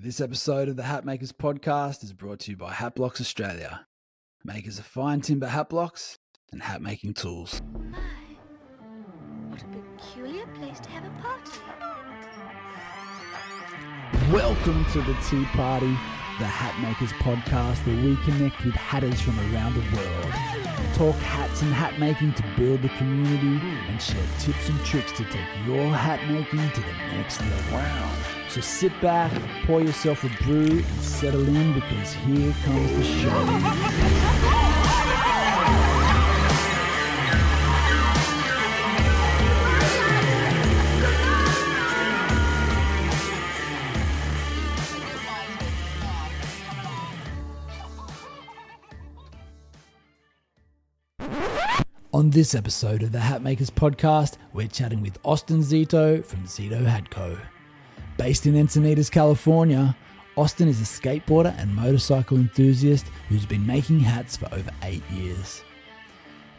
This episode of the Hat Makers podcast is brought to you by Hat Blocks Australia, makers of fine timber hat blocks and hat making tools. My, what a peculiar place to have a party. Welcome to the Tea Party, the Hat Makers podcast, where we connect with hatters from around the world. Talk hats and hat making to build the community and share tips and tricks to take your hat making to the next level. Wow. So sit back, pour yourself a brew, and settle in because here comes the show. On this episode of the Hatmakers podcast, we're chatting with Austin Zito from Zito Hat Co. Based in Encinitas, California, Austin is a skateboarder and motorcycle enthusiast who's been making hats for over eight years.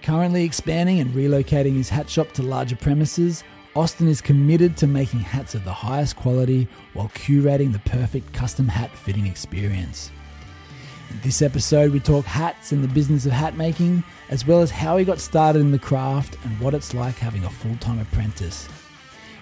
Currently expanding and relocating his hat shop to larger premises, Austin is committed to making hats of the highest quality while curating the perfect custom hat fitting experience. In this episode, we talk hats and the business of hat making, as well as how he got started in the craft and what it's like having a full time apprentice.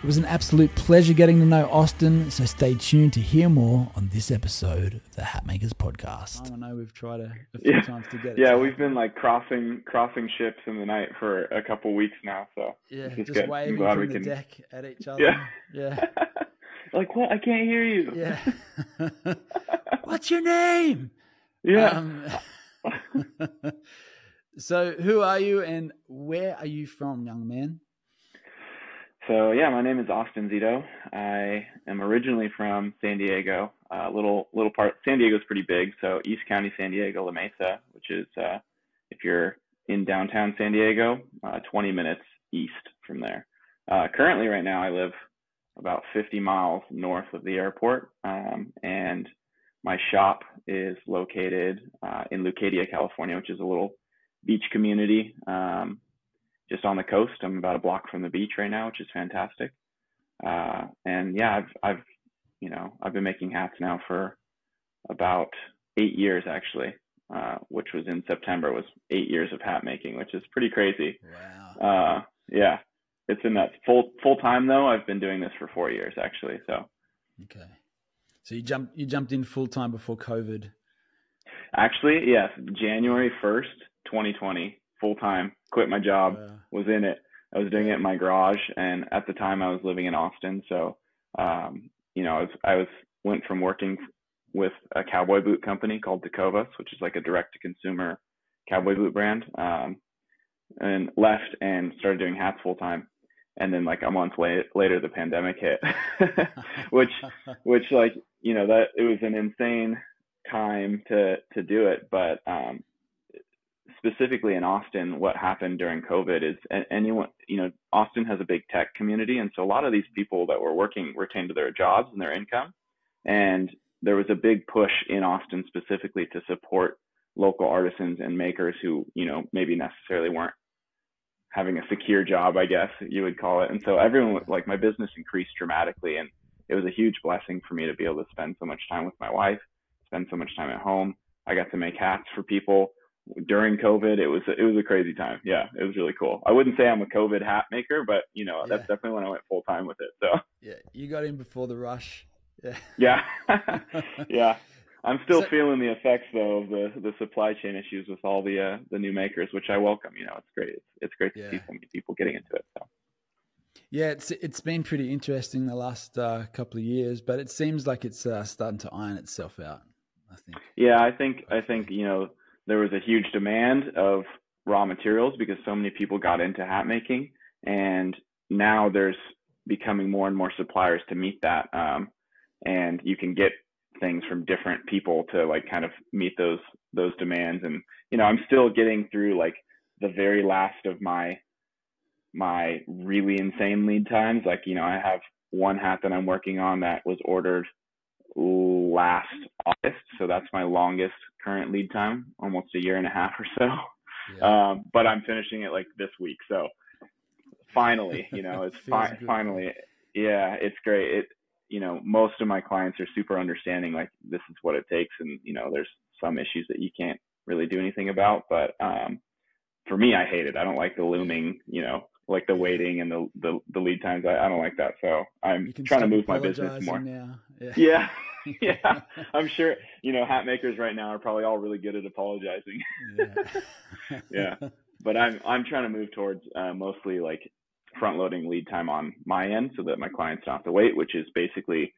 It was an absolute pleasure getting to know Austin, so stay tuned to hear more on this episode of the Hat Makers podcast. I know we've tried a, a few Yeah. times to get it. Yeah, to we've been like crossing crossing ships in the night for a couple weeks now. So yeah, this is just good. I'm waving glad from we the can- deck at each other. Yeah. Yeah. like what? I can't hear you. Yeah. What's your name? Yeah. Um, so, who are you and where are you from, young man? So yeah, my name is Austin Zito. I am originally from San Diego. A little little part. San Diego's pretty big, so East County, San Diego, La Mesa, which is uh, if you're in downtown San Diego, uh, 20 minutes east from there. Uh, currently, right now, I live about 50 miles north of the airport, um, and my shop is located uh, in Leucadia, California, which is a little beach community. Um, just on the coast. I'm about a block from the beach right now, which is fantastic. Uh, and yeah, I've I've you know I've been making hats now for about eight years actually, uh, which was in September was eight years of hat making, which is pretty crazy. Wow. Uh, yeah, it's in that full full time though. I've been doing this for four years actually. So Okay. So you jumped you jumped in full time before COVID. actually, yes, January first, 2020, full time. Quit my job. Wow. was in it. I was doing it in my garage, and at the time I was living in Austin. So, um, you know, I was I was went from working with a cowboy boot company called Tecovas, which is like a direct to consumer cowboy boot brand, um, and left and started doing hats full time. And then like a month later, later the pandemic hit, which which like you know that it was an insane time to to do it, but um, specifically in Austin, what happened during COVID is anyone, you know, Austin has a big tech community. And so a lot of these people that were working retained their jobs and their income. And there was a big push in Austin specifically to support local artisans and makers who, you know, maybe necessarily weren't having a secure job, I guess you would call it. And so everyone, like my business increased dramatically. And it was a huge blessing for me to be able to spend so much time with my wife, spend so much time at home. I got to make hats for people during COVID, it was it was a crazy time. Yeah, it was really cool. I wouldn't say I'm a COVID hat maker, but you know that's definitely when I went full time with it. So yeah, you got in before the rush. Yeah. yeah, yeah. I'm still So- feeling the effects though of the the supply chain issues with all the uh, the new makers, which I welcome. You know, it's great. It's, it's great to see so many people getting into it. So Yeah, it's it's been pretty interesting the last uh, couple of years, but it seems like it's uh, starting to iron itself out. I think. yeah, I think I think you know there was a huge demand of raw materials because so many people got into hat making, and now there's becoming more and more suppliers to meet that. Um, and you can get things from different people to like kind of meet those those demands. And you know, I'm still getting through like the very last of my my really insane lead times. Like you know, I have one hat that I'm working on that was ordered last August, so that's my longest current lead time, almost a year and a half or so. Yeah. Um, but I'm finishing it like this week, so finally, you know, it's fi- finally, yeah, it's great. It you know, most of my clients are super understanding, like this is what it takes, and you know, there's some issues that you can't really do anything about. But um, for me, I hate it. I don't like the looming, you know, like the waiting and the the, the lead times. I, I don't like that. So I'm trying to move my business more. Now. Yeah. yeah. yeah, I'm sure you know hat makers right now are probably all really good at apologizing. yeah. yeah, but I'm I'm trying to move towards uh, mostly like front loading lead time on my end so that my clients don't have to wait, which is basically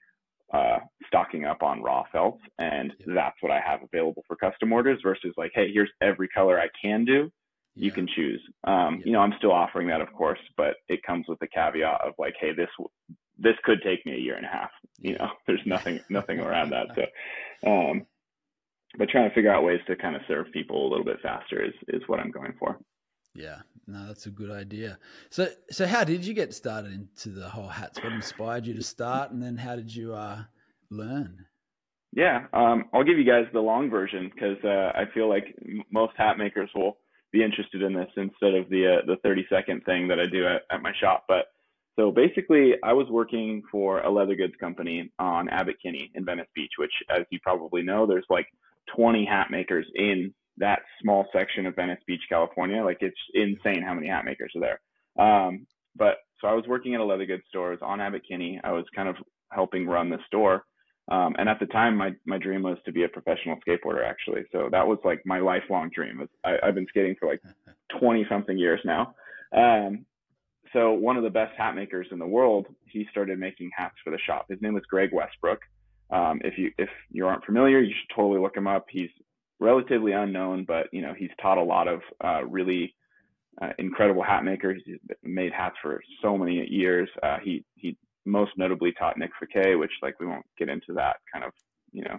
uh, stocking up on raw felts, and yeah. that's what I have available for custom orders versus like, hey, here's every color I can do. Yeah. You can choose. Um, yeah. You know, I'm still offering that, of course, but it comes with the caveat of like, hey, this this could take me a year and a half. You know, there's nothing nothing around that. So, um, but trying to figure out ways to kind of serve people a little bit faster is is what I'm going for. Yeah, no, that's a good idea. So, so how did you get started into the whole hats? What inspired you to start, and then how did you uh, learn? Yeah, um, I'll give you guys the long version because uh, I feel like most hat makers will be interested in this instead of the uh, the 30 second thing that I do at, at my shop. But so basically, I was working for a leather goods company on Abbot Kinney in Venice Beach, which, as you probably know, there's like 20 hat makers in that small section of Venice Beach, California. Like it's insane how many hat makers are there. Um, but so I was working at a leather goods store. It was on Abbot Kinney. I was kind of helping run the store. Um, and at the time, my, my dream was to be a professional skateboarder, actually. So that was like my lifelong dream. I, I've been skating for like 20 something years now. Um, so one of the best hat makers in the world, he started making hats for the shop. His name was Greg Westbrook. Um, if you if you aren't familiar, you should totally look him up. He's relatively unknown, but you know he's taught a lot of uh, really uh, incredible hat makers. He's made hats for so many years. Uh, he he most notably taught Nick Fouquet, which like we won't get into that kind of you know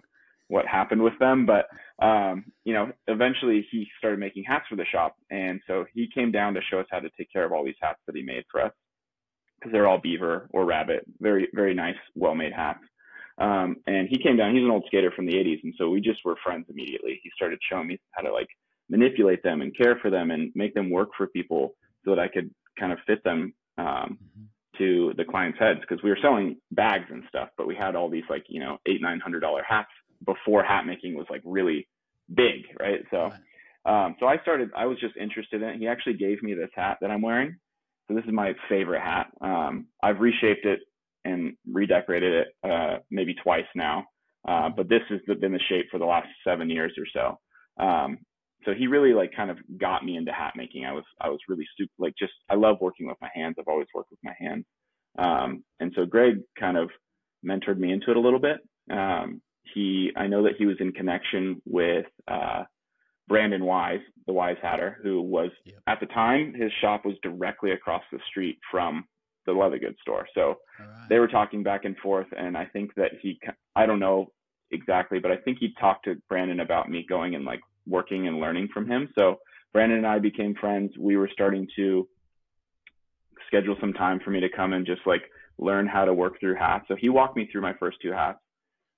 what happened with them, but um, you know eventually he started making hats for the shop, and so he came down to show us how to take care of all these hats that he made for us because they're all beaver or rabbit, very very nice, well made hats. Um, and he came down. He's an old skater from the 80s, and so we just were friends immediately. He started showing me how to like manipulate them and care for them and make them work for people so that I could kind of fit them um, mm-hmm. to the clients' heads because we were selling bags and stuff, but we had all these like you know eight nine hundred dollar hats before hat making was like really big, right? So, um, so I started. I was just interested in it. He actually gave me this hat that I'm wearing. So this is my favorite hat. Um, I've reshaped it and redecorated it uh, maybe twice now. Uh, but this has been the shape for the last seven years or so. Um, so he really like kind of got me into hat making. I was I was really stupid like just I love working with my hands. I've always worked with my hands. Um, and so Greg kind of mentored me into it a little bit. Um, he I know that he was in connection with uh, Brandon Wise, the Wise Hatter, who was yep. at the time his shop was directly across the street from the leather goods store. So right. they were talking back and forth, and I think that he, I don't know exactly, but I think he talked to Brandon about me going and like working and learning from him. So Brandon and I became friends. We were starting to schedule some time for me to come and just like learn how to work through hats. So he walked me through my first two hats,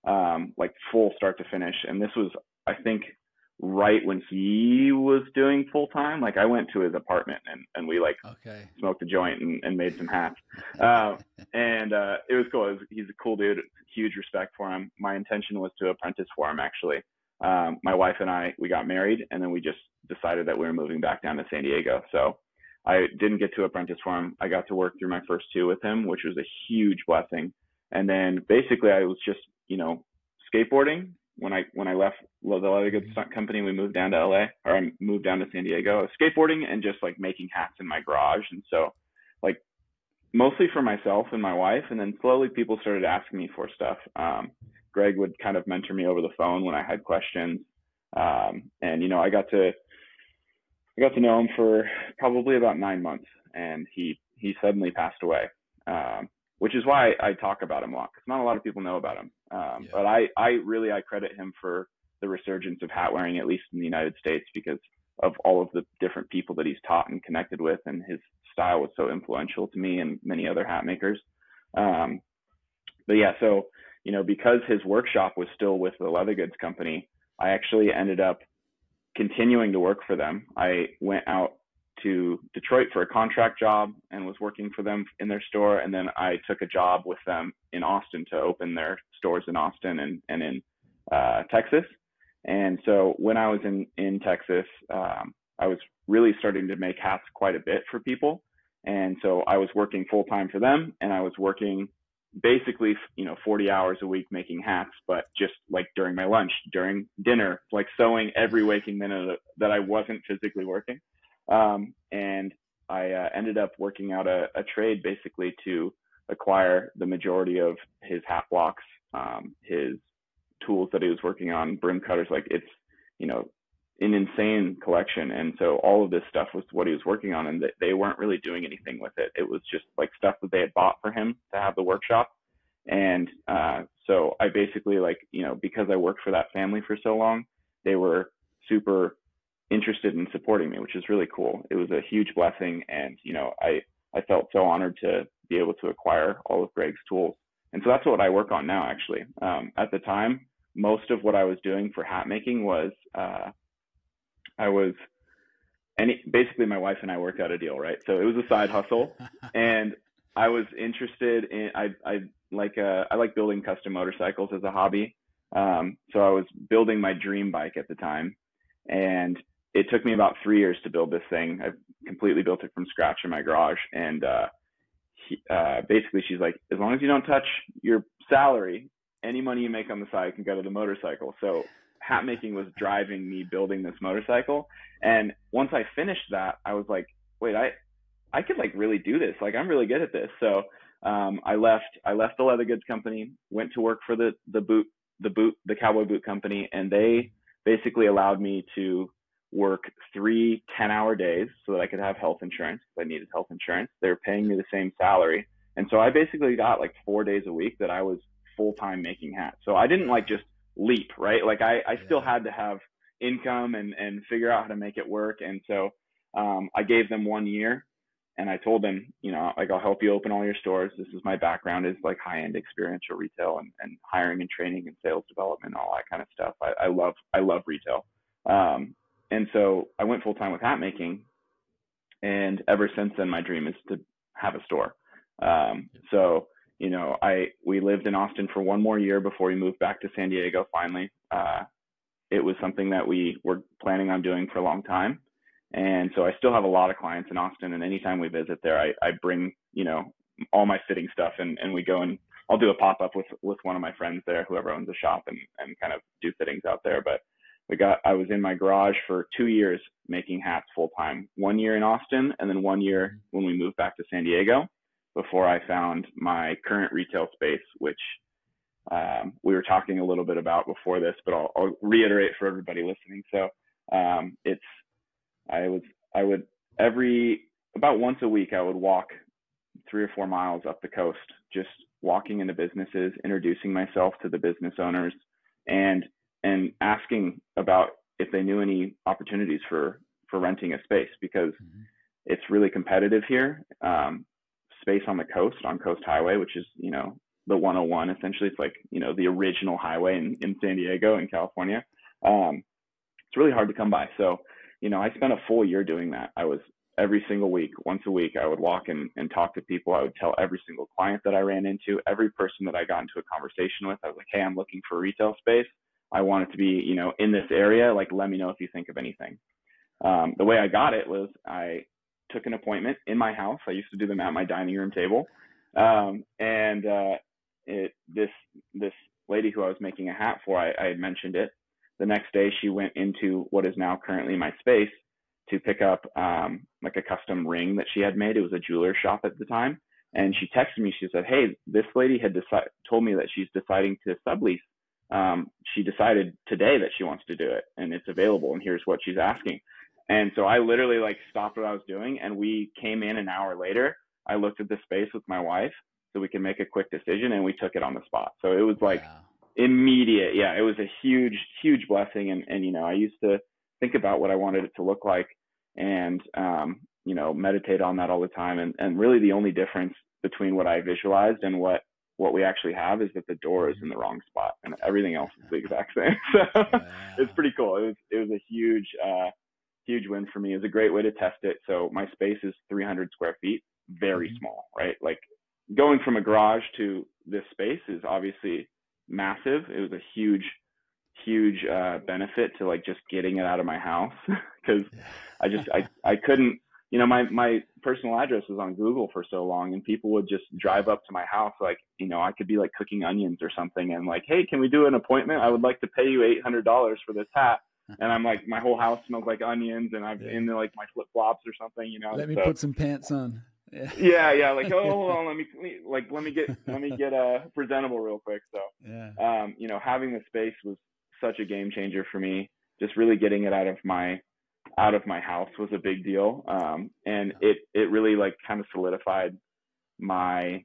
um, like full start to finish. And this was, I think, right when he was doing full time. Like I went to his apartment and, and we like okay. smoked a joint and, and made some hats. Uh, and uh, it was cool. It was, he's a cool dude. Huge respect for him. My intention was to apprentice for him actually. Um, my wife and I we got married and then we just decided that we were moving back down to San Diego. So I didn't get to apprentice for him. I got to work through my first two with him, which was a huge blessing. And then basically I was just, you know, skateboarding when I when I left the leather goods mm-hmm. company, we moved down to LA or I moved down to San Diego, skateboarding and just like making hats in my garage. And so, like, mostly for myself and my wife. And then slowly people started asking me for stuff. Um, Greg would kind of mentor me over the phone when I had questions. Um, and you know, I got to I got to know him for probably about nine months, and he he suddenly passed away. Um, which is why I talk about him a lot because not a lot of people know about him. Um, yeah. But I, I really I credit him for the resurgence of hat wearing, at least in the United States, because of all of the different people that he's taught and connected with, and his style was so influential to me and many other hat makers. Um, but yeah, so you know, because his workshop was still with the leather goods company, I actually ended up continuing to work for them. I went out to Detroit for a contract job and was working for them in their store. And then I took a job with them in Austin to open their stores in Austin and, and in uh, Texas. And so when I was in, in Texas, um, I was really starting to make hats quite a bit for people. And so I was working full time for them and I was working basically, you know, 40 hours a week making hats, but just like during my lunch, during dinner, like sewing every waking minute that I wasn't physically working. Um, and I uh, ended up working out a, a, trade basically to acquire the majority of his hat blocks, um, his tools that he was working on, brim cutters. Like it's, you know, an insane collection. And so all of this stuff was what he was working on, and they weren't really doing anything with it. It was just like stuff that they had bought for him to have the workshop. And uh, so I basically like, you know, because I worked for that family for so long, they were super interested in supporting me, which is really cool. It was a huge blessing, and you know, I I felt so honored to be able to acquire all of Greg's tools. And so that's what I work on now, actually. Um, at the time, most of what I was doing for hat making was uh, I was any basically my wife and I worked out a deal, right? So it was a side hustle, and I was interested in I I like uh I like building custom motorcycles as a hobby. Um, so I was building my dream bike at the time, and it took me about three years to build this thing. I completely built it from scratch in my garage, and uh, he, uh, basically she's like, as long as you don't touch your salary, any money you make on the side can go to the motorcycle. So hat making was driving me building this motorcycle. And once I finished that, I was like, wait, I I could like really do this. Like I'm really good at this. So um, I left I left the leather goods company, went to work for the the boot the boot the cowboy boot company, and they basically allowed me to work three 10 hour days so that I could have health insurance because I needed health insurance. They were paying me the same salary. And so I basically got like four days a week that I was full time making hats. So I didn't like just leap, right? Like I, I still had to have income and, and figure out how to make it work. And so um, I gave them one year and I told them, you know, like I'll help you open all your stores. This is my background is like high end experiential retail and, and hiring and training and sales development, all that kind of stuff. I, I love I love retail. Um, and so I went full time with hat making. And ever since then, my dream is to have a store. Um, so you know, I we lived in Austin for one more year before we moved back to San Diego. Finally, uh, it was something that we were planning on doing for a long time, and so I still have a lot of clients in Austin. And anytime we visit there, I, I bring you know all my fitting stuff, and and we go and I'll do a pop up with with one of my friends there, whoever owns a shop, and and kind of do fittings out there. But got I was in my garage for two years making hats full time. One year in Austin, and then one year when we moved back to San Diego before I found my current retail space, which um, we were talking a little bit about before this, but I'll, I'll reiterate for everybody listening. So um, it's I was I would every about once a week I would walk three or four miles up the coast, just walking into businesses, introducing myself to the business owners, and and asking about if they knew any opportunities for for renting a space because mm-hmm. it's really competitive here. Um, space on the coast on Coast Highway, which is, you know, the 101 essentially. It's like, you know, the original highway in, in San Diego in California. Um, it's really hard to come by. So, you know, I spent a full year doing that. I was every single week, once a week, I would walk and, and talk to people. I would tell every single client that I ran into, every person that I got into a conversation with, I was like, Hey, I'm looking for retail space. I want it to be, you know, in this area. Like, let me know if you think of anything. Um, the way I got it was I took an appointment in my house. I used to do them at my dining room table. Um, and uh, it, this this lady who I was making a hat for, I, I had mentioned it. The next day, she went into what is now currently my space to pick up um, like a custom ring that she had made. It was a jeweler shop at the time, and she texted me. She said, "Hey, this lady had decided told me that she's deciding to sublease. Um, she decided today that she wants to do it, and it's available. And here's what she's asking." And so I literally like stopped what I was doing and we came in an hour later. I looked at the space with my wife so we could make a quick decision and we took it on the spot. So it was like wow. immediate. Yeah, it was a huge, huge blessing. And, and, you know, I used to think about what I wanted it to look like and, um, you know, meditate on that all the time. And, and really the only difference between what I visualized and what, what we actually have is that the door is in the wrong spot and everything else is the exact same. So wow. it's pretty cool. It was, it was a huge, uh, huge win for me. It was a great way to test it. So my space is 300 square feet, very mm-hmm. small, right? Like going from a garage to this space is obviously massive. It was a huge, huge uh, benefit to like just getting it out of my house because I just I I couldn't you know my my personal address was on Google for so long and people would just drive up to my house like you know I could be like cooking onions or something and like hey can we do an appointment I would like to pay you eight hundred dollars for this hat and I'm like my whole house smells like onions and I'm yeah. in like my flip flops or something you know let me so, put some pants on yeah. yeah, yeah. Like, oh, hold on, let me like let me get let me get uh presentable real quick. So, yeah. um, you know, having the space was such a game changer for me. Just really getting it out of my out of my house was a big deal. Um, and it it really like kind of solidified my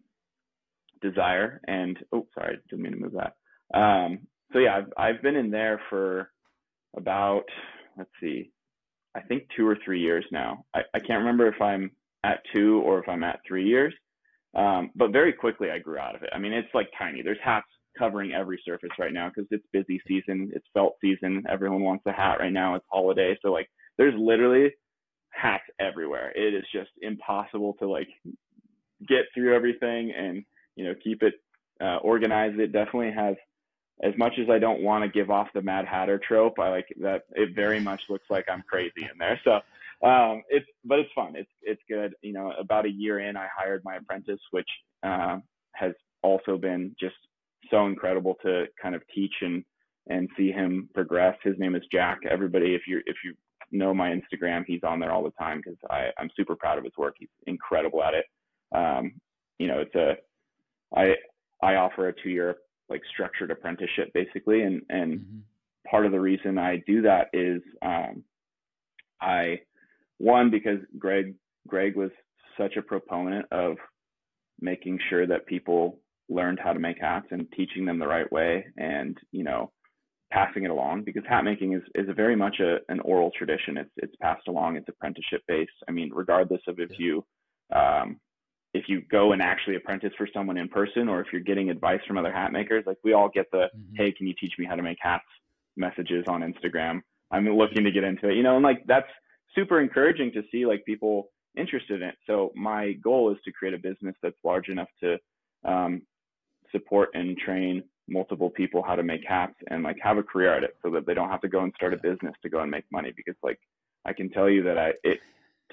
desire. And oh, sorry, didn't mean to move that. Um, so yeah, I've I've been in there for about let's see, I think two or three years now. I, I can't remember if I'm at two or if I'm at three years. Um, but very quickly I grew out of it. I mean, it's like tiny. There's hats covering every surface right now because it's busy season. It's felt season. Everyone wants a hat right now. It's holiday. So like there's literally hats everywhere. It is just impossible to like get through everything and, you know, keep it uh, organized. It definitely has as much as I don't want to give off the Mad Hatter trope, I like that it very much looks like I'm crazy in there. So um, it's but it's fun. It's it's good. You know, about a year in, I hired my apprentice, which uh, has also been just so incredible to kind of teach and and see him progress. His name is Jack. Everybody, if you if you know my Instagram, he's on there all the time because I'm super proud of his work. He's incredible at it. Um, you know, it's a I I offer a two year like structured apprenticeship basically, and and mm-hmm. part of the reason I do that is um, I one because Greg Greg was such a proponent of making sure that people learned how to make hats and teaching them the right way and you know passing it along because hat making is is a very much a, an oral tradition. It's it's passed along it's apprenticeship based. I mean regardless of if you um, if you go and actually apprentice for someone in person or if you're getting advice from other hat makers like we all get the mm-hmm. hey can you teach me how to make hats? messages on instagram. I'm looking to get into it you know and like that's super encouraging to see like people interested in it. So my goal is to create a business that's large enough to um, support and train multiple people how to make hats and like have a career at it so that they don't have to go and start a business to go and make money because like I can tell you that I it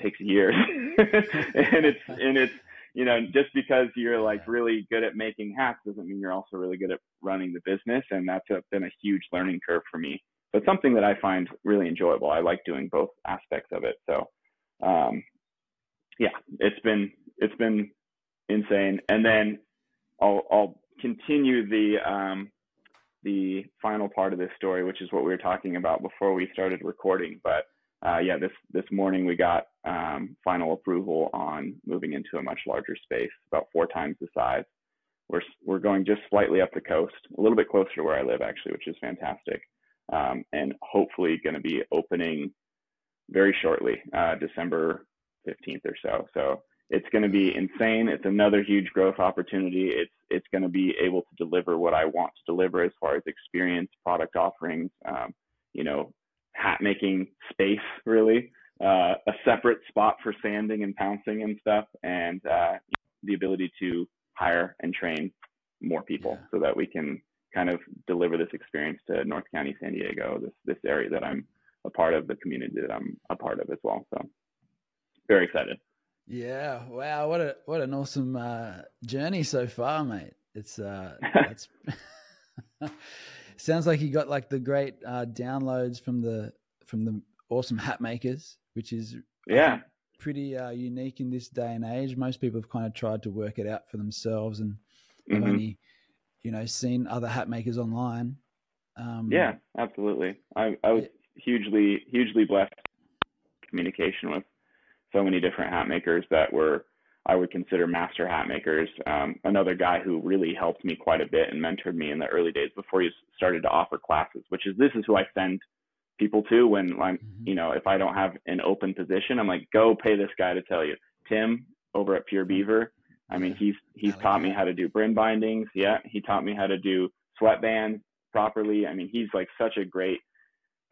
takes years and it's and it's you know just because you're like really good at making hats doesn't mean you're also really good at running the business and that's a, been a huge learning curve for me but something that I find really enjoyable. I like doing both aspects of it. So, um, yeah, it's been it's been insane. And then I'll I'll continue the um, the final part of this story, which is what we were talking about before we started recording. But uh, yeah, this this morning we got um, final approval on moving into a much larger space, about four times the size. We're we're going just slightly up the coast, a little bit closer to where I live actually, which is fantastic um, and hopefully going to be opening very shortly, uh, December 15th or so. So it's going to be insane. It's another huge growth opportunity. It's it's going to be able to deliver what I want to deliver as far as experience, product offerings, um, you know, hat making space really, uh, a separate spot for sanding and pouncing and stuff, and uh, the ability to hire and train more people yeah. so that we can kind of deliver this experience to North County, San Diego, this this area that I'm a part of, the community that I'm a part of as well. So very excited. Yeah, wow, what a what an awesome uh, journey so far, mate. It's uh, it's sounds like you got like the great uh, downloads from the from the awesome hat makers, which is yeah pretty uh, unique in this day and age. Most people have kind of tried to work it out for themselves and mm-hmm. only you know seen other hat makers online. Um, yeah, absolutely. I, I was hugely hugely blessed communication with so many different hat makers that were I would consider master hat makers. Um, another guy who really helped me quite a bit and mentored me in the early days before he started to offer classes, which is this is who I send people to when I'm, mm-hmm. you know, if I don't have an open position, I'm like, go pay this guy to tell you. Tim over at Pure Beaver, I mean, he's he's like taught that. me how to do brim bindings. Yeah, he taught me how to do sweatbands properly. I mean, he's like such a great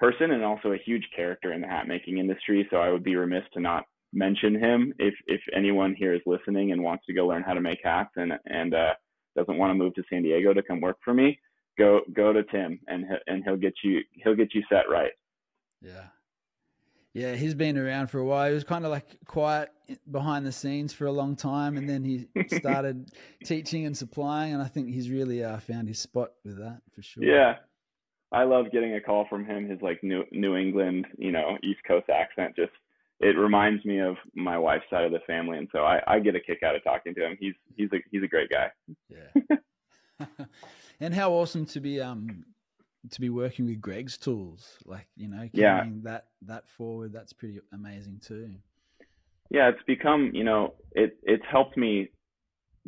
person and also a huge character in the hat making industry. So I would be remiss to not mention him if if anyone here is listening and wants to go learn how to make hats and and uh, doesn't want to move to San Diego to come work for me, go go to Tim and and he'll get you he'll get you set right. Yeah. Yeah, he's been around for a while. He was kind of like quiet behind the scenes for a long time, and then he started teaching and supplying. And I think he's really uh, found his spot with that for sure. Yeah, I love getting a call from him. His like New New England, you know, East Coast accent just it reminds me of my wife's side of the family, and so I, I get a kick out of talking to him. He's he's a he's a great guy. Yeah. and how awesome to be um to be working with Greg's tools, like you know, carrying yeah. that that forward. That's pretty amazing too. Yeah, it's become you know it it's helped me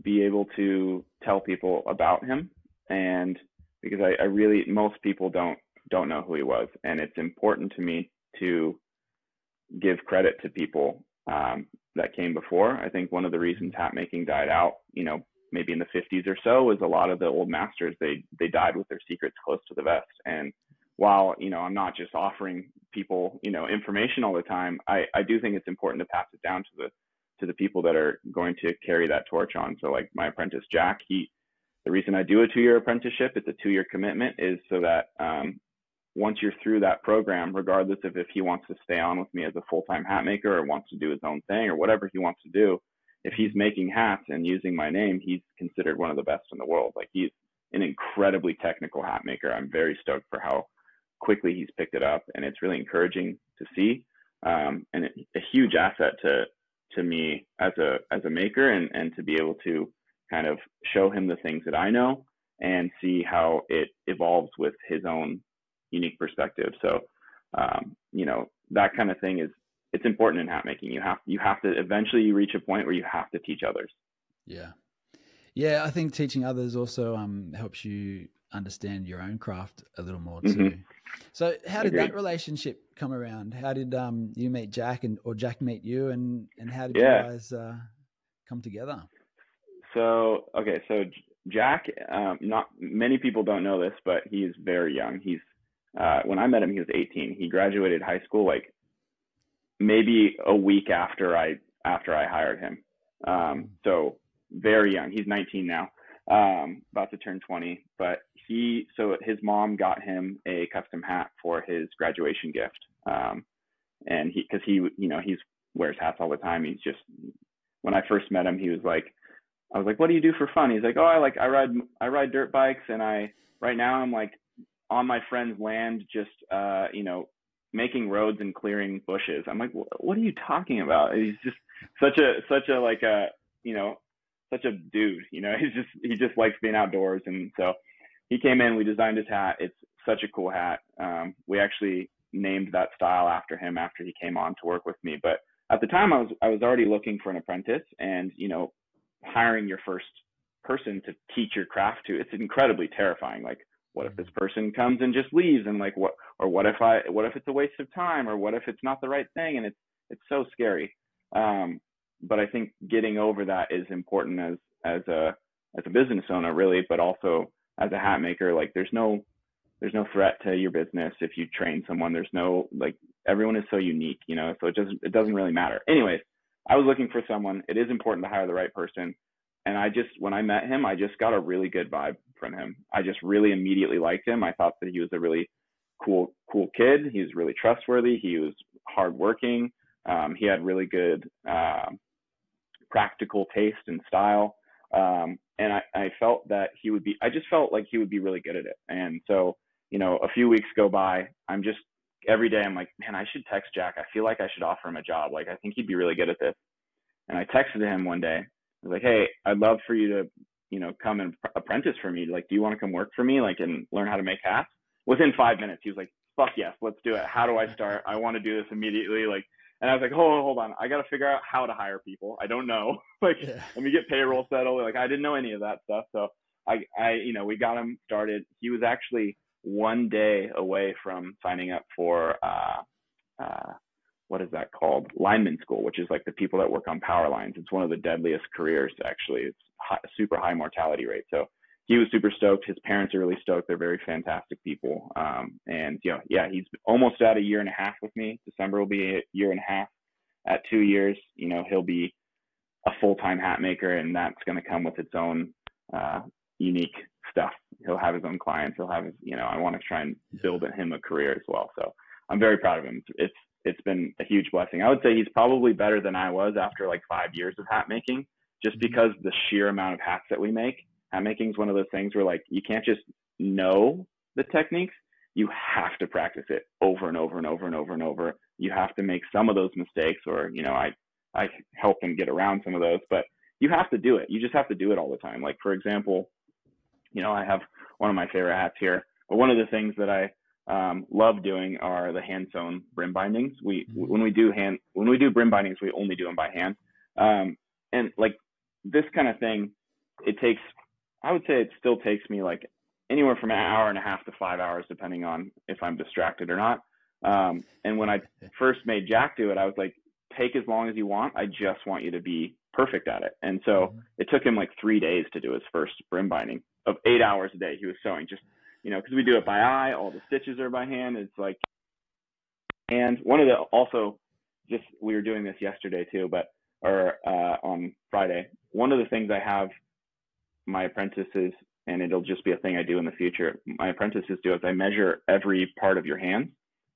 be able to tell people about him, and because I, I really most people don't don't know who he was, and it's important to me to give credit to people um, that came before. I think one of the reasons hat making died out, you know, maybe in the 50s or so, was a lot of the old masters they they died with their secrets close to the vest. And while you know I'm not just offering people you know information all the time, I I do think it's important to pass it down to the to the people that are going to carry that torch on. So like my apprentice Jack, he the reason I do a two-year apprenticeship, it's a two-year commitment, is so that um, once you're through that program, regardless of if he wants to stay on with me as a full-time hat maker or wants to do his own thing or whatever he wants to do, if he's making hats and using my name, he's considered one of the best in the world. Like he's an incredibly technical hat maker. I'm very stoked for how quickly he's picked it up, and it's really encouraging to see, um, and a huge asset to to me as a as a maker, and and to be able to kind of show him the things that I know and see how it evolves with his own unique perspective. So, um, you know, that kind of thing is it's important in hat making. You have you have to eventually you reach a point where you have to teach others. Yeah, yeah. I think teaching others also um, helps you understand your own craft a little more too. Mm-hmm. So, how did that relationship come around? How did um, you meet Jack, and or Jack meet you, and and how did yeah. you guys uh, come together? So, okay, so Jack, um, not many people don't know this, but he is very young. He's uh, when I met him, he was 18. He graduated high school like maybe a week after I after I hired him. Um, so very young. He's 19 now, um, about to turn 20. But he so his mom got him a custom hat for his graduation gift. Um, and he because he you know he's wears hats all the time. He's just when I first met him, he was like, I was like, what do you do for fun? He's like, oh, I like I ride I ride dirt bikes, and I right now I'm like on my friend's land, just uh, you know, making roads and clearing bushes. I'm like, what are you talking about? He's just such a such a like a you know such a dude. You know, he's just he just likes being outdoors, and so he came in. We designed his hat. It's such a cool hat. Um, we actually named that style after him after he came on to work with me. But at the time, I was I was already looking for an apprentice, and you know, hiring your first person to teach your craft to it's incredibly terrifying. Like what if this person comes and just leaves and like what or what if i what if it's a waste of time or what if it's not the right thing and it's it's so scary. Um, but i think getting over that is important as as a as a business owner really but also as a hat maker like there's no there's no threat to your business if you train someone. There's no like everyone is so unique you know so it doesn't it doesn't really matter. Anyways i was looking for someone. It is important to hire the right person. And I just when I met him, I just got a really good vibe from him. I just really immediately liked him. I thought that he was a really cool cool kid. He was really trustworthy. He was hardworking. Um, he had really good uh, practical taste and style. Um, and I, I felt that he would be. I just felt like he would be really good at it. And so you know, a few weeks go by. I'm just every day. I'm like, man, I should text Jack. I feel like I should offer him a job. Like I think he'd be really good at this. And I texted him one day I was like, hey, I'd love for you to, you know, come and apprentice for me. Like, do you want to come work for me? Like, and learn how to make hats? Within five minutes, he was like, fuck yes, let's do it. How do I start? I want to do this immediately. Like, and I was like, hold on, hold on. I got to figure out how to hire people. I don't know. like, yeah. let me get payroll settled. Like, I didn't know any of that stuff. So I, I, you know, we got him started. He was actually one day away from signing up for, uh, uh, what is that called? Lineman school, which is like the people that work on power lines. It's one of the deadliest careers, actually. It's high, super high mortality rate. So he was super stoked. His parents are really stoked. They're very fantastic people. Um, and you know, yeah, he's almost at a year and a half with me. December will be a year and a half. At two years, you know, he'll be a full-time hat maker, and that's going to come with its own uh, unique stuff. He'll have his own clients. He'll have his, you know, I want to try and build him a career as well. So I'm very proud of him. It's it's been a huge blessing. I would say he's probably better than I was after like five years of hat making, just mm-hmm. because the sheer amount of hats that we make. Hat making is one of those things where like you can't just know the techniques. You have to practice it over and over and over and over and over. You have to make some of those mistakes or you know i i help them get around some of those but you have to do it. You just have to do it all the time. Like for example you know i have one of my favorite hats here but one of the things that i um, love doing are the hand sewn brim bindings we mm-hmm. when we do hand when we do brim bindings we only do them by hand um, and like this kind of thing it takes I would say it still takes me like anywhere from an hour and a half to five hours, depending on if I'm distracted or not. Um, and when I first made Jack do it, I was like, take as long as you want. I just want you to be perfect at it. And so mm-hmm. it took him like three days to do his first brim binding of eight hours a day. He was sewing just, you know, because we do it by eye, all the stitches are by hand. It's like, and one of the also, just we were doing this yesterday too, but or uh, on Friday. One of the things I have my apprentices, and it'll just be a thing I do in the future. My apprentices do is I measure every part of your hand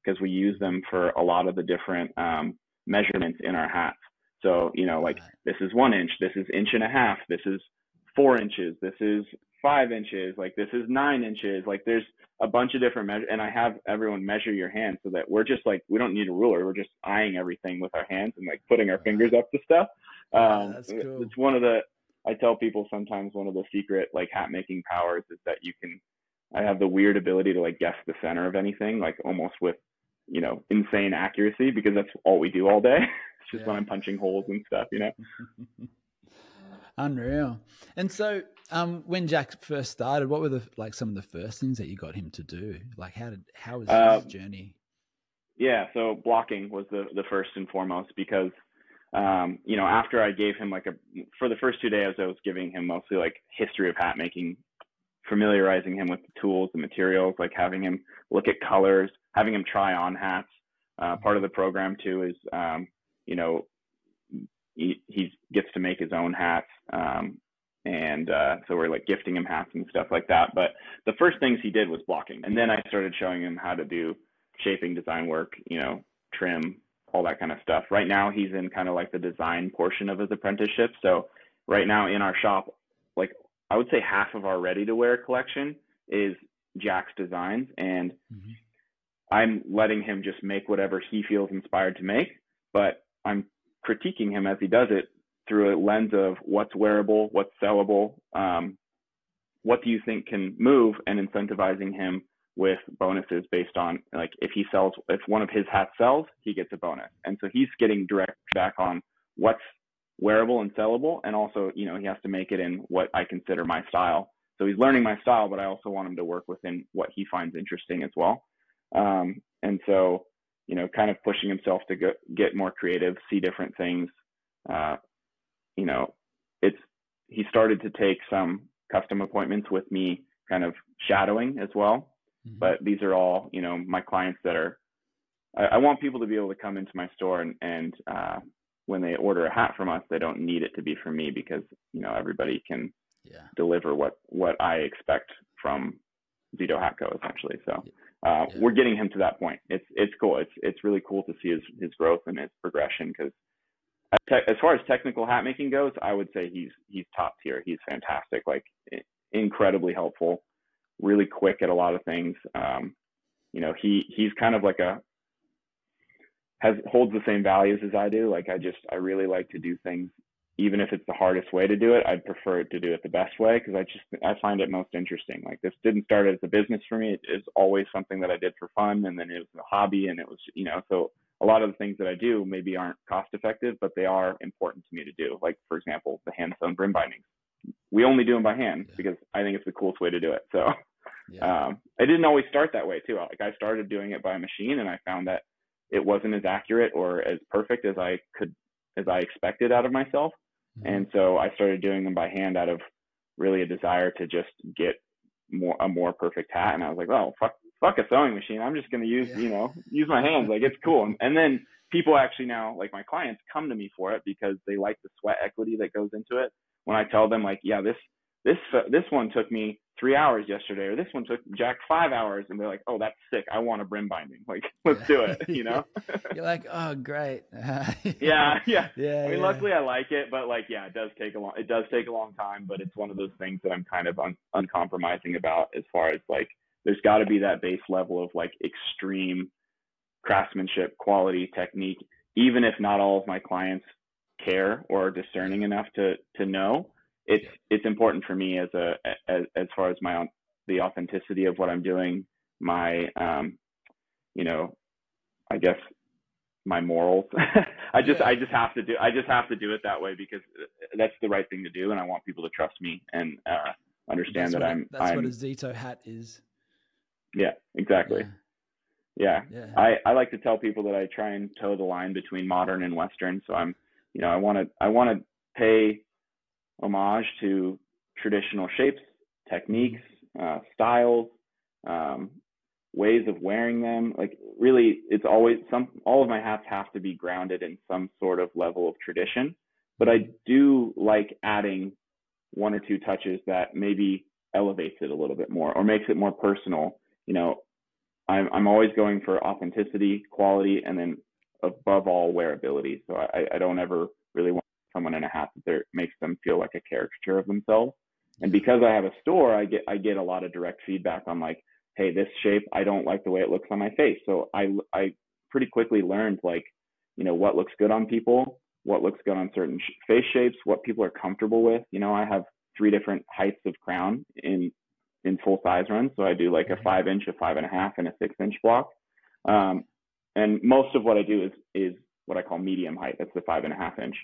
because we use them for a lot of the different um, measurements in our hats. So, you know, like this is one inch, this is inch and a half, this is four inches, this is five inches, like this is nine inches. Like there's a bunch of different measures, and I have everyone measure your hand so that we're just like we don't need a ruler. We're just eyeing everything with our hands and like putting our fingers up to stuff. Um, yeah, cool. It's one of the I tell people sometimes one of the secret like hat making powers is that you can I have the weird ability to like guess the center of anything, like almost with, you know, insane accuracy because that's all we do all day. it's just yeah. when I'm punching holes and stuff, you know. Unreal. And so, um, when Jack first started, what were the like some of the first things that you got him to do? Like, how did how was uh, his journey? Yeah, so blocking was the the first and foremost because um, you know, after I gave him like a, for the first two days, I was giving him mostly like history of hat making, familiarizing him with the tools, the materials, like having him look at colors, having him try on hats. Uh, part of the program too is, um, you know, he, he gets to make his own hats. Um, and uh, so we're like gifting him hats and stuff like that. But the first things he did was blocking, and then I started showing him how to do shaping, design work, you know, trim, all that kind of stuff. Right now, he's in kind of like the design portion of his apprenticeship. So right now in our shop, like I would say half of our ready to wear collection is Jack's designs, and mm-hmm. I'm letting him just make whatever he feels inspired to make, but I'm critiquing him as he does it through a lens of what's wearable, what's sellable, um, what do you think can move, and incentivizing him with bonuses based on like if he sells if one of his hats sells he gets a bonus. And so he's getting direct back on what's wearable and sellable and also you know he has to make it in what i consider my style. So he's learning my style but i also want him to work within what he finds interesting as well. Um, and so you know kind of pushing himself to go, get more creative see different things uh, you know it's he started to take some custom appointments with me kind of shadowing as well Mm-hmm. But these are all, you know, my clients that are. I, I, want people to be able to come into my store and and uh, when they order a hat from us, they don't need it to be from me because you know everybody can yeah. deliver what what I expect from Zito Hatco essentially. So uh, yeah. we're getting him to that point. It's it's cool. It's it's really cool to see his his growth and his progression because as far as technical hat making goes, I would say he's he's top tier. He's fantastic, like incredibly helpful really quick at a lot of things. Um, you know, he he's kind of like a has holds the same values as I do. Like I just I really like to do things even if it's the hardest way to do it, I'd prefer to do it the best way because I just I find it most interesting. Like this didn't start as a business for me; it is always something that I did for fun, and then it was a hobby, and it was you know so a lot of the things that I do maybe aren't cost effective, but they are important to me to do. Like for example, the hand sewn brim bindings. We only do them by hand yeah. because I think it's the coolest way to do it. So yeah. Um, I didn't always start that way too. Like I started doing it by machine, and I found that it wasn't as accurate or as perfect as I could as I expected out of myself. And so I started doing them by hand out of really a desire to just get more a more perfect hat. And I was like, oh fuck, fuck a sewing machine. I'm just gonna use Yeah. you know use my hands. Like it's cool. And, and then people actually now like my clients come to me for it because they like the sweat equity that goes into it. When I tell them like, yeah, this this uh, this one took me three hours yesterday, or this one took Jack five hours, and they're like, oh, that's sick. I want a brim binding. Like, let's do it. You know? You're like, oh, great. yeah, yeah. Yeah. I mean, yeah. luckily I like it, but like, yeah, it does take a long. It does take a long time, but it's one of those things that I'm kind of un- uncompromising about as far as like, there's got to be that base level of like extreme craftsmanship, quality, technique. Even if not all of my clients care or are discerning enough to to know, it's it's important for me as a as as far as my own the authenticity of what I'm doing, my um, you know, I guess my morals. I just Yeah. I just have to do I just have to do it that way because that's the right thing to do, and I want people to trust me and uh, understand that's that I'm that's I'm what a Zito hat is. yeah exactly yeah. Yeah. yeah. I, I like to tell people that I try and toe the line between modern and Western. So I'm, you know, I want to I want to pay homage to traditional shapes, techniques, uh, styles, um, ways of wearing them. Like really, it's always some. All of my hats have to be grounded in some sort of level of tradition. But I do like adding one or two touches that maybe elevates it a little bit more or makes it more personal. You know, I'm I'm always going for authenticity, quality, and then above all wearability. So I, I don't ever really want someone in a hat that there makes them feel like a caricature of themselves. And because I have a store, I get I get a lot of direct feedback on like, hey, this shape I don't like the way it looks on my face. So I I pretty quickly learned like, you know, what looks good on people, what looks good on certain sh- face shapes, what people are comfortable with. You know, I have three different heights of crown in in full size runs. So I do like a five inch, a five and a half, and a six inch block. Um, and most of what I do is is what I call medium height. That's the five and a half inch.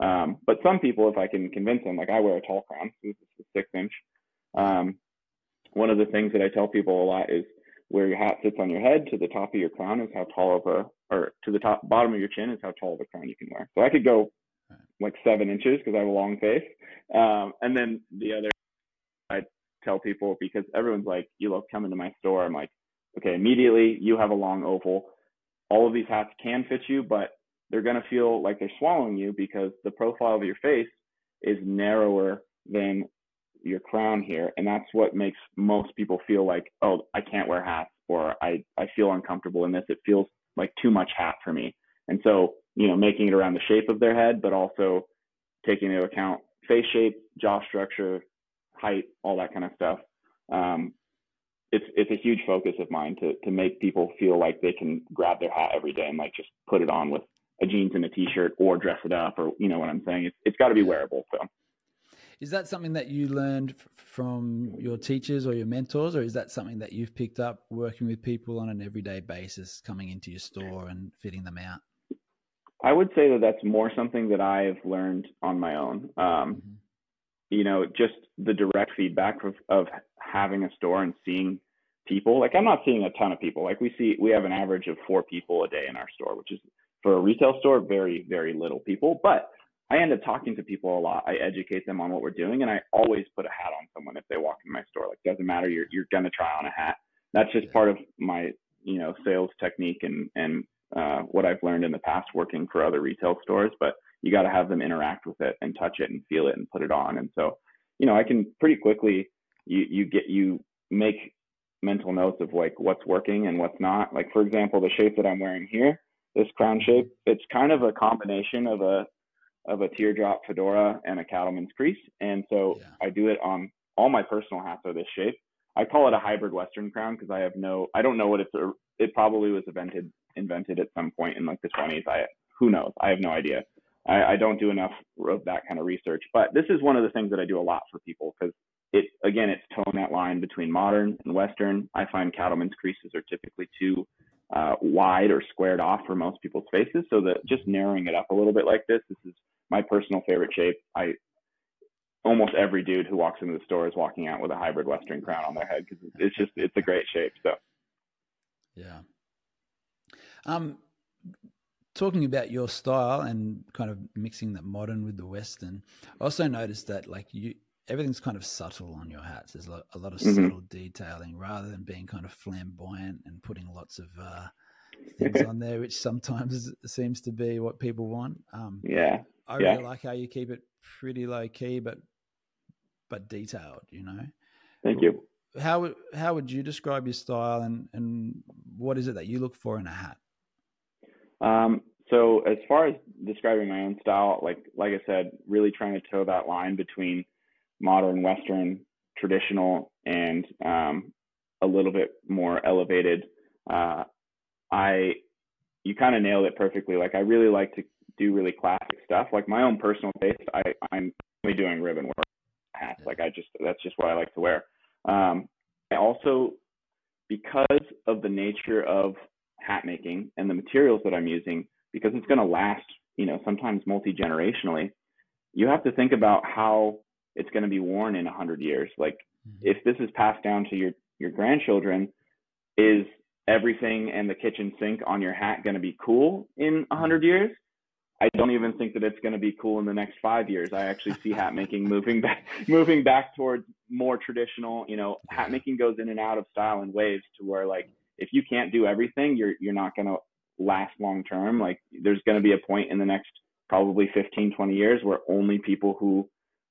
Um, but some people, if I can convince them, like I wear a tall crown, this is the six inch. Um, one of the things that I tell people a lot is where your hat sits on your head to the top of your crown is how tall of a, or to the top bottom of your chin is how tall of a crown you can wear. So I could go like seven inches because I have a long face. Um, and then the other, I tell people because everyone's like, you love coming to my store. I'm like, okay, immediately you have a long oval. All of these hats can fit you, but they're going to feel like they're swallowing you because the profile of your face is narrower than your crown here. And that's what makes most people feel like, oh, I can't wear hats or I, I feel uncomfortable in this. It feels like too much hat for me. And so, you know, making it around the shape of their head, but also taking into account face shape, jaw structure, height, all that kind of stuff. Um, it's it's a huge focus of mine to to make people feel like they can grab their hat every day and like just put it on with a jeans and a t-shirt or dress it up or you know what I'm saying. It's it's got to be wearable. So Is that something that you learned f- from your teachers or your mentors, or is that something that you've picked up working with people on an everyday basis, coming into your store and fitting them out? I would say that that's more something that I've learned on my own. Um, Mhm. you know, just the direct feedback of, of having a store and seeing people. Like I'm not seeing a ton of people. Like we see, we have an average of four people a day in our store, which is for a retail store, very, very little people. But I end up talking to people a lot. I educate them on what we're doing, and I always put a hat on someone if they walk in my store. Like doesn't matter, you're you're gonna try on a hat. That's just Yeah. part of my you know sales technique and and uh, what I've learned in the past working for other retail stores. But you got to have them interact with it and touch it and feel it and put it on. And so, you know, I can pretty quickly you you get you make mental notes of like what's working and what's not. Like for example, the shape that I'm wearing here, this crown shape, it's kind of a combination of a of a teardrop fedora and a cattleman's crease. And so Yeah. I do it on all my personal hats are this shape. I call it a hybrid Western crown because I have no, I don't know what it's, a, it probably was invented, invented at some point in like the 20s. I, who knows? I have no idea. I, I don't do enough of that kind of research, but this is one of the things that I do a lot for people because it, again, it's toeing that line between modern and Western. I find cattleman's creases are typically too uh, wide or squared off for most people's faces. So that just narrowing it up a little bit like this, this is my personal favorite shape. I almost every dude who walks into the store is walking out with a hybrid Western crown on their head because it's just it's a great shape. So Yeah. Um, talking about your style and kind of mixing that modern with the Western, I also noticed that like you everything's kind of subtle on your hats. There's a lot of Mhm. subtle detailing rather than being kind of flamboyant and putting lots of uh, things on there, which sometimes seems to be what people want. Um, Yeah. I Yeah. really like how you keep it pretty low key, but but detailed. You know, Thank you. how would how would you describe your style, and and what is it that you look for in a hat? Um, so as far as describing my own style, like like I said, really trying to toe that line between modern, Western, traditional, and um, a little bit more elevated. Uh, I you kind of nailed it perfectly. Like I really like to do really classic stuff. Like my own personal taste, I I'm only doing ribbon work hats. Like I just that's just what I like to wear. Um, I also because of the nature of hat making and the materials that I'm using, because it's going to last, you know, sometimes multi generationally, you have to think about how it's going to be worn in a hundred years. Like mm-hmm. if this is passed down to your your grandchildren, is everything and the kitchen sink on your hat going to be cool in a hundred mm-hmm. years? I don't even think that it's going to be cool in the next five years. I actually see hat making moving back, moving back towards more traditional. You know, hat making goes in and out of style in waves to where like if you can't do everything, you're you're not going to last long term. Like there's going to be a point in the next probably 15, 20 years where only people who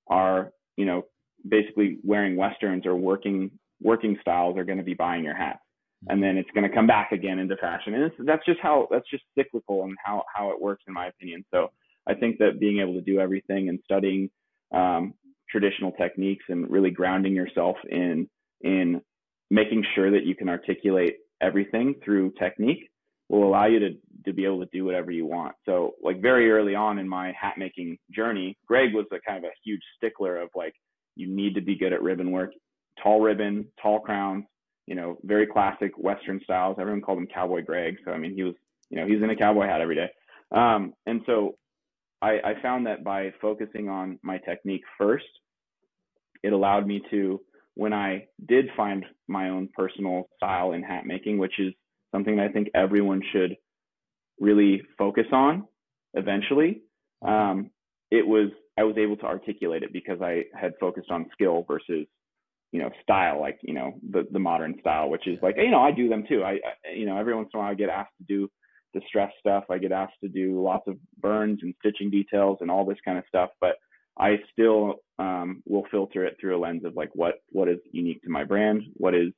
are you know basically wearing westerns or working working styles are going to be buying your hats and then it's going to come back again into fashion. And that's just how that's just cyclical and how how it works in my opinion. So I think that being able to do everything and studying um, traditional techniques and really grounding yourself in in making sure that you can articulate everything through technique will allow you to to be able to do whatever you want. So like very early on in my hat making journey, Greg was a kind of a huge stickler of like you need to be good at ribbon work, tall ribbon, tall crowns, you know, very classic Western styles. Everyone called him Cowboy Greg. So, I mean, he was, you know, he's in a cowboy hat every day. Um, and so I, I found that by focusing on my technique first, it allowed me to, when I did find my own personal style in hat making, which is something that I think everyone should really focus on eventually, um, it was, I was able to articulate it because I had focused on skill versus you know style like you know the the modern style which is like you know i do them too. I, I you know every once in a while i get asked to do distress stuff. I get asked to do lots of burns and stitching details and all this kind of stuff but i still um, will filter it through a lens of like what what is unique to my brand what is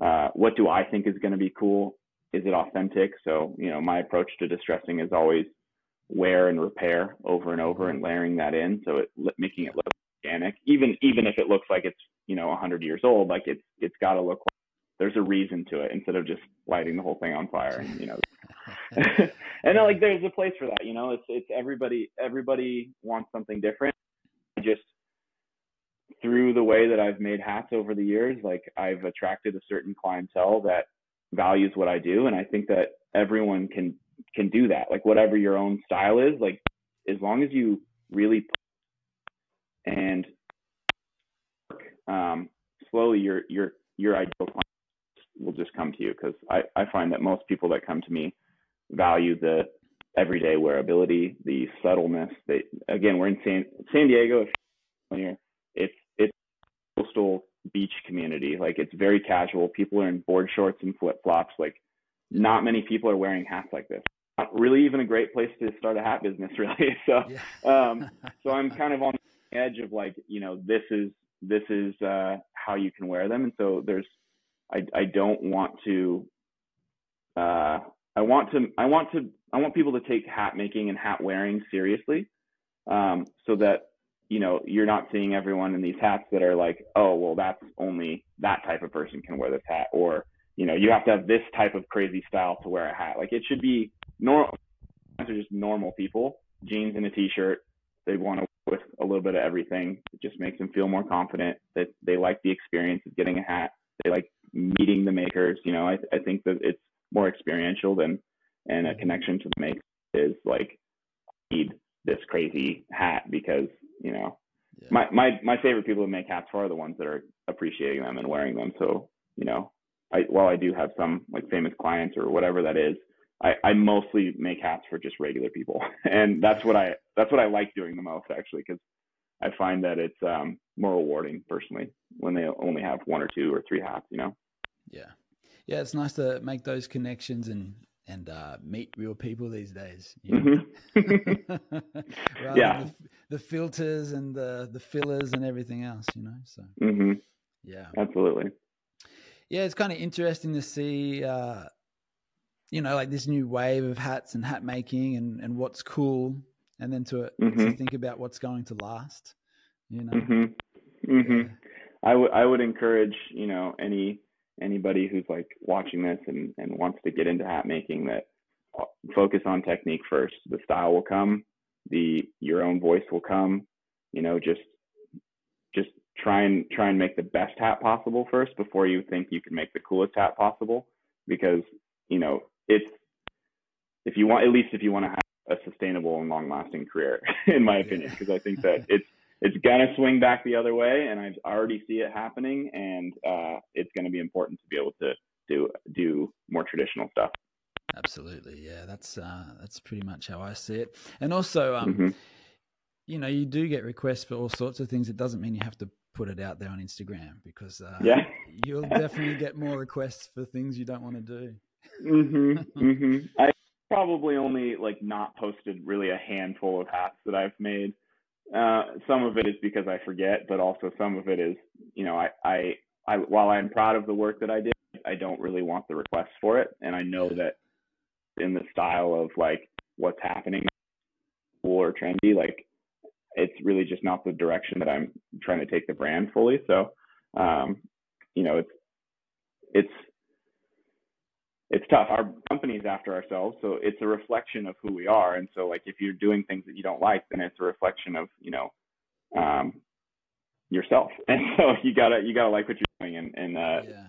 uh, what do i think is going to be cool? Is it authentic? So you know my approach to distressing is always wear and repair over and over and layering that in. So it making it look organic even even if it looks like it's you know a 100 years old like it's it's got to look like there's a reason to it instead of just lighting the whole thing on fire and you know. And like there's a place for that you know? It's it's everybody everybody wants something different. Just through the way that I've made hats over the years like I've attracted a certain clientele that values what I do and I think that everyone can can do that like whatever your own style is like as long as you really and um, slowly your your your ideal client will just come to you because I, I find that most people that come to me value the everyday wearability, the subtleness. They again, we're in San San Diego. If it's it's coastal beach community. Like it's very casual. People are in board shorts and flip flops. Like not many people are wearing hats like this. Not really even a great place to start a hat business, really. So um, so I'm kind of on the edge of like you know this is this is uh, how you can wear them. And so there's, I, I don't want to, uh, I want to, I want to, I want people to take hat making and hat wearing seriously, um, so that you know you're not seeing everyone in these hats that are like, oh well, that's only that type of person can wear this hat, or you know you have to have this type of crazy style to wear a hat. Like it should be normal. They're just normal people, jeans and a t-shirt. They want to with a little bit of everything. It just makes them feel more confident that they like the experience of getting a hat. They like meeting the makers. You know, I, I think that it's more experiential than and a connection to the maker is like need this crazy hat because you know yeah. my my my favorite people who make hats for are the ones that are appreciating them and wearing them. So you know, I while I do have some like famous clients or whatever that is, I, I mostly make hats for just regular people, and that's what I that's what I like doing the most actually, because I find that it's um, more rewarding personally when they only have one or two or three hats. You know. Yeah, yeah. It's nice to make those connections and and uh, meet real people these days. You know? mm-hmm. yeah. The, the, filters and the the fillers and everything else. You know. So. Mm-hmm. Yeah. Absolutely. Yeah, it's kind of interesting to see. Uh, you know, like this new wave of hats and hat making and, and what's cool and then to, mm-hmm. to think about what's going to last. You know. Mm-hmm. Mm-hmm. Yeah. I would I would encourage you know any anybody who's like watching this and and wants to get into hat making that uh, focus on technique first. The style will come, the your own voice will come. You know, just just try and try and make the best hat possible first before you think you can make the coolest hat possible because you know it's if you want at least if you want to have a sustainable and long lasting career, in my opinion, because I think that it's it's gonna swing back the other way, and I already see it happening, and uh, it's gonna be important to be able to do do more traditional stuff. Absolutely, yeah, that's uh, that's pretty much how I see it, and also, um, mm-hmm. you know, you do get requests for all sorts of things. It doesn't mean you have to put it out there on Instagram because uh, yeah. you'll definitely get more requests for things you don't want to do. mhm, mhm. I probably only like not posted really a handful of hats that I've made. Uh, some of it is because I forget, but also some of it is, you know, I, I, I, while I'm proud of the work that I did, I don't really want the requests for it. And I know that in the style of like what's happening or trendy, like it's really just not the direction that I'm trying to take the brand fully. So, um, you know, it's, it's, it's tough. Our company's after ourselves, so it's a reflection of who we are. And so, like, if you're doing things that you don't like, then it's a reflection of, you know, um, yourself. And so you gotta you gotta like what you're doing and and uh, yeah.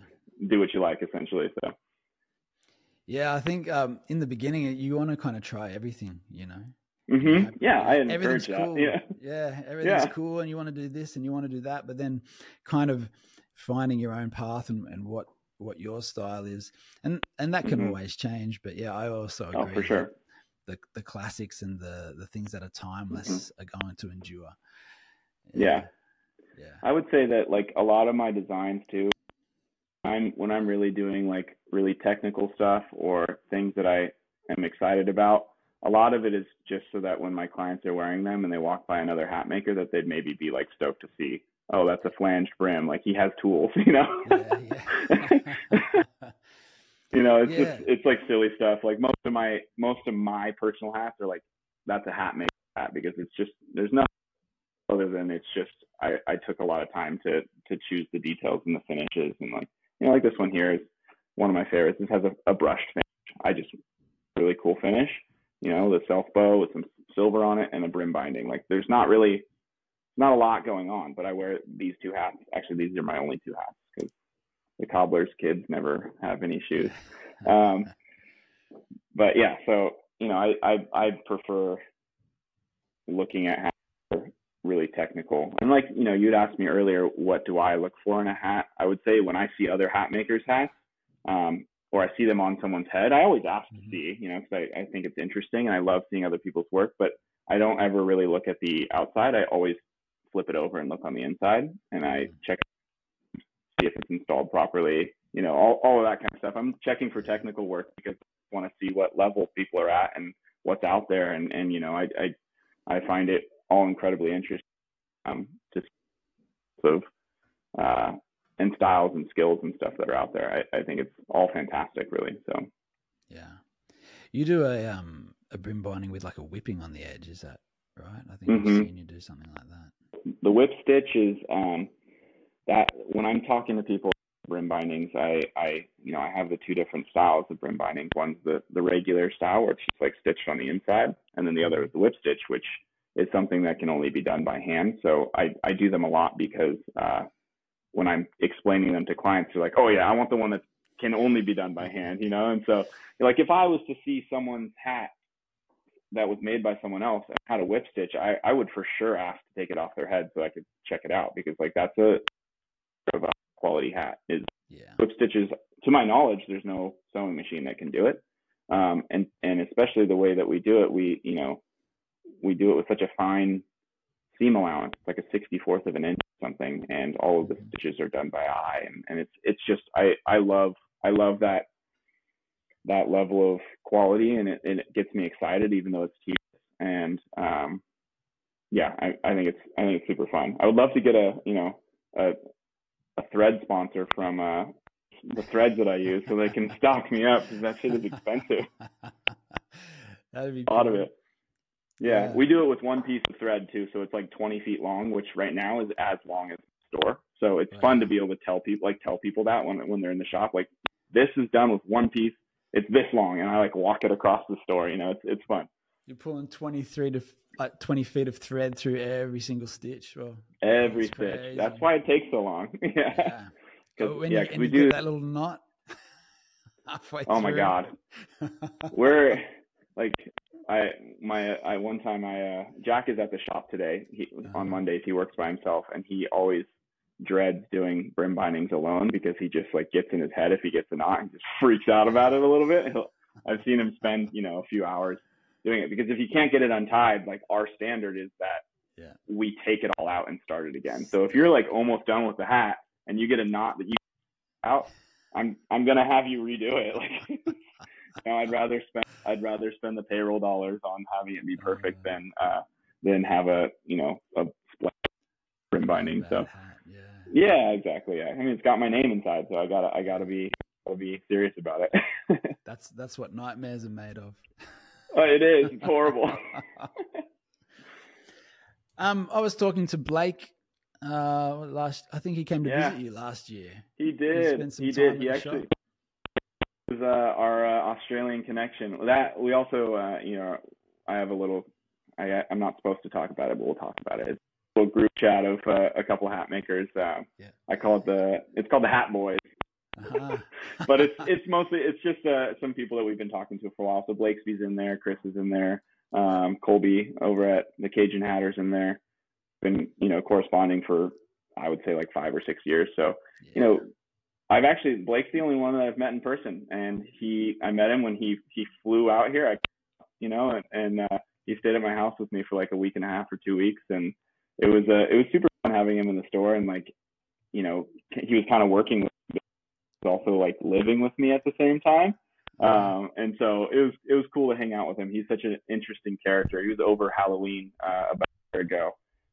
do what you like, essentially. So. Yeah, I think um, in the beginning you want to kind of try everything, you know. Mm-hmm. Yeah, I encourage that. Cool. Yeah, yeah, everything's yeah. cool, and you want to do this and you want to do that, but then kind of finding your own path and, and what what your style is, and and that can mm-hmm. always change. But yeah, I also agree. Oh, for sure. The the classics and the the things that are timeless mm-hmm. are going to endure. Yeah. yeah. yeah. I would say that like a lot of my designs too. I'm when I'm really doing like really technical stuff or things that I am excited about. A lot of it is just so that when my clients are wearing them and they walk by another hat maker, that they'd maybe be like stoked to see oh, that's a flanged brim. Like he has tools, you know. Yeah, yeah. you know, it's yeah. just it's like silly stuff. Like most of my most of my personal hats are like that's a hat maker hat because it's just there's nothing other than it's just I I took a lot of time to to choose the details and the finishes and like you know like this one here is one of my favorites. This has a, a brushed finish. I just really cool finish. You know, the self bow with some silver on it and a brim binding. Like there's not really not a lot going on, but I wear these two hats. Actually, these are my only two hats because the cobbler's kids never have any shoes. Um, but yeah, so you know, I, I I prefer looking at hats really technical. And like you know, you'd asked me earlier, what do I look for in a hat? I would say when I see other hat makers' hats, um, or I see them on someone's head, I always ask mm-hmm. to see, you know, because I, I think it's interesting and I love seeing other people's work, but I don't ever really look at the outside. I always flip it over and look on the inside and I mm. check see if it's installed properly, you know, all, all of that kind of stuff. I'm checking for technical work because I want to see what level people are at and what's out there. And, and, you know, I, I, I find it all incredibly interesting, um, just sort of, uh, and styles and skills and stuff that are out there. I, I think it's all fantastic really. So, yeah, you do a, um, a brim binding with like a whipping on the edge. Is that right? I think mm-hmm. I've seen you do something like that the whip stitch is um, that when I'm talking to people brim bindings, I, I, you know, I have the two different styles of brim bindings. One's the, the regular style where it's just like stitched on the inside, and then the other is the whip stitch, which is something that can only be done by hand. So I, I do them a lot because uh, when I'm explaining them to clients, they're like, oh yeah, I want the one that can only be done by hand, you know? And so like if I was to see someone's hat that was made by someone else and had a whip stitch, I, I would for sure ask to take it off their head so I could check it out because like that's a of a quality hat. Is yeah. whip stitches to my knowledge, there's no sewing machine that can do it. Um, and and especially the way that we do it, we you know we do it with such a fine seam allowance. Like a 64th of an inch or something, and all of the stitches are done by eye, and, and it's it's just I I love I love that that level of quality, and it, it gets me excited, even though it's cheap And um, yeah, I, I think it's I think it's super fun. I would love to get a you know a a thread sponsor from uh, the threads that I use, so they can stock me up because that shit is expensive. That'd be a lot cool. of it. Yeah, Yeah. we do it with one piece of thread too, so it's like 20 feet long, which right now is as long as the store. So it's Right. fun to be able to tell people, like tell people that when when they're in the shop, like this is done with one piece. It's this long, and I like walk it across the store. You know, it's it's fun. You're pulling 23 to like 20 feet of thread through every single stitch. Well, Every That's stitch. crazy. That's why it takes so long. yeah. yeah. 'Cause- when yeah, and we do. get that little knot halfway Oh my god. We're like I my I one time I uh Jack is at the shop today. He Uh-huh. on Mondays he works by himself and he always dreads doing brim bindings alone because he just like gets in his head if he gets a knot and just freaks out about it a little bit. He'll, I've seen him spend, you know, a few hours doing it because if you can't get it untied, like our standard is that Yeah. we take it all out and start it again. So if you're like almost done with the hat and you get a knot that you out, I'm I'm gonna have you redo it. Like you know, I'd rather spend I'd rather spend the payroll dollars on having it be perfect Uh. than uh than have a you know a brim binding. So yeah. exactly. Yeah, I mean it's got my name inside, so I gotta I gotta be gotta be serious about it. That's that's what nightmares are made of. oh, it is. It's horrible. um, I was talking to Blake uh last. I think he came to Yeah. visit you last year. He did. some He time did. He actually shop. was uh, our uh, Australian connection. That we also, uh, you know, I have a little. I I'm not supposed to talk about it, but we'll talk about it. It's little group chat of uh, a couple hat makers. Uh, Yeah. I call it the. It's called the Hat Boys, Uh-huh. but it's it's mostly it's just uh, some people that we've been talking to for a while. So Blakesby's in there, Chris is in there, um, Colby over at the Cajun Hatters in there. Been you know corresponding for I would say like five or six years. So you know, I've actually Blake's the only one that I've met in person, and he I met him when he he flew out here. I, you know, and, and uh, he stayed at my house with me for like a week and a half or two weeks, and it was uh, it was super fun having him in the store, and like, you know, he was kind of working with, me, but he was also like living with me at the same time. Um, and so it was it was cool to hang out with him. He's such an interesting character. He was over Halloween uh, about a year ago,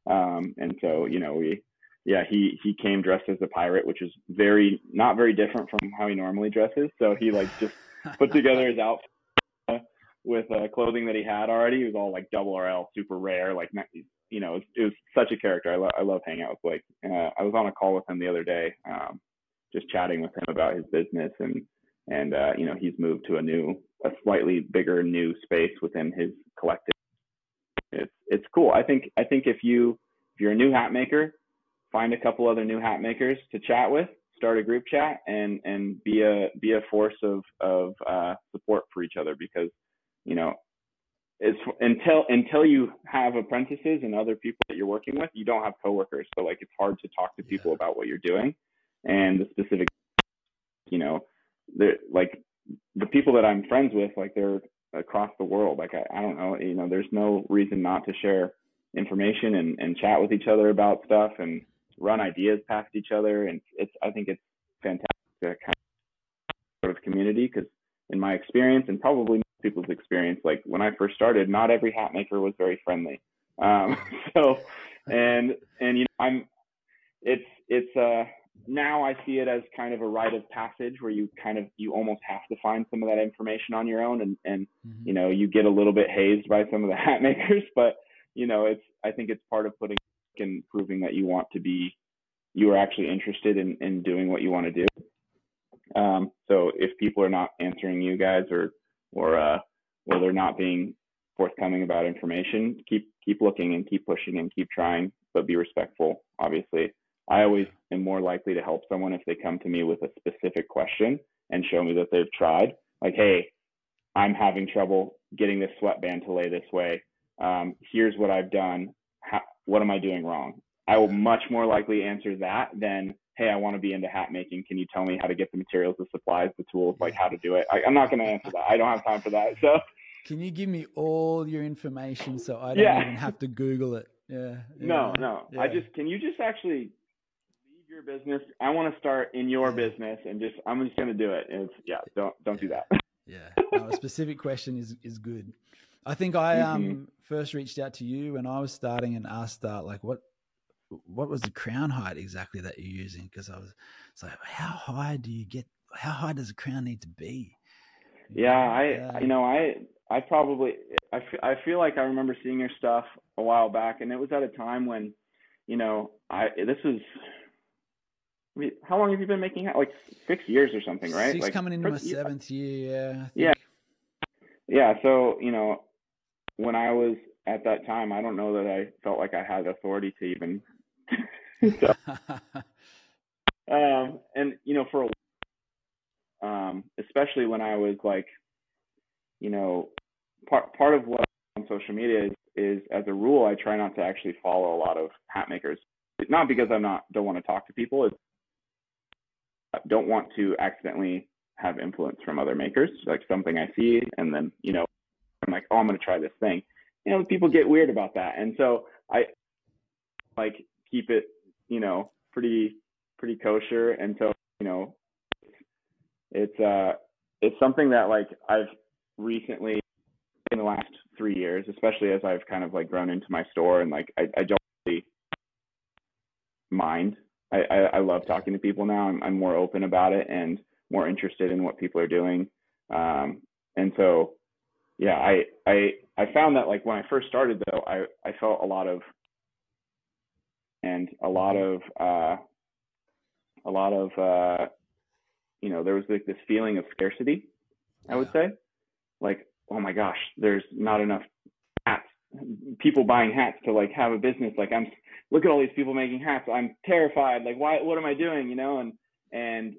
um, and so you know we yeah, he he came dressed as a pirate, which is very not very different from how he normally dresses. So he like just put together his outfit with uh, clothing that he had already. He was all like double RL, super rare, like you know, it was, such a character. I love I love hanging out with Blake. Uh, I was on a call with him the other day, um, just chatting with him about his business and and uh, you know he's moved to a new, a slightly bigger new space within his collective. It's it's cool. I think I think if you if you're a new hat maker find a couple other new hat makers to chat with, start a group chat, and and be a be a force of of uh, support for each other because you know it's until until you have apprentices and other people that you're working with, you don't have coworkers. So like it's hard to talk to people Yeah. about what you're doing and the specific you know the like the people that I'm friends with like they're across the world like I, I don't know you know there's no reason not to share information and, and chat with each other about stuff and run ideas past each other and it's i think it's fantastic to kind of sort of community because in my experience and probably people's experience. Like when i first started not every hat maker was very friendly. Um so and and you know i'm it's it's uh now i see it as kind of a rite of passage where you kind of you almost have to find some of that information on your own and and Mhm. you know you get a little bit hazed by some of the hat makers. But you know it's i think it's part of putting and proving that you want to be you are actually interested in in doing what you want to do. Um so if people are not answering you guys or or uh or they're not being forthcoming about information keep keep looking and keep pushing and keep trying but be respectful obviously. I always am more likely to help someone if they come to me with a specific question and show me that they've tried. Like hey i'm having trouble getting this sweatband to lay this way. Um, here's what i've done. How, what am i doing wrong? I will much more likely answer that than hey i want to be into hat making can you tell me how to get the materials the supplies the tools like how to do it I, i'm not going to answer that i don't have time for that so Can you give me all your information so I don't Yeah. even have to Google it? Yeah. No, yeah, no. yeah. I just can you just actually leave your business? I want to start in your business and just I'm just gonna do it. And it's yeah, don't don't do that. Yeah, no, a specific question is is good. I think I Mhm. um first reached out to you when I was starting and asked uh, like what what was the crown height exactly that you're using because I was it's like how high do you get how high does a crown need to be? You Yeah. I you know I I probably I fe- I feel like I remember seeing your stuff a while back, and it was at a time when, you know, I this was. I mean, how long have you been making? Like six years or something, right? Six like coming into my seventh year. Yeah. I Yeah. Yeah, so you know, when I was at that time, I don't know that I felt like I had authority to even. so, um, and you know, for a um, especially when I was like, you know, part part of what on social media is is as a rule, I try not to actually follow a lot of hat makers. Not because I'm not don't want to talk to people. It's I don't want to accidentally have influence from other makers, like something I see, and then you know, I'm like, oh, I'm gonna try this thing. You know, people get weird about that, and so I like keep it, you know, pretty pretty kosher, so you know, it's uh, it's something that like I've recently in the last three years, especially as I've kind of like grown into my store and like I, I don't really mind. I, I, I love talking to people now. I'm, I'm more open about it and more interested in what people are doing. Um, and so, yeah, I, I, I found that like when I first started though, I, I felt a lot of, and a lot of, uh, a lot of, uh, you know, there was like this feeling of scarcity, I would say, like, oh my gosh, there's not enough hats, people buying hats to like have a business. Like I'm, look at all these people making hats. I'm terrified. Like, why, what am I doing? You know, and, and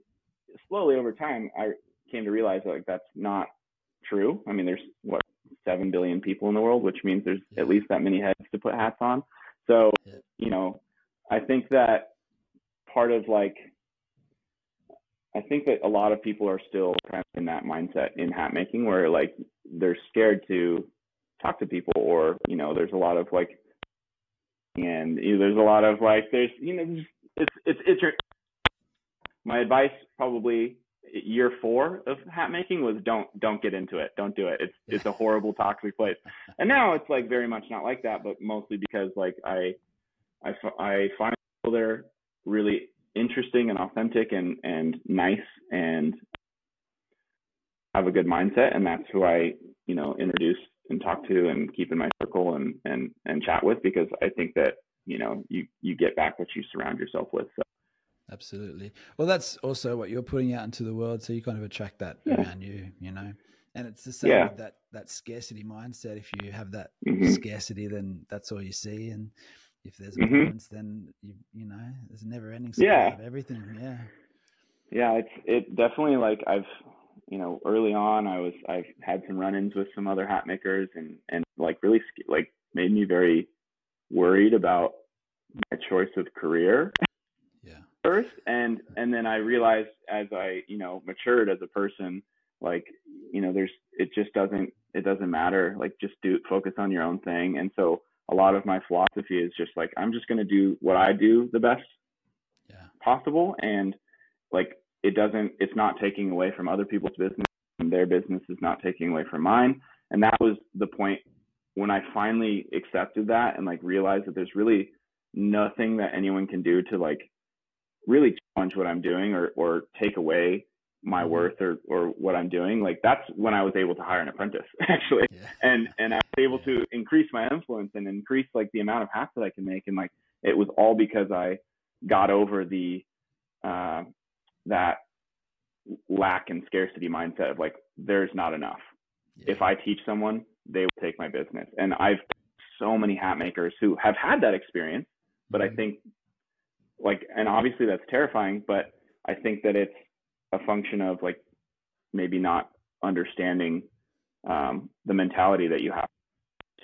slowly over time, I came to realize that like that's not true. I mean, there's what, 7 billion people in the world, which means there's Yeah. at least that many heads to put hats on. So, you know, I think that part of like, I think that a lot of people are still kind of in that mindset in hat making where like they're scared to talk to people or, you know, there's a lot of like, and you know, there's a lot of like, there's, you know, it's, it's, it's your, my advice probably year four of hat making was don't, don't get into it. Don't do it. It's, it's a horrible toxic place. And now it's like very much not like that, but mostly because like I, I, I find people that are really interesting and authentic and, and nice and have a good mindset. And that's who I, you know, introduce and talk to and keep in my circle and, and, and chat with because I think that, you know, you, you get back what you surround yourself with. So Absolutely. Well, that's also what you're putting out into the world, so you kind of attract that Yeah. around you, you know. And it's the same Yeah. with that that scarcity mindset. If you have that Mhm. scarcity, then that's all you see, and if there's Mhm. abundance, then you you know there's a never ending supply Yeah. of everything. Yeah. yeah, it's, it definitely like I've, you know, early on I was, I've had some run-ins with some other hat makers and, and like really like made me very worried about my choice of career Yeah. first and and then i realized as i you know matured as a person like you know there's it just doesn't it doesn't matter like just do focus on your own thing and so a lot of my philosophy is just like i'm just going to do what i do the best Yeah. possible and like it doesn't it's not taking away from other people's business and their business is not taking away from mine and that was the point when i finally accepted that and like realized that there's really nothing that anyone can do to like really challenge what i'm doing or or take away my Mhm. worth or or what i'm doing like that's when i was able to hire an apprentice actually Yeah. and and I was able to increase my influence and increase like the amount of hats that I can make, and like it was all because I got over the uh, that lack and scarcity mindset of like there's not enough. yeah. If I teach someone, they will take my business, and I've so many hat makers who have had that experience, but I Mhm. think like and obviously that's terrifying, but I think that it's a function of like maybe not understanding um, the mentality that you have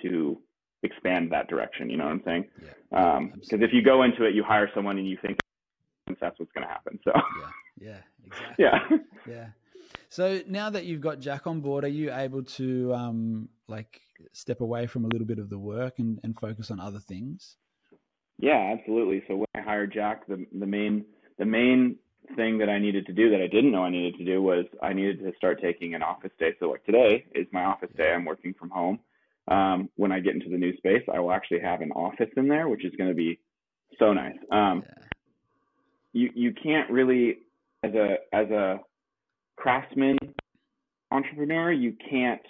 to expand that direction. You know what I'm saying? Yeah. Because if you go into it, you hire someone and you think that's what's going to happen. So Yeah. Yeah. Exactly. yeah, Yeah. So now that you've got Jack on board, are you able to um, like step away from a little bit of the work and, and focus on other things? Yeah, absolutely. So when I hired Jack, the the main the main thing that I needed to do that I didn't know I needed to do was I needed to start taking an office day. So like today is my office day. I'm working from home. Um, when I get into the new space, I will actually have an office in there, which is going to be so nice. Um, yeah. You you can't really as a as a craftsman entrepreneur, you can't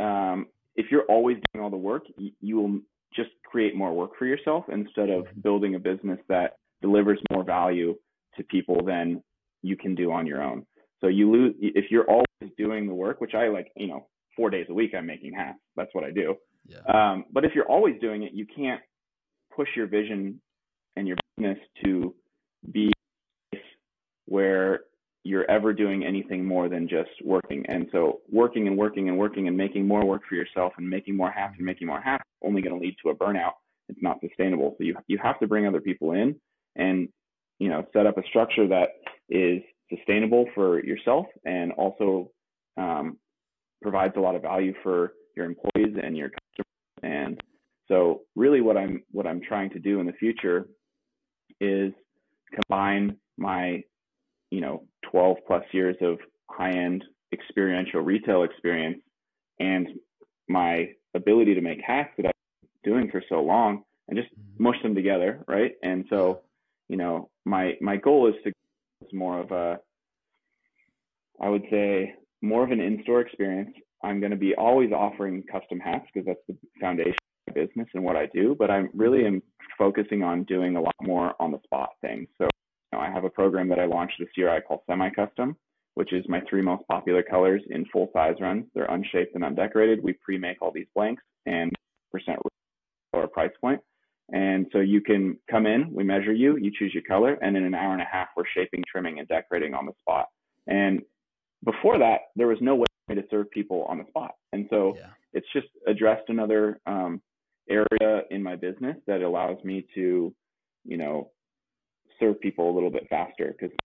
um, if you're always doing all the work, you, you will just create more work for yourself instead of building a business that delivers more value to people than you can do on your own. So you lose if you're always doing the work, which I like, you know, four days a week I'm making hats. That's what I do. Yeah. Um, but if you're always doing it, you can't push your vision and your business to be where you're ever doing anything more than just working. And so working and working and working and making more work for yourself and making more hats and making more hats only going to lead to a burnout. It's not sustainable. So you you have to bring other people in and you know set up a structure that is sustainable for yourself and also um, provides a lot of value for your employees and your customers. And so really what I'm what I'm trying to do in the future is combine my you know 12 plus years of high end experiential retail experience and my ability to make hats that I've been doing for so long and just mm-hmm. mush them together, right? And so, you know, my my goal is to is more of a I would say more of an in-store experience. I'm going to be always offering custom hats because that's the foundation of my business and what I do, but I'm really mm-hmm. am focusing on doing a lot more on the spot things. So know, I have a program that I launched this year I call semi-custom, which is my three most popular colors in full size runs. They're unshaped and undecorated. We pre-make all these blanks and percent lower price point. And so you can come in, we measure you, you choose your color, and in an hour and a half, we're shaping, trimming, and decorating on the spot. And before that, there was no way to serve people on the spot. And so yeah. it's just addressed another um, area in my business that allows me to, you know, serve people a little bit faster because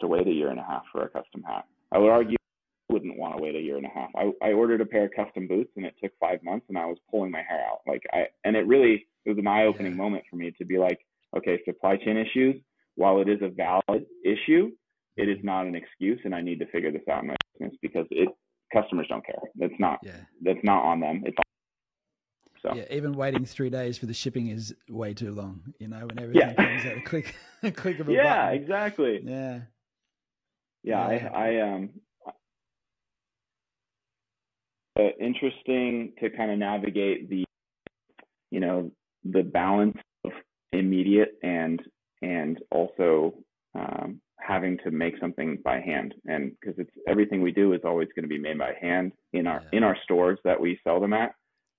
to wait a year and a half for a custom hat. I would argue wouldn't want to wait a year and a half. I, I ordered a pair of custom boots and it took five months and I was pulling my hair out. Like I and it really it was an eye opening yeah. moment for me to be like, okay, supply chain issues, while it is a valid issue, it is not an excuse and I need to figure this out in my business because it customers don't care. That's not yeah. that's not on them. It's so yeah, even waiting three days for the shipping is way too long. You know, when everything yeah. comes at a click, a click of a yeah, button. exactly. Yeah, yeah. yeah. I, I um, uh, interesting to kind of navigate the, you know, the balance of immediate and and also um, having to make something by hand and because it's everything we do is always going to be made by hand in our yeah. in our stores that we sell them at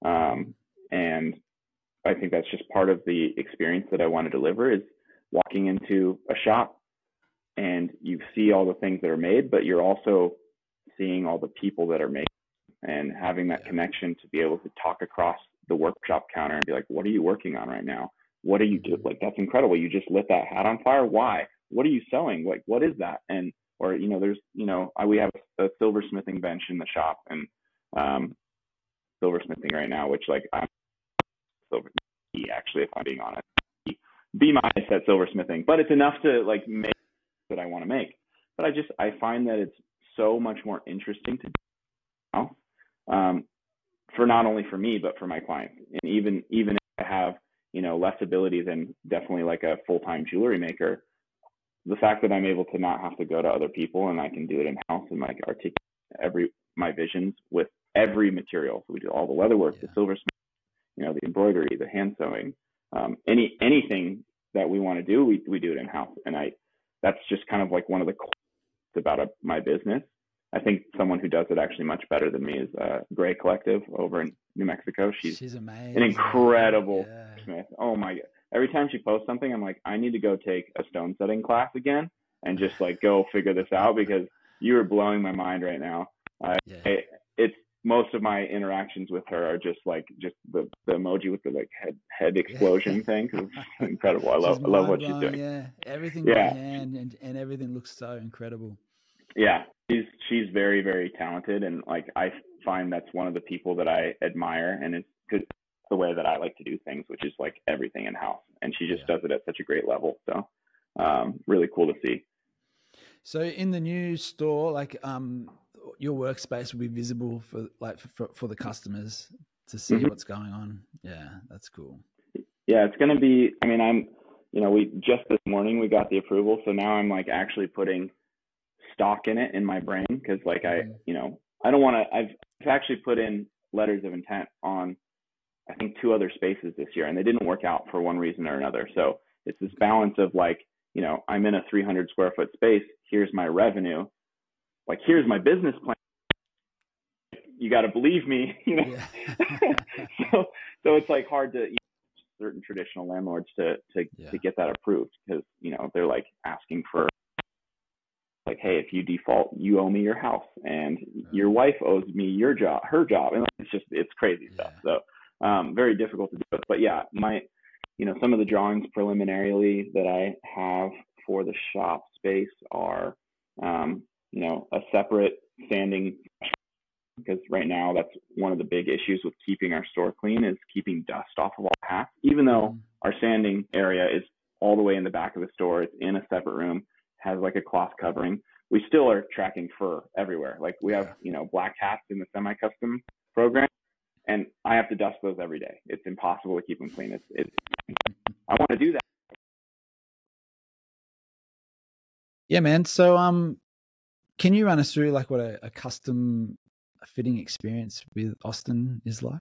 um, and I think that's just part of the experience that I want to deliver is walking into a shop and you see all the things that are made, but you're also seeing all the people that are making and having that connection to be able to talk across the workshop counter and be like, what are you working on right now? What are you doing? Like, that's incredible. You just lit that hat on fire. Why? What are you sewing? Like, what is that? And, or, you know, there's, you know, I, we have a silversmithing bench in the shop and, um, silversmithing right now, which like I'm silver actually, if I'm being honest. B minus at silversmithing, but it's enough to like make that I want to make. But I just I find that it's so much more interesting to do now, um, for not only for me but for my clients. And even even if I have you know less ability than definitely like a full time jewelry maker, the fact that I'm able to not have to go to other people and I can do it in house and like articulate every my visions with every material. So we do all the leather work, yeah. the silversmith you know, the embroidery, the hand sewing, um, any anything that we want to do, we we do it in house. And I that's just kind of like one of the about a, my business. I think someone who does it actually much better than me is uh, Gray Collective over in New Mexico. She's, She's amazing. an incredible yeah. smith. Oh my god! Every time she posts something, I'm like, I need to go take a stone setting class again and just like go figure this out because you are blowing my mind right now. I, yeah. I, it's most of my interactions with her are just like just the, the emoji with the like head head explosion thing it's incredible. I love I love what she's doing. Yeah, everything yeah. by hand and, and everything looks so incredible. Yeah, she's she's very very talented, and like I find that's one of the people that I admire, and it's because the way that I like to do things, which is like everything in house, and she just Yeah. does it at such a great level. So, um, really cool to see. So in the new store, like um, your workspace will be visible for like for, for the customers to see Mhm. what's going on. Yeah, that's cool. Yeah, it's gonna be. I mean, I'm. You know, we just this morning we got the approval, so now I'm like actually putting stock in it in my brain because like I, Mhm. you know, I don't want to. I've, I've actually put in letters of intent on, I think two other spaces this year, and they didn't work out for one reason or another. So it's this balance of like, you know, I'm in a 300 square foot space. Here's my revenue. Like, here's my business plan. You got to believe me, you know. Yeah. so so it's like hard to you know, certain traditional landlords to to Yeah. to get that approved because you know they're like asking for hey if you default you owe me your house and your wife owes me your job her job and it's just it's crazy stuff so um very difficult to do it but yeah my you know some of the drawings preliminarily that i have for the shop space are um you know a separate standing because right now that's one of the big issues with keeping our store clean is keeping dust off of all paths. Even though Mhm. our sanding area is all the way in the back of the store, it's in a separate room, has like a cloth covering. We still are tracking fur everywhere. Like we have, you know, black hats in the semi-custom program, and I have to dust those every day. It's impossible to keep them clean. It's, it's I want to do that. Yeah, man. So, um, can you run us through like what a, a custom fitting experience with Austin is like?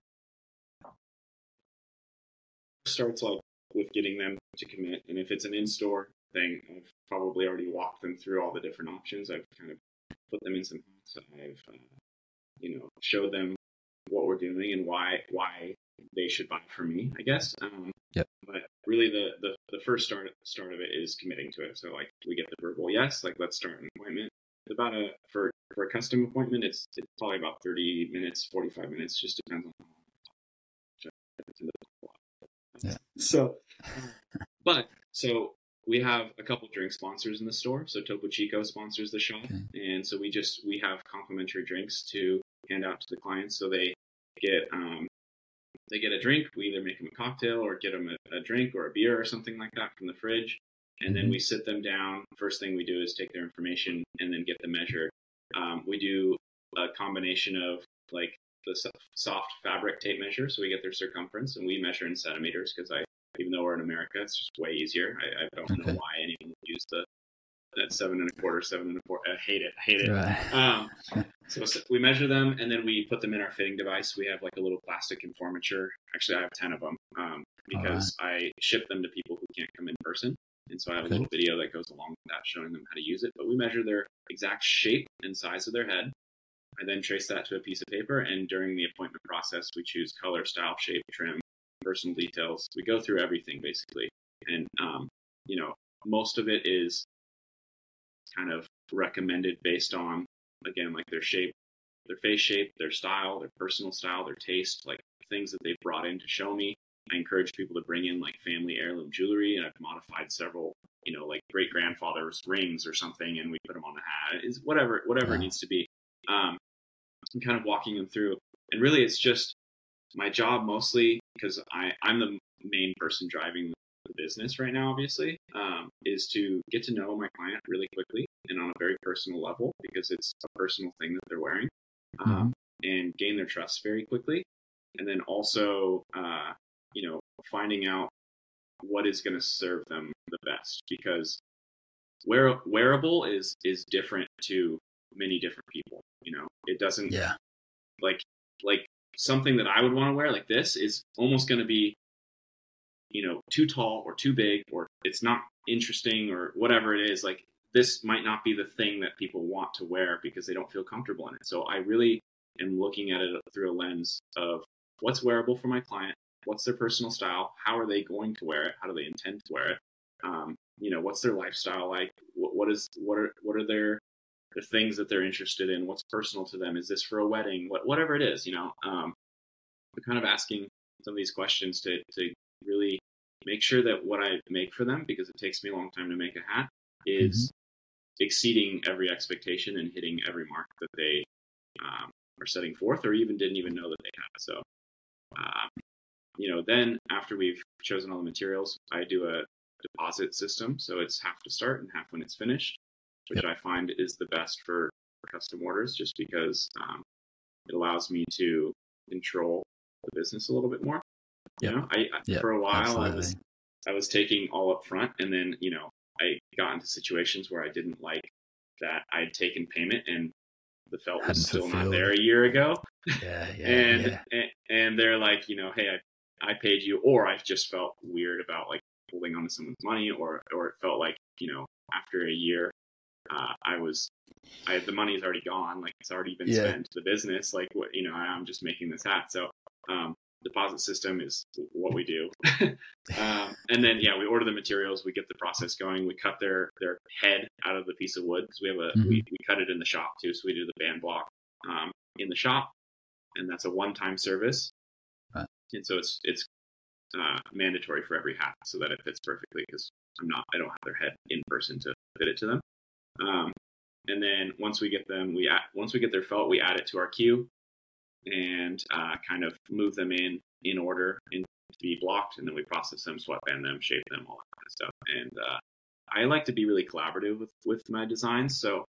starts like with getting them to commit, and if it's an in-store thing, I've probably already walked them through all the different options. I've kind of put them in some hats. I've uh, you know showed them what we're doing and why why they should buy from me. I guess. Um, Yep. But really, the, the the first start start of it is committing to it. So like we get the verbal yes, like let's start an appointment. It's about a for for a custom appointment, it's it's probably about thirty minutes, forty five minutes, just depends on how long. Yeah. So, but so we have a couple drink sponsors in the store. So Topo Chico sponsors the shop, Okay. and so we just we have complimentary drinks to hand out to the clients. So they get um, they get a drink. We either make them a cocktail or get them a, a drink or a beer or something like that from the fridge, and then Mhm. we sit them down. First thing we do is take their information and then get the measure. Um, we do a combination of like the soft fabric tape measure, so we get their circumference and we measure in centimeters because I, even though we're in America, it's just way easier. I, I don't Okay. know why anyone would use the that seven and a quarter, seven and a quarter. I hate it. I hate it. Right. Um, so s- we measure them and then we put them in our fitting device. We have like a little plastic informature. Actually, I have 10 of them um, because I ship them to people who can't come in person. And so I have a little video that goes along with that showing them how to use it. But we measure their exact shape and size of their head. I then trace that to a piece of paper. And during the appointment process, we choose color, style, shape, trim, personal details. We go through everything basically. And, um, you know, most of it is kind of recommended based on again like their shape their face shape their style their personal style their taste like things that they've brought in to show me. I encourage people to bring in like family heirloom jewelry and i've modified several you know like great grandfather's rings or something and we put them on the hat. Is whatever whatever it needs to be. Um i'm kind of walking them through. And really it's just my job mostly because i i'm the main person driving the business right now obviously um, is to get to know my client really quickly and on a very personal level because it's a personal thing that they're wearing um, and gain their trust very quickly. And then also uh, you know finding out what is going to serve them the best because wear, wearable is is different to many different people you know? It doesn't Yeah. like like something that I would want to wear like this is almost going to be you know too tall or too big or it's not interesting or whatever it is like this might not be the thing that people want to wear because they don't feel comfortable in it. So I really am looking at it through a lens of what's wearable for my client what's their personal style how are they going to wear it how do they intend to wear it um, you know what's their lifestyle like what, what is what are what are their the things that they're interested in what's personal to them is this for a wedding what, whatever it is you know um, i'm kind of asking some of these questions to, to really make sure that what i make for them because it takes me a long time to make a hat is exceeding every expectation and hitting every mark that they um, are setting forth, or even didn't even know that they had. So, uh, you know, then after we've chosen all the materials, I do a deposit system. So it's half to start and half when it's finished, which I find is the best for, for custom orders, just because um, it allows me to control the business a little bit more. Yep. You know, I, I Yep, for a while I was I was taking all up front, and then you know I got into situations where I didn't like that I'd taken payment and the felt Hadn't was still not there a year ago, Yeah, yeah, and, yeah. and and they're like, you know, hey, I I paid you, or I've just felt weird about like holding on to someone's money, or or it felt like you know after a year, uh, I was. I the money's already gone, like it's already been Yeah. spent. The business, like what you know, I'm just making this hat. So, um, deposit system is what we do. um, and then yeah, we order the materials, we get the process going, we cut their their head out of the piece of wood because we have a Mhm. we, we cut it in the shop too, so we do the band block um, in the shop, and that's a one time service. Right. And so it's it's uh, mandatory for every hat so that it fits perfectly because I'm not I don't have their head in person to fit it to them. Um, and then once we get them, we once we get their felt, we add it to our queue and uh, kind of move them in in order in to be blocked, and then we process them, sweat band them, shape them, all that kind of stuff. And uh, I like to be really collaborative with with my designs, so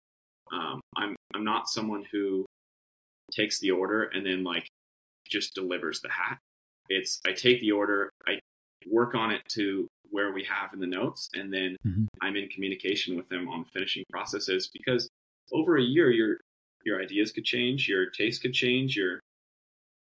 um, I'm I'm not someone who takes the order and then like just delivers the hat. It's I take the order, I work on it to where we have in the notes, and then mm-hmm. I'm in communication with them on the finishing processes because over a year your your ideas could change, your taste could change, your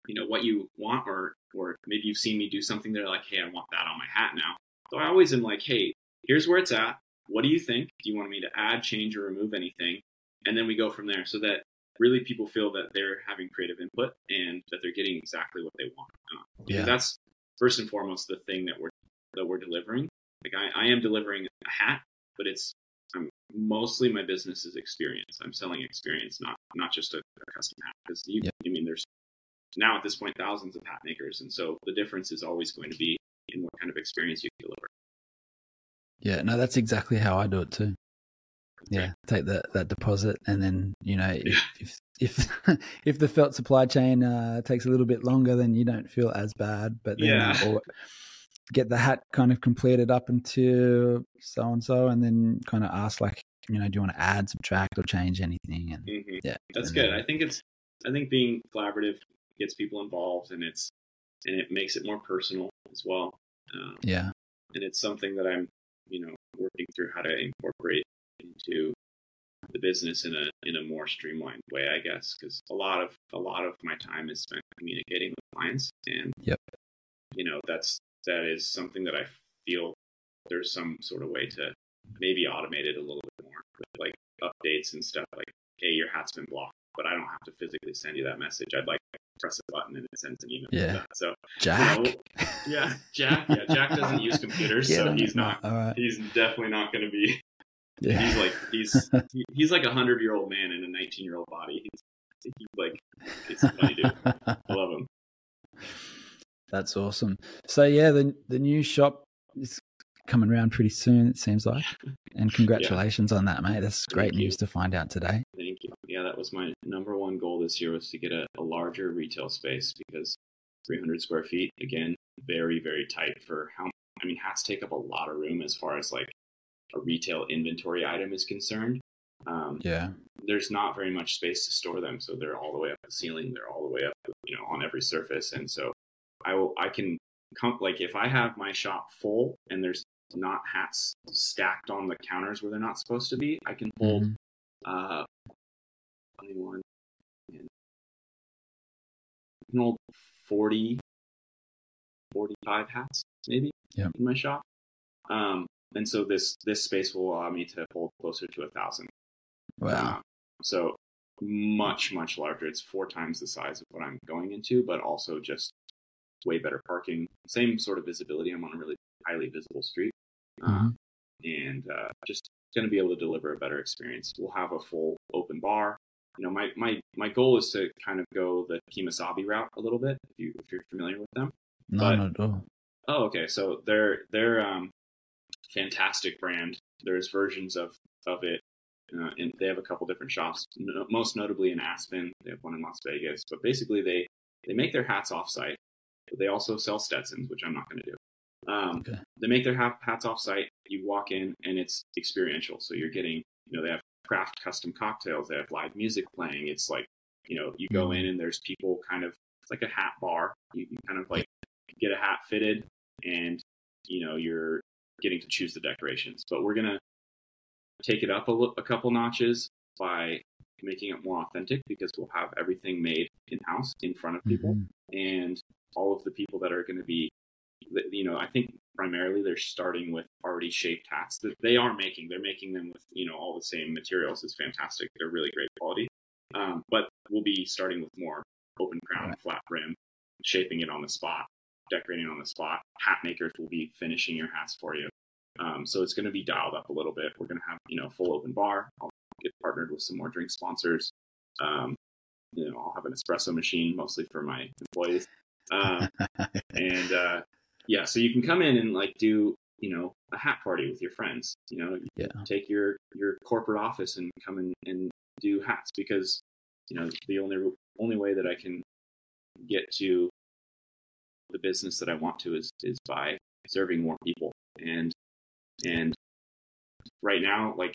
you know what you want or or maybe you've seen me do something they're like, hey, I want that on my hat now. So I always am like, hey, here's where it's at. What do you think? Do you want me to add, change, or remove anything? And then we go from there so that really people feel that they're having creative input and that they're getting exactly what they want. Uh, Yeah. that's first and foremost the thing that we're that we're delivering. Like I, I am delivering a hat, but it's I'm, mostly my business is experience. I'm selling experience, not not just a, a custom hat. Because you, Yep. I mean, there's now at this point thousands of hat makers, and so the difference is always going to be in what kind of experience you deliver. Yeah, no, that's exactly how I do it too. Yeah, take that that deposit, and then you know if if if, if the felt supply chain uh, takes a little bit longer, then you don't feel as bad. But then Yeah. Get the hat kind of completed up into so and so, and then kind of ask like, you know, do you want to add, subtract, or change anything? And hmm yeah, That's and good. then- I think it's I think being collaborative gets people involved, and it's and it makes it more personal as well. Um, yeah, and it's something that I'm, you know, working through how to incorporate into the business in a in a more streamlined way, I guess, because a lot of a lot of my time is spent communicating with clients, and Yep. you know, that's that is something that I feel there's some sort of way to maybe automate it a little bit more with like updates and stuff like, hey, your hat's been blocked, but I don't have to physically send you that message. I'd like to press a button and it sends an email. Yeah. So Jack. know, yeah, Jack. Yeah, Jack doesn't use computers, Get so he's not right. he's definitely not going to be. Yeah. He's like he's he- he's like a hundred year old man in a nineteen year old body. He's, he's like it's funny dude. I love him. That's awesome. So yeah, the the new shop is coming around pretty soon. It seems like, and congratulations on that, mate. That's great Thank you. news to find out today. Thank you. Yeah, that was my number one goal this year was to get a, a larger retail space because 300 square feet again, very very tight for how. I mean, hats take up a lot of room as far as like a retail inventory item is concerned. Um, Yeah, there's not very much space to store them, so they're all the way up the ceiling. They're all the way up, you know, on every surface, and so I will. I can come like if I have my shop full and there's not hats stacked on the counters where they're not supposed to be, I can hold Mhm. uh, 21 and I can hold 40, 45 hats maybe in my shop. Um, and so this this space will allow me to hold closer to a thousand. wow. Um, so much, much larger. It's four times the size of what I'm going into, but also just way better parking. Same sort of visibility. I'm on a really highly visible street. Uh, Mhm. and uh, just going to be able to deliver a better experience. We'll have a full open bar. You know, my, my, my goal is to kind of go the Kemo Sabe route a little bit. If you if you're familiar with them. No, but- not at all. Oh, okay. So they're they're um fantastic brand. There's versions of of it uh, and they have a couple different shops, no, most notably in Aspen. They have one in Las Vegas, but basically they they make their hats offsite. They also sell Stetsons, which I'm not going to do. Um, Okay. They make their hat, hats offsite. You walk in and it's experiential. So you're getting, you know, they have craft custom cocktails. They have live music playing. It's like, you know, you go in and there's people kind of, it's like a hat bar. You can kind of like get a hat fitted and, you know, you're getting to choose the decorations. But we're going to take it up a, a couple notches by making it more authentic because we'll have everything made in house in front of people Mhm. and all of the people that are going to be you know i think primarily they're starting with already shaped hats that they are making. They're making them with you know all the same materials. It's fantastic. They're really great quality. Um, but we'll be starting with more open crown Right. flat brim shaping it on the spot decorating on the spot. Hat makers will be finishing your hats for you. Um, so it's going to be dialed up a little bit. We're going to have you know full open bar. I'll get partnered with some more drink sponsors. Um, you know i'll have an espresso machine mostly for my employees um, and uh, yeah, so you can come in and like do you know a hat party with your friends. You know, Yeah. take your your corporate office and come in and do hats because you know the only only way that I can get to the business that I want to is is by serving more people and and right now like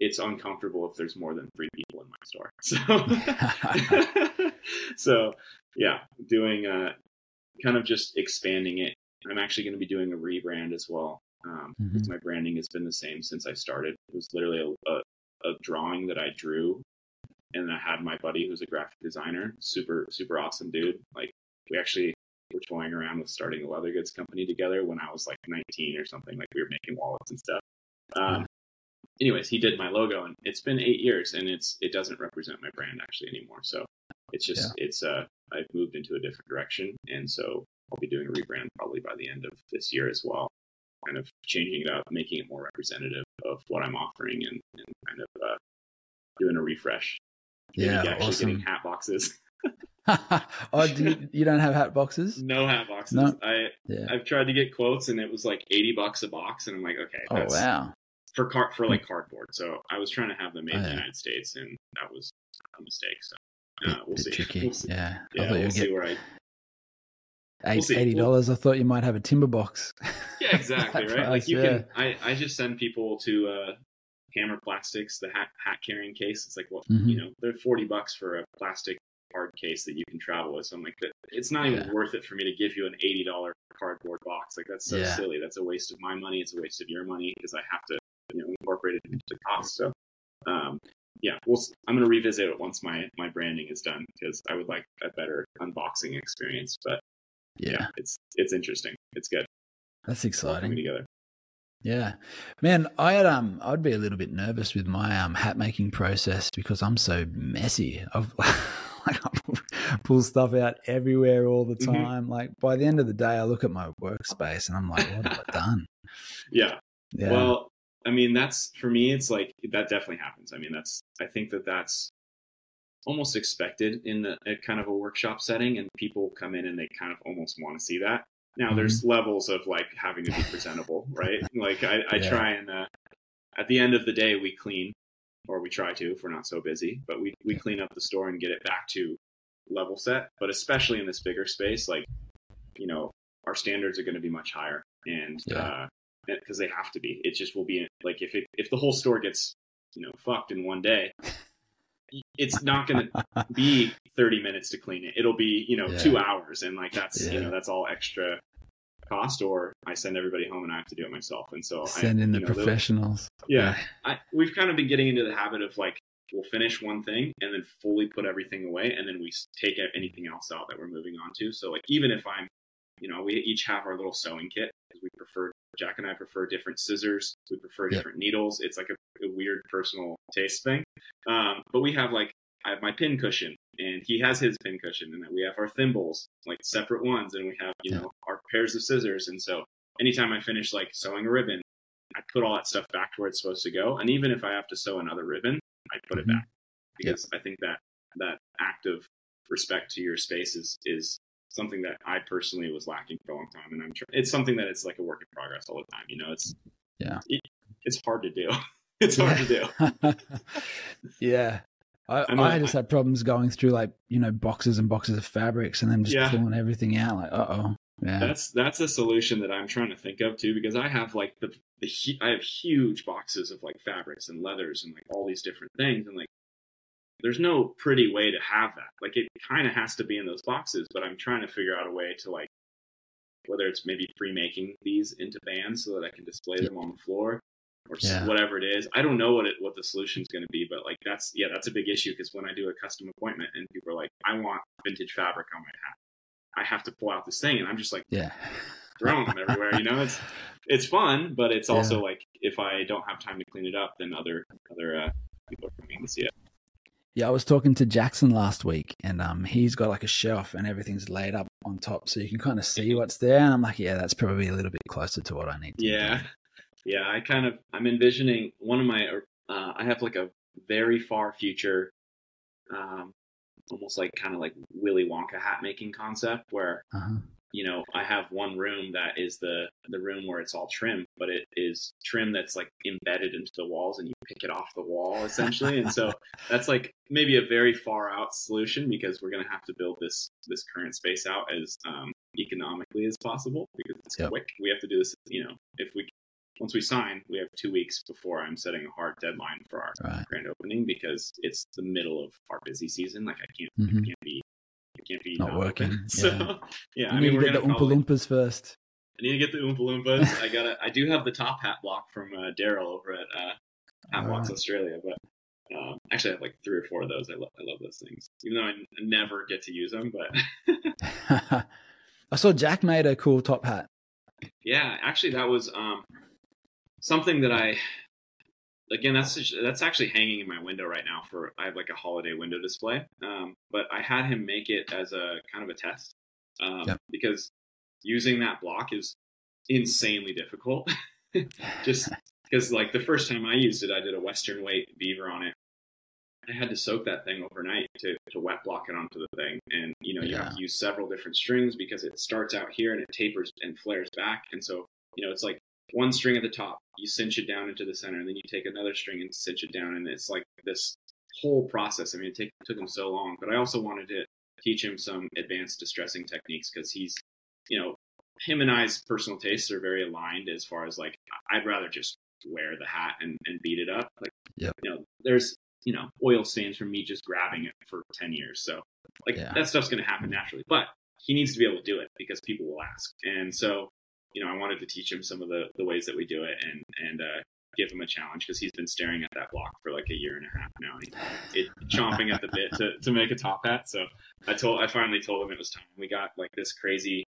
it's uncomfortable if there's more than three people in my store. So so yeah doing uh kind of just expanding it. I'm actually going to be doing a rebrand as well um, Mhm. because my branding has been the same since i started. It was literally a, a, a drawing that i drew and i had my buddy who's a graphic designer super super awesome dude. Like we actually were toying around with starting a leather goods company together when i was like 19 or something like we were making wallets and stuff. Um, anyways he did my logo and it's been eight years and it's it doesn't represent my brand actually anymore so it's just it's uh i've moved into a different direction and so i'll be doing a rebrand probably by the end of this year as well kind of changing it up making it more representative of what i'm offering and, and kind of uh, doing a refresh yeah, actually getting hat boxes oh, do you, you don't have hat boxes? no hat boxes No. i Yeah. i've tried to get quotes and it was like 80 bucks a box and i'm like okay Oh wow. For car for like cardboard so i was trying to have them made Oh, in the united states and that was a mistake so uh, we'll see. We'll see. Yeah. I yeah thought we'll see where i eight, see. eighty dollars. I thought you might have a timber box. Yeah, exactly, right? Like you yeah. can I, I just send people to uh Hammer Plastics, the hat hat carrying case. It's like well, Mhm. you know, they're forty bucks for a plastic hard case that you can travel with. So I'm like, "That- it's not even Yeah. worth it for me to give you an eighty dollar cardboard box. Like that's so Yeah. silly. That's a waste of my money. It's a waste of your money because I have to, you know, incorporate it into the cost. So, um, yeah, we'll. I'm going to revisit it once my my branding is done because I would like a better unboxing experience. But Yeah, yeah, it's it's interesting. It's good. that's It's all coming exciting. together. Yeah, man, I had um, I'd be a little bit nervous with my um hat making process because I'm so messy. I've like I pull- stuff out everywhere all the Mhm. time. Like by the end of the day, I look at my workspace and I'm like, what have I done? Yeah. Yeah, Well, I mean, that's for me. It's like that definitely happens. I mean, that's I think that that's almost expected in the, a kind of a workshop setting, and people come in and they kind of almost want to see that. Now, there's levels of like having to be presentable, right? Like I, I Yeah. try and uh, at the end of the day, we clean, or we try to if we're not so busy, but we we clean up the store and get it back to level set. But especially in this bigger space, like you know, our standards are going to be much higher, and Yeah. uh, because they have to be. It just will be like if it if the whole store gets you know fucked in one day, it's not going to be 30 minutes to clean it. It'll be you know Yeah. two hours, and like that's you know that's all extra cost. Or I send everybody home and I have to do it myself, and so send I, in the know, professionals. yeah, I, we've kind of been getting into the habit of like we'll finish one thing and then fully put everything away, and then we take anything else out that we're moving on to. So like even if I'm, you know, we each have our little sewing kit because we prefer Jack and I prefer different scissors, we prefer different needles. It's like a, a weird personal taste thing. Um, but we have like I have my pin cushion and he has his pin cushion, and we have our thimbles like separate ones, and we have you Yeah. know our pairs of scissors, and so anytime I finish like sewing a ribbon. I put all that stuff back to where it's supposed to go. And even if I have to sew another ribbon, I put it Mhm. back because I think that that act of respect to your space is, is something that I personally was lacking for a long time. And I'm sure it's something that it's like a work in progress all the time. You know, it's, Yeah. it, it's hard to do. it's hard to do. yeah. I, I know, I just had problems going through like, you know, boxes and boxes of fabrics and then just Yeah. pulling everything out. Like, uh oh. Yeah. That's that's a solution that I'm trying to think of too, because I have like the, the I have huge boxes of like fabrics and leathers and like all these different things, and like there's no pretty way to have that. Like it kind of has to be in those boxes, but I'm trying to figure out a way to like whether it's maybe pre-making these into bands so that I can display them on the floor or Yeah. whatever it is. I don't know what it what the solution is going to be, but like that's yeah, that's a big issue because when I do a custom appointment and people are like, I want vintage fabric on my hat, I have to pull out this thing, and I'm just like yeah. throwing them everywhere. You know, it's it's fun, but it's also Yeah. like if I don't have time to clean it up, then other other uh, people are coming to see it. Yeah, I was talking to Jackson last week, and um, he's got like a shelf, and everything's laid up on top, so you can kind of see what's there. And I'm like, yeah, that's probably a little bit closer to what I need. To Yeah, do. yeah. I kind of I'm envisioning one of my uh, I have like a very far future, um, almost like kind of like Willy Wonka hat making concept where Uh-huh. You know, I have one room that is the the room where it's all trim, but it is trim that's like embedded into the walls, and you pick it off the wall essentially. and so that's like maybe a very far out solution because we're going to have to build this this current space out as um, economically as possible because it's Yep. quick. We have to do this, you know, if we once we sign, we have two weeks before I'm setting a hard deadline for our Right. grand opening because it's the middle of our busy season. Like I can't, Mhm. I can't be, I can't be Not open. working, So yeah. yeah, I need mean, we're to get the Oompa Loompas first. I need to get the Oompa Loompas. I got I do have the top hat block from uh, Daryl over at uh, Hat Blocks Alright. Australia, but um, actually I have like three or four of those. I love I love those things, even though I n- never get to use them. But I saw Jack made a cool top hat. yeah, actually that was um, something that I again that's that's actually hanging in my window right now for I have like a holiday window display. Um, but I had him make it as a kind of a test um, because using that block is insanely difficult. Just because like the first time I used it, I did a Western weight beaver on it. I had to soak that thing overnight to, to wet block it onto the thing. And, you know, you Yeah. have to use several different strings because it starts out here and it tapers and flares back. And so, you know, it's like one string at the top, you cinch it down into the center, and then you take another string and cinch it down. And it's like this whole process. I mean, it, take, took him so long, but I also wanted to teach him some advanced distressing techniques because he's, you know, him and I's personal tastes are very aligned as far as like, I'd rather just wear the hat and, and beat it up. Like, Yep. you know, there's, you know, oil stains from me just grabbing it for 10 years. So, like, Yeah. that stuff's going to happen naturally. But he needs to be able to do it because people will ask. And so, you know, I wanted to teach him some of the, the ways that we do it and, and, uh, give him a challenge because he's been staring at that block for like a year and a half now. He, it, chomping at the bit to, to make a top hat. So I told, I finally told him it was time. We got like this crazy,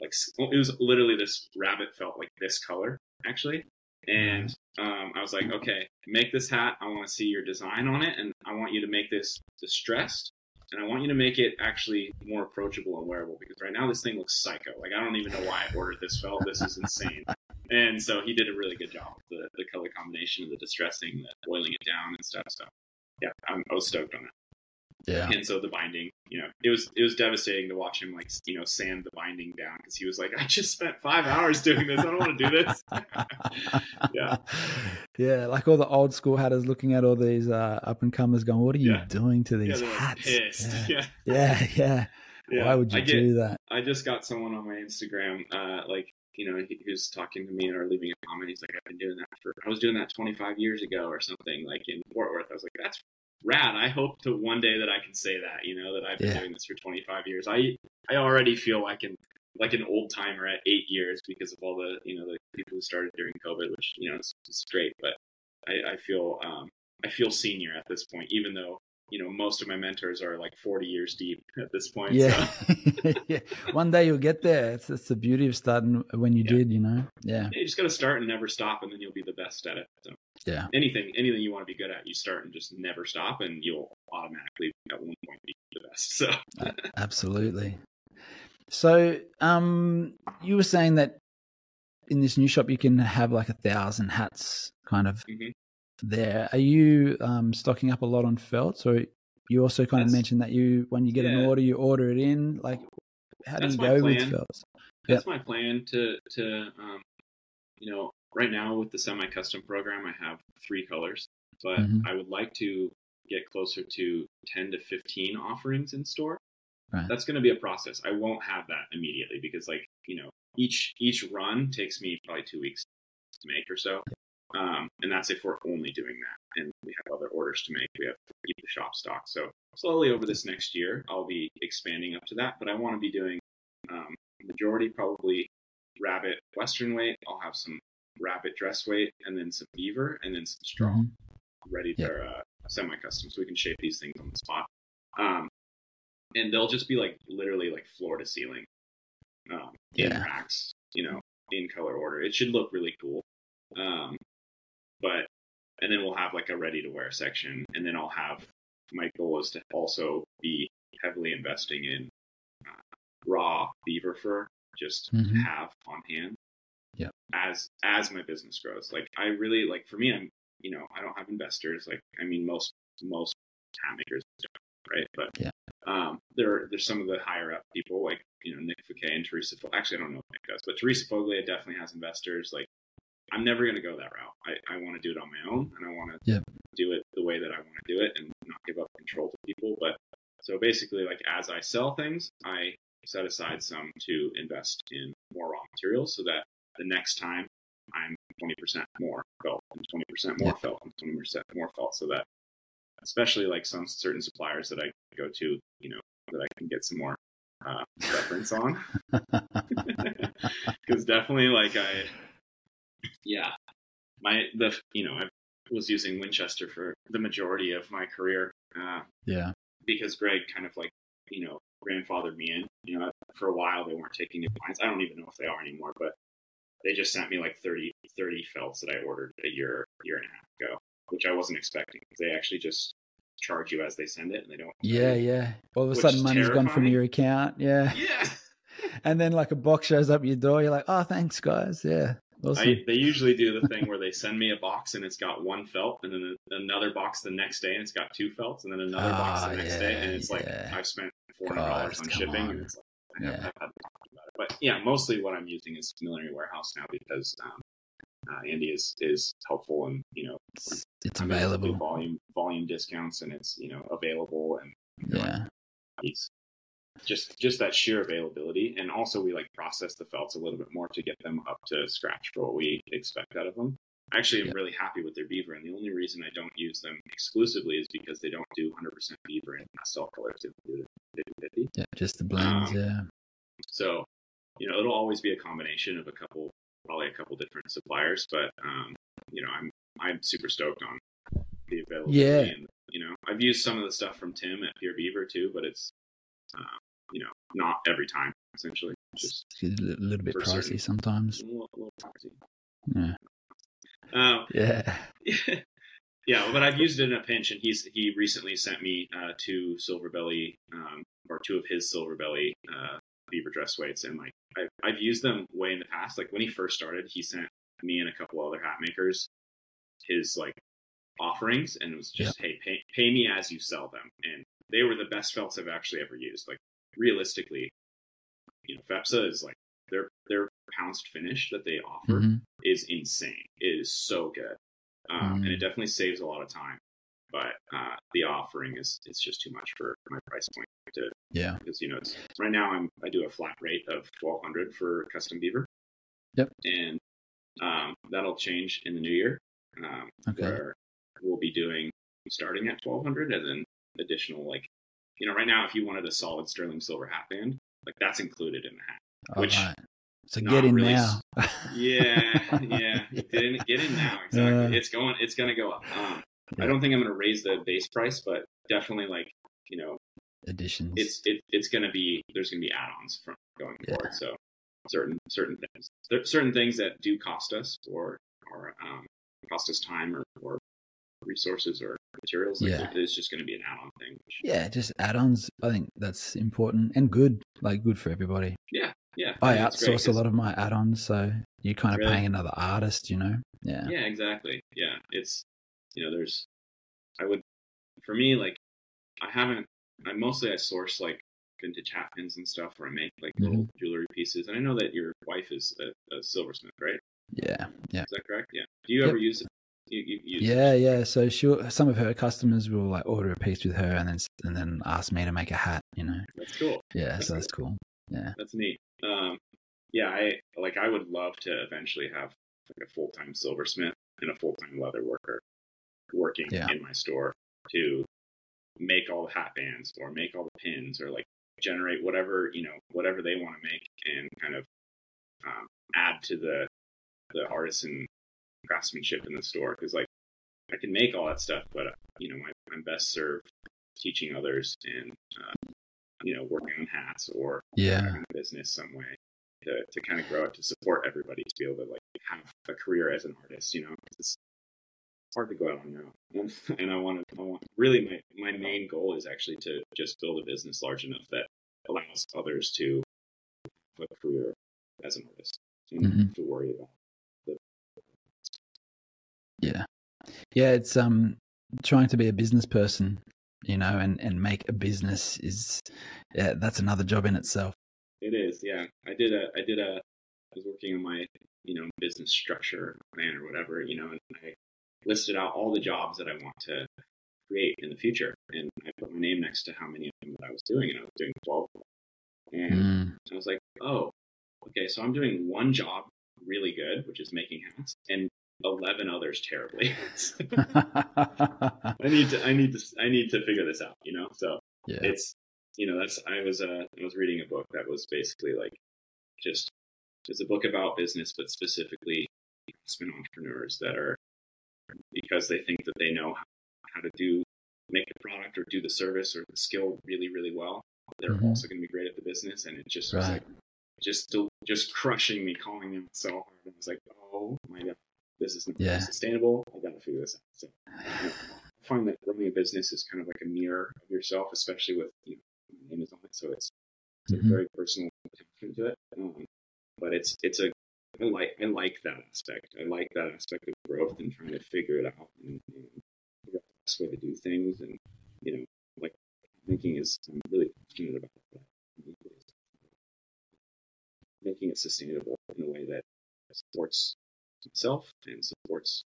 like it was literally this rabbit felt like this color actually. And um, I was like, okay, make this hat. I want to see your design on it, and I want you to make this distressed, and I want you to make it actually more approachable and wearable. Because right now this thing looks psycho. Like I don't even know why I ordered this felt. This is insane. And so he did a really good job with the, the color combination, the distressing, the boiling it down and stuff. So yeah, I'm, I was stoked on it. Yeah. And so the binding, you know, it was it was devastating to watch him like you know sand the binding down because he was like, I just spent five hours doing this. I don't want to do this. Yeah. Yeah, like all the old school hatters looking at all these uh, up and comers going, What are you Yeah. doing to these they're hats? pissed. Yeah. Yeah. yeah, yeah. yeah. Why would you get, do that? I just got someone on my Instagram, uh, like you know, he, who's talking to me or leaving a comment. He's like, I've been doing that for. I was doing that 25 years ago or something, like in Fort Worth. I was like, that's rad. I hope to one day that I can say that. You know, that I've been Yeah. doing this for 25 years. I I already feel like an like an old timer at eight years because of all the you know the people who started during COVID, which you know is, is great. But I, I feel um, I feel senior at this point, even though you know most of my mentors are like 40 years deep at this point. Yeah. So. yeah. One day you'll get there. It's, it's the beauty of starting when you Yeah. did, you know? Yeah. Yeah, you just got to start and never stop, and then you'll be the best at it. So Yeah. anything, anything you want to be good at, you start and just never stop, and you'll automatically at one point be the best. So Absolutely. So, um, you were saying that in this new shop you can have like a thousand hats kind of Mhm. There. Are you um, stocking up a lot on felt? So you also kind of mentioned that you when you get an order you order it in? Like, how do That's you go with plan. felts? that's my plan to to um, you know right now with the semi-custom program, I have three colors, but Mhm. I would like to get closer to 10 to 15 offerings in store. Right. That's going to be a process. I won't have that immediately because, like, you know, each each run takes me probably two weeks to make or so, um, and that's if we're only doing that. And we have other orders to make. We have to keep the shop stocked. So slowly over this next year, I'll be expanding up to that. But I want to be doing um, majority probably rabbit western weight. I'll have some rabbit dress weight, and then some beaver, and then some straw Mhm. ready Yeah. for uh, semi-custom, so we can shape these things on the spot. Um, and they'll just be like literally like floor to ceiling, um, in Yeah. racks, you know, in color order. It should look really cool. Um, but and then we'll have like a ready to wear section, and then I'll have my goal is to also be heavily investing in uh, raw beaver fur, just to Mhm. have on hand. Yeah. As as my business grows, like I really like for me, I'm you know I don't have investors. Like I mean most most hat makers don't, right? But Yeah. um, there there's some of the higher up people like you know Nick Fouquet and Teressa. Actually, I don't know if Nick does, but Teressa Foglia definitely has investors. Like I'm never going to go that route. I, I want to do it on my own, and I want to do it the way that I want to do it, and not give up control to people. But so basically, like as I sell things, I set aside some to invest in more raw materials, so that the next time I'm 20% more felt and 20% more felt and 20% more felt, so that especially like some certain suppliers that I go to, you know, that I can get some more uh, reference on because definitely like I, yeah, my the you know I was using Winchester for the majority of my career uh, yeah. because Greg kind of like you know grandfathered me in. You know, for a while they weren't taking new clients. I don't even know if they are anymore, but they just sent me like 30, 30 felts that I ordered a year year and a half ago, which I wasn't expecting. They actually just charge you as they send it, and they don't. Yeah, yeah. All of a sudden, money's gone from your account. Yeah. Yeah. And then, like, a box shows up at your door. You're like, oh, thanks, guys. Yeah. Awesome. I, they usually do the thing where they send me a box and it's got one felt, and then another box the next day and it's got two felts, and then another box Ah, the next day, and it's like yeah. I've spent four hundred dollars on shipping, on. and it's like I Yeah. I've had to talk about it. But yeah, mostly what I'm using is Millinery Warehouse now because um, uh, Andy is is helpful and you know It's, it's I'm able to do available. volume volume discounts and it's you know available and you know, Yeah. he's just just that sheer availability and also we like process the felts a little bit more to get them up to scratch for what we expect out of them I actually am Yeah. really happy with their beaver and the only reason i don't use them exclusively is because they don't do 100% beaver in pastel colors they do 50 Yeah. Just the blends. Um, yeah. so you know it'll always be a combination of a couple probably a couple different suppliers but um you know i'm i'm super stoked on the availability Yeah. and you know i've used some of the stuff from tim at pure beaver too but it's you know not every time essentially just It's a little bit pricey certain- sometimes. a little, a little pricey. Yeah. Um, Yeah. yeah, but I've used it in a pinch, and he's he recently sent me uh, two silver belly um, or two of his silver belly uh, beaver dress weights, and like I've, I've used them way in the past. Like when he first started, he sent me and a couple other hat makers his like offerings, and it was just hey, pay pay me as you sell them, and they were the best felts I've actually ever used. Like realistically, you know, FEPSA is like their their pounced finish that they offer Mhm. is insane. It is so good, um, and Mm. it definitely saves a lot of time. But uh, the offering is it's just too much for my price point to Yeah. because you know it's right now I'm I do a flat rate of twelve hundred for custom beaver. Yep. And um, that'll change in the new year, um, Okay. where we'll be doing starting at twelve hundred and then additional like you know right now if you wanted a solid sterling silver hat band like that's included in the hat. All Which- right. So get in really now. Yeah, yeah. Get in, get in now. Exactly. Uh, it's going. It's going to go up. Um, Yeah. I don't think I'm going to raise the base price, but definitely like you know, Additions. it's it, it's going to be there's going to be add-ons from going Yeah. forward. So certain certain things, there, certain things that do cost us or or um, cost us time or, or resources or materials. Like Yeah. it's just going to be an add-on thing. Which, yeah, just add-ons. I think that's important and good. Like good for everybody. yeah, yeah. I it's great outsource a lot of my add-ons, so you're kind of Really? paying another artist. You know. Yeah. Yeah, exactly. Yeah, it's you know, there's I would for me like I haven't I mostly I source like vintage hat pins and stuff where I make like little mm-hmm. jewelry pieces. And I know that your wife is a, a silversmith, right? Yeah, yeah, Is that correct? Yeah. Do you Yep. ever use it? You, you yeah, yeah. So she, some of her customers will like order a piece with her, and then and then ask me to make a hat. You know, That's cool. yeah. So that's cool. Yeah, That's neat. Um, yeah, I like. I would love to eventually have like a full time silversmith and a full time leather worker working Yeah. in my store to make all the hat bands or make all the pins or like generate whatever you know whatever they want to make and kind of um, add to the the artisan craftsmanship in the store because like I can make all that stuff, but you know I, I'm best served teaching others and uh, you know working on hats or yeah, business some way to, to kind of grow it to support everybody to be able to like have a career as an artist you know, it's hard to go out on your own. And, i want to i want really my, my main goal is actually to just build a business large enough that allows others to have a career as an artist and Mhm. have to worry about yeah, yeah. It's um trying to be a business person, you know, and and make a business is yeah, that's another job in itself. It is, yeah. I did a, I did a, I was working on my, you know, business structure plan or whatever, you know, and I listed out all the jobs that I want to create in the future, and I put my name next to how many of them that I was doing, and I was doing twelve. And Mm. I was like, oh, okay, so I'm doing one job really good, which is making hats, and eleven others terribly. I need to, I need to, I need to figure this out, you know. So yeah, it's you know that's i was uh i was reading a book that was basically like just it's a book about business but specifically craftsmen entrepreneurs that are because they think that they know how, how to do make the product or do the service or the skill really really well they're Mhm. also going to be great at the business and it just was Right. like just just crushing me calling them so hard i was like oh my god this is not Yeah. sustainable i gotta figure this out so I find that running a business is kind of like a mirror of yourself, especially with you know, my name is on it, so it's, it's Mhm. a very personal attachment to it. Um, but it's it's a I like I like that aspect. I like that aspect of growth and trying to figure it out and, and figure out the best way to do things. And you know, like thinking is I'm really passionate about that. Making it sustainable in a way that supports itself and supports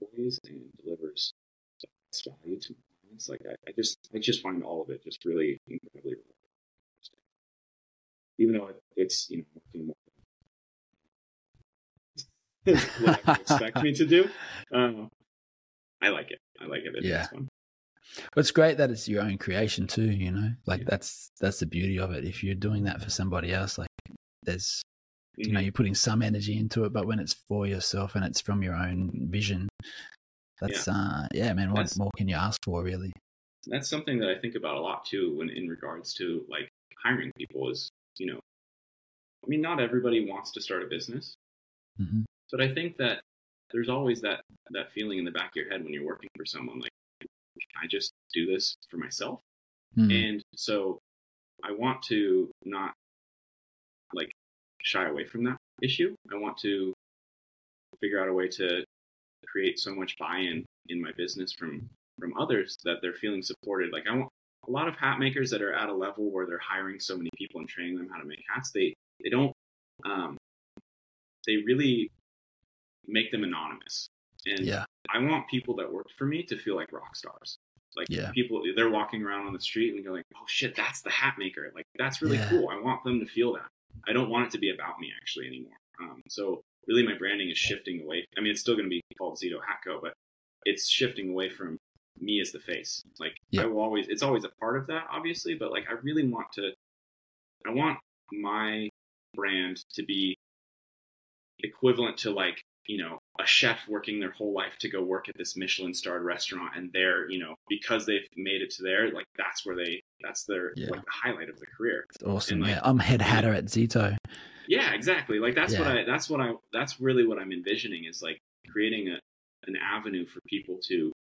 employees and delivers value to my clients. Like I, I just I just find all of it just really incredibly rewarding. Even though it, it's you know working more than what I expect me to do. Um, I like it. I like it. It's Yeah. fun. But it's great that it's your own creation too, you know? Like Yeah. that's that's the beauty of it. If you're doing that for somebody else, like there's you know, you're putting some energy into it, but when it's for yourself and it's from your own vision, that's uh yeah, man, what That's- more can you ask for really? that's something that I think about a lot too when in regards to like hiring people is, you know, I mean, not everybody wants to start a business, hmm but I think that there's always that that feeling in the back of your head when you're working for someone like, can I just do this for myself? Mm. And so I want to not shy away from that issue. I want to figure out a way to create so much buy-in in my business from from others that they're feeling supported. Like I want a lot of hat makers that are at a level where they're hiring so many people and training them how to make hats. They they don't um, they really make them anonymous. And Yeah. I want people that work for me to feel like rock stars. Like Yeah. people, they're walking around on the street and going, "Oh shit, that's the hat maker!" Like that's really Yeah. cool. I want them to feel that. I don't want it to be about me actually anymore. Um, so really, my branding is shifting away. I mean, it's still going to be called Zito Hatco, but it's shifting away from me as the face. Like Yeah. I will always, it's always a part of that, obviously, but like I really want to, I want my brand to be equivalent to like you know a chef working their whole life to go work at this Michelin starred restaurant and they're you know because they've made it to there like that's where they that's their Yeah. like the highlight of the career It's awesome. Like- yeah. I'm head hatter at Zito. yeah exactly like that's what I that's what I that's really what I'm envisioning is like creating a an avenue for people to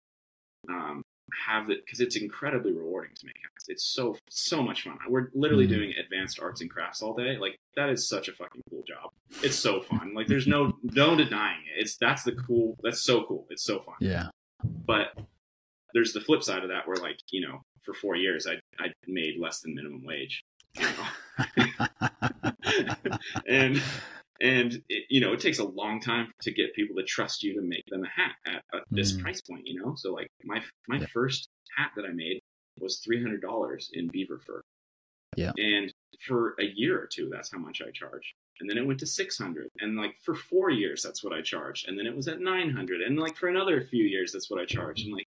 um have it because it's incredibly rewarding to make hats. It's so so much fun. We're literally Mhm. doing advanced arts and crafts all day. Like that is such a fucking cool job. It's so fun. Like there's no no denying it. It's that's the cool. That's so cool. It's so fun. Yeah. But there's the flip side of that where like you know for four years I I made less than minimum wage. You know? and and it, you know it takes a long time to get people to trust you to make them a hat at, at this Mm. price point. You know, so like my my Yeah. first hat that I made was three hundred dollars in beaver fur. Yeah. and for a year or two, that's how much I charged. And then it went to 600 and like for 4 years that's what I charged and then it was at 900 and like for another few years that's what I charged and like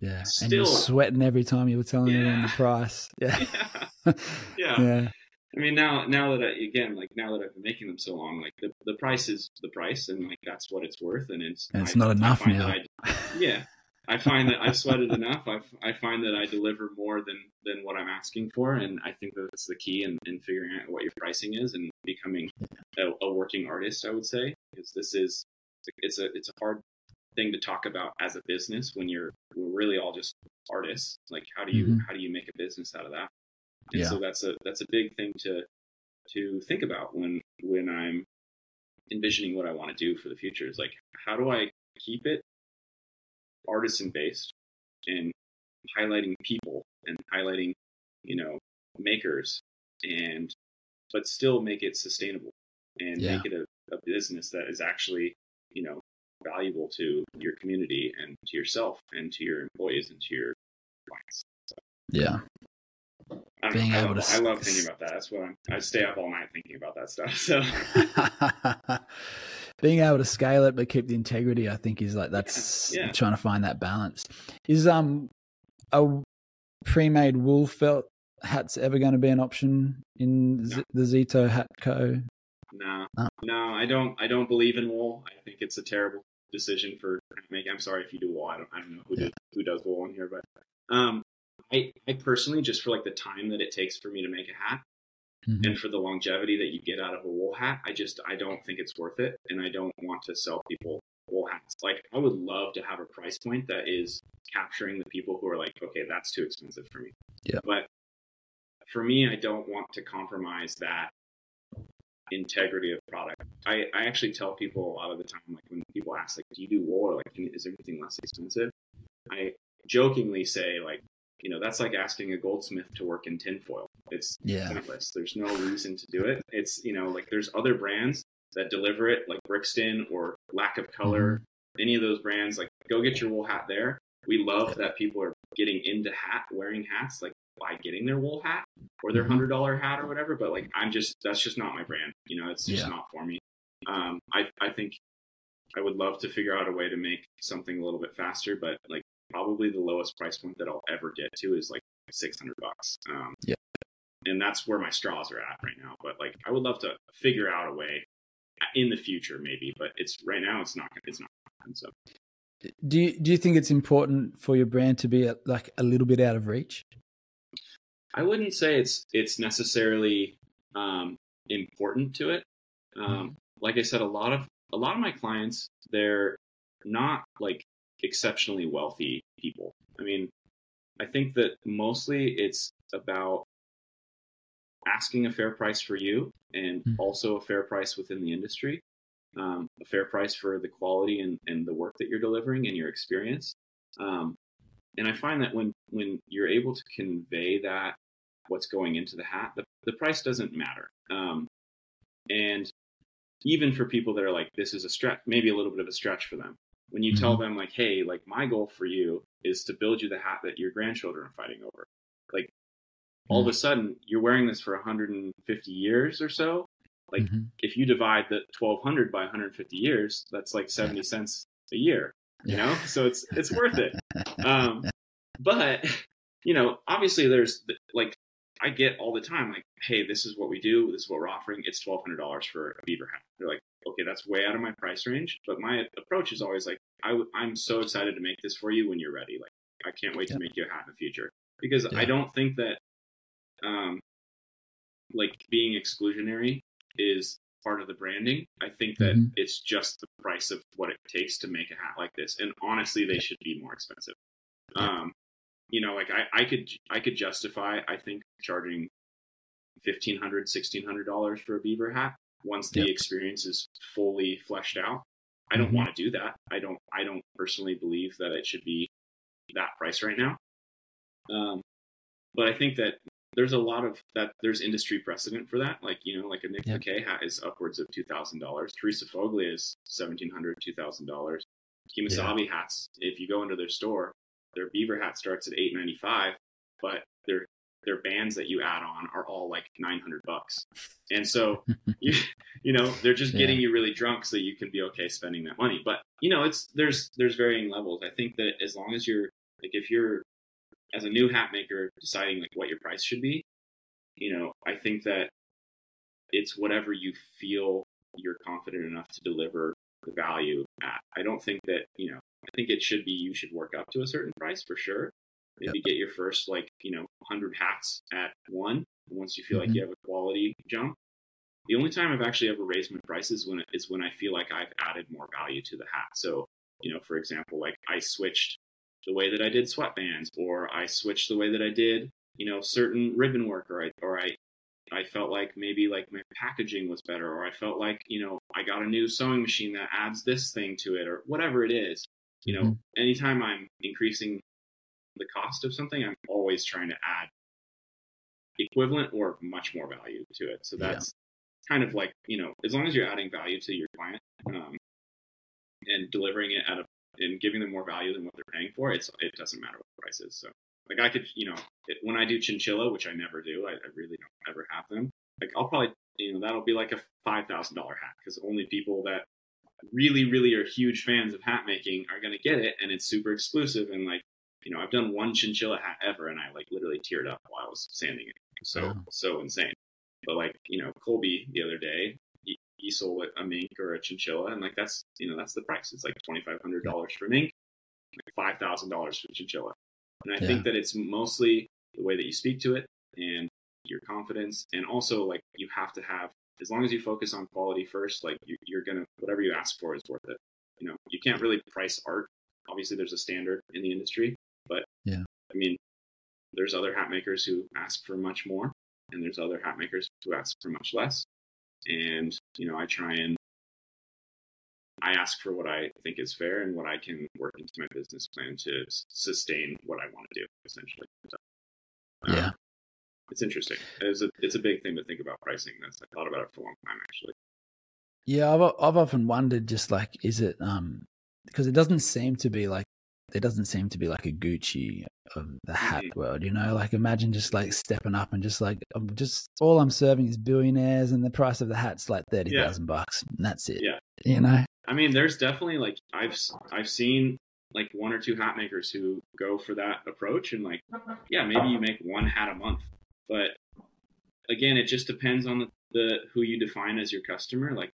Yeah. and you're Still- sweating every time you were telling everyone the price. Yeah. yeah. yeah. yeah. I mean, now now that I, again, like now that I've been making them so long, like the, the price is the price, and like that's what it's worth, and it's And it's I- not enough now. I, yeah, I find that I've sweated enough. I I find that I deliver more than than what I'm asking for, and I think that's the key in, in figuring out what your pricing is and becoming a, a working artist. I would say because this is it's a it's a hard thing to talk about as a business when you're we're really all just artists. Like how do you Mhm. how do you make a business out of that? And Yeah. so that's a that's a big thing to to think about when when I'm envisioning what I want to do for the future. Is like how do I keep it artisan based and highlighting people and highlighting you know makers and but still make it sustainable and Yeah. make it a, a business that is actually you know valuable to your community and to yourself and to your employees and to your clients. Yeah. I, Being I, able love, to I love thinking about that. That's what I'm, I stay up all night thinking about that stuff. So Being able to scale it but keep the integrity, I think, is like that's Yeah, yeah. trying to find that balance. Is um a pre-made wool felt hats ever going to be an option in No. the Zito Hat Co? no, Oh. no, I don't. I don't believe in wool. I think it's a terrible decision for make. I'm sorry if you do wool. I don't. I don't know who Yeah. do, who does wool in here, but um, I I personally just for like the time that it takes for me to make a hat Mhm. and for the longevity that you get out of a wool hat, I just I don't think it's worth it, and I don't want to sell people wool hats. Like I would love to have a price point that is capturing the people who are like, okay, that's too expensive for me. Yeah. But for me, I don't want to compromise that integrity of product. I, I actually tell people a lot of the time, like when people ask, like, do you do wool or like, is everything less expensive? I jokingly say, like, you know, that's like asking a goldsmith to work in tinfoil. It's Yeah. pointless. There's no reason to do it. It's, you know, like there's other brands that deliver it, like Brixton or Lack of Color, any of those brands. Like, go get your wool hat there. We love that people are getting into hat, wearing hats, like by getting their wool hat or their Mhm. hundred dollar hat or whatever. But like, I'm just that's just not my brand. You know, it's just Yeah. not for me. Um, I I think I would love to figure out a way to make something a little bit faster, but like probably the lowest price point that I'll ever get to is like 600 bucks. Um, Yeah. And that's where my straws are at right now. But like, I would love to figure out a way in the future, maybe. But it's right now, it's not. It's not. And so Do you do you think it's important for your brand to be at, like a little bit out of reach? I wouldn't say it's it's necessarily um, important to it. Um, like I said, a lot of a lot of my clients they're not like exceptionally wealthy people. I mean, I think that mostly it's about asking a fair price for you and Mhm. also a fair price within the industry, um, a fair price for the quality and, and the work that you're delivering and your experience. Um, and I find that when when you're able to convey that what's going into the hat, the, the price doesn't matter. Um, and even for people that are like, this is a stretch, maybe a little bit of a stretch for them. When you tell them like, hey, like my goal for you is to build you the hat that your grandchildren are fighting over. Like all of a sudden you're wearing this for 150 years or so. Like Mhm. if you divide the 1200 by 150 years, that's like 70 cents a year you know so it's it's worth it um but you know obviously there's like i get all the time like hey this is what we do this is what we're offering it's $1200 for a beaver hat they're like okay that's way out of my price range but my approach is always like I, i'm so excited to make this for you when you're ready like i can't wait Yeah. to make you a hat in the future because Yeah. i don't think that um like being exclusionary is part of the branding. I think that Mhm. it's just the price of what it takes to make a hat like this. And honestly, they should be more expensive. Um, you know, like I, I could, I could justify, I think charging $1,500, $1,600 for a beaver hat once the Yep. experience is fully fleshed out. I don't Mhm. want to do that. I don't, I don't personally believe that it should be that price right now. Um, but I think that there's a lot of that. There's industry precedent for that. Like you know, like a Nick Yep. McKay hat is upwards of two thousand dollars. Teressa Foglia is seventeen hundred, two thousand dollars. Kemo Sabe hats, if you go into their store, their beaver hat starts at eight ninety five, but their their bands that you add on are all like nine hundred bucks. And so you you know they're just getting you really drunk so you can be okay spending that money. But you know it's there's there's varying levels. I think that as long as you're like if you're as a new hat maker deciding like what your price should be, you know I think that it's whatever you feel you're confident enough to deliver the value at. I don't think that you know I think it should be you should work up to a certain price for sure. Maybe get your first like you know 100 hats at one. Once you feel like Mhm. you have a quality jump, the only time I've actually ever raised my prices when is when I feel like I've added more value to the hat. So, you know, for example, like I switched the way that I did sweatbands, or I switched the way that I did, you know, certain ribbon work, or I, or I, I felt like maybe like my packaging was better, or I felt like you know I got a new sewing machine that adds this thing to it, or whatever it is. You know, anytime I'm increasing the cost of something, I'm always trying to add equivalent or much more value to it. So Yeah. that's kind of like, you know, as long as you're adding value to your client um, and delivering it at a and giving them more value than what they're paying for, it's it doesn't matter what the price is. So like I could, you know, it, when I do chinchilla, which I never do, I, I really don't ever have them. Like I'll probably, you know, that'll be like a five thousand dollar hat because only people that really, really are huge fans of hat making are gonna get it, and it's super exclusive. And like, you know, I've done one chinchilla hat ever, and I like literally teared up while I was sanding it. So Wow. so insane. But like, you know, Colby the other day, he, he sold a mink or a chinchilla, and like that's you know that's the price. It's like twenty five hundred dollars for mink, like five thousand dollars for chinchilla. And I Yeah. think that it's mostly the way that you speak to it and your confidence, and also like you have to have as long as you focus on quality first, like you, you're gonna whatever you ask for is worth it. You know, you can't really price art. Obviously, there's a standard in the industry, but Yeah. I mean, there's other hat makers who ask for much more, and there's other hat makers who ask for much less. And you know, I try and I ask for what I think is fair and what I can work into my business plan to sustain what I want to do, essentially. So, um, Yeah. It's interesting. It's a it's a big thing to think about pricing. That's I thought about it for a long time actually. Yeah, I've I've often wondered just like is it um because it doesn't seem to be like there doesn't seem to be like a Gucci of the hat Mhm. world, you know? Like imagine just like stepping up and just like I'm just all I'm serving is billionaires and the price of the hat's like thirty thousand bucks and that's it. Yeah. You know? I mean, there's definitely like I've I've seen like one or two hat makers who go for that approach and like yeah maybe you make one hat a month, but again it just depends on the, the who you define as your customer. Like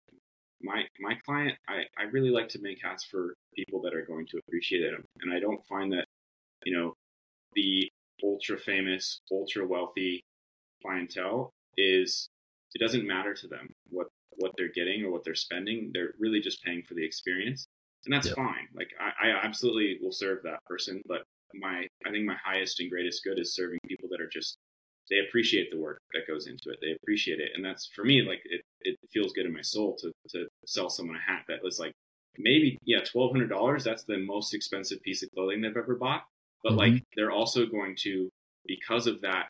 my my client, I I really like to make hats for people that are going to appreciate them, and I don't find that you know the ultra famous, ultra wealthy clientele is it doesn't matter to them what what they're getting or what they're spending. They're really just paying for the experience, and that's fine. Like I, I absolutely will serve that person, but my I think my highest and greatest good is serving people that are just they appreciate the work that goes into it. They appreciate it, and that's for me like it. It feels good in my soul to to sell someone a hat that was like maybe yeah twelve hundred dollars. That's the most expensive piece of clothing they've ever bought, but Mhm. like they're also going to because of that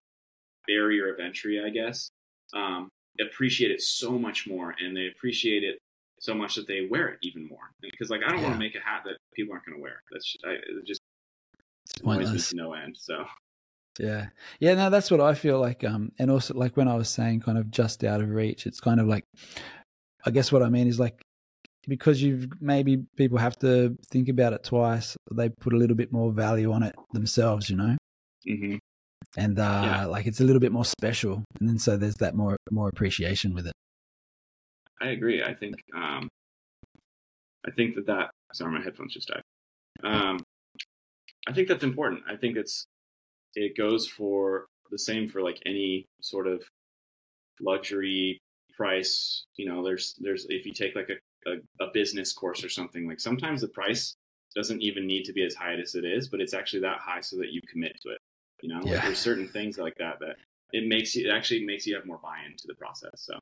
barrier of entry, I guess, um, appreciate it so much more, and they appreciate it so much that they wear it even more. Because like I don't want to make a hat that people aren't going to wear. That's just, I, it just It's annoys me pointless. to no end. So Yeah. Yeah, no, that's what I feel like. Um, and also like when I was saying kind of just out of reach, it's kind of like I guess what I mean is like because you've maybe people have to think about it twice, they put a little bit more value on it themselves, you know? hmm And uh Yeah. like it's a little bit more special. And then so there's that more more appreciation with it. I agree. I think um, I think that that sorry, my headphones just died. Um, I think that's important. I think it's it goes for the same for like any sort of luxury price. You know, there's there's if you take like a, a, a business course or something, like sometimes the price doesn't even need to be as high as it is, but it's actually that high so that you commit to it. You know, Yeah. like there's certain things like that that it makes you it actually makes you have more buy-in to the process. So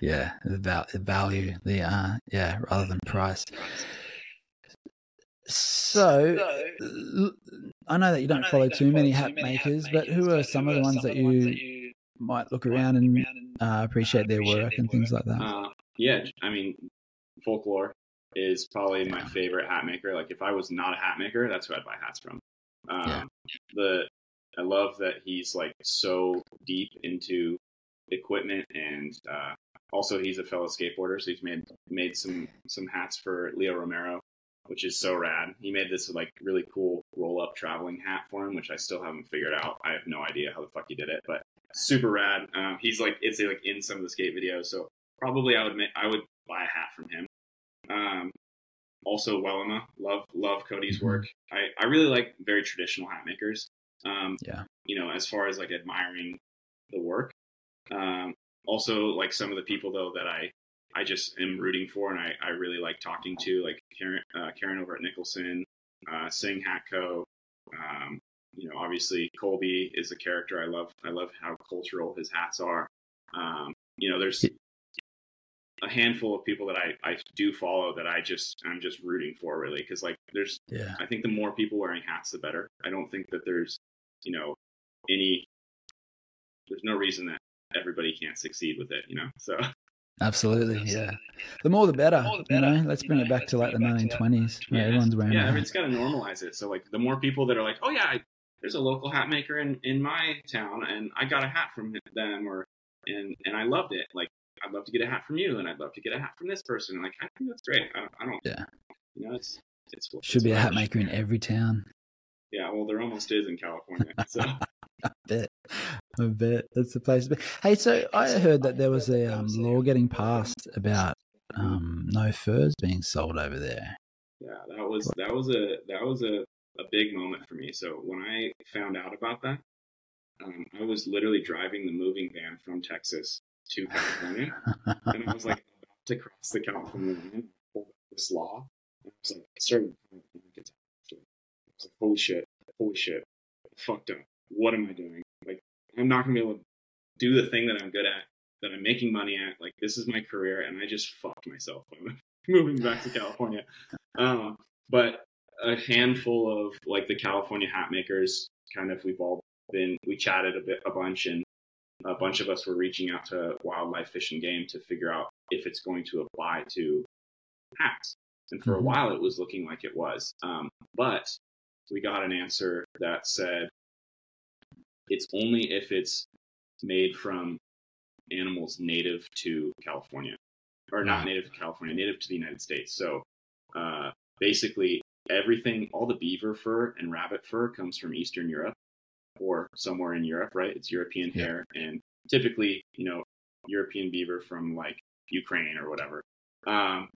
Yeah. The, val- the value, the uh yeah, rather than price. So, l- I know that you don't follow too many hat makers, but who are some of the ones that you might look around and uh, appreciate their work and things like that? Uh, yeah, I mean, folklore is probably my favorite hat maker. Like if I was not a hat maker, that's who I'd buy hats from. Um, Yeah. The I love that he's like so deep into equipment and uh, also he's a fellow skateboarder, so he's made made some some hats for Leo Romero, which is so rad. He made this like really cool roll up traveling hat for him, which I still haven't figured out. I have no idea how the fuck he did it, but super rad. Um, he's like it's like in some of the skate videos, so probably I would make, I would buy a hat from him. Um, also Wellema, love love Cody's work. I, I really like very traditional hat makers. Um, Yeah. you know, as far as like admiring the work. Um, also like some of the people though that I I just am rooting for and I, I really like talking to like Karen uh, Karen over at Nicholson, uh, Sing Hatco. Um, you know, obviously Colby is a character I love. I love how cultural his hats are. Um, you know, there's a handful of people that I, I do follow that I just I'm just rooting for really because like there's Yeah. I think the more people wearing hats the better. I don't think that there's you know any there's no reason that everybody can't succeed with it you know so Absolutely, yeah. The more the better, you know. Let's bring it back to like the 1920s, where everyone's wearing. yeah a I mean, hat. it's got to normalize it so like the more people that are like oh yeah I, there's a local hat maker in in my town and I got a hat from them or and and I loved it like I'd love to get a hat from you and I'd love to get a hat from this person like I think that's great I don't, I don't Yeah. you know it's it's Should be a hat maker in every town. Yeah, well, there almost is in California. So I bet. I bet that's the place to be. Hey, so I heard that there was a um, law getting passed about um, no furs being sold over there. yeah, that was that was a that was a, a big moment for me. So when I found out about that, um, I was literally driving the moving van from Texas to California, and I was like about to cross the California line, pulled this law, and I was like, I started I was like, holy shit, holy shit, fucked up. What am I doing? I'm not gonna be able to do the thing that I'm good at, that I'm making money at. Like, this is my career, and I just fucked myself moving back to California. Um, but a handful of like the California hat makers, kind of, we've all been, we chatted a bit, a bunch, and a bunch of us were reaching out to Wildlife Fish and Game to figure out if it's going to apply to hats. And for a Mhm. while, it was looking like it was. Um, but we got an answer that said it's only if it's made from animals native to California, or not native to California, native to the United States. So uh, basically, everything, all the beaver fur and rabbit fur comes from Eastern Europe or somewhere in Europe, right? It's European Yeah. hair, and typically, you know, European beaver from like Ukraine or whatever. Um,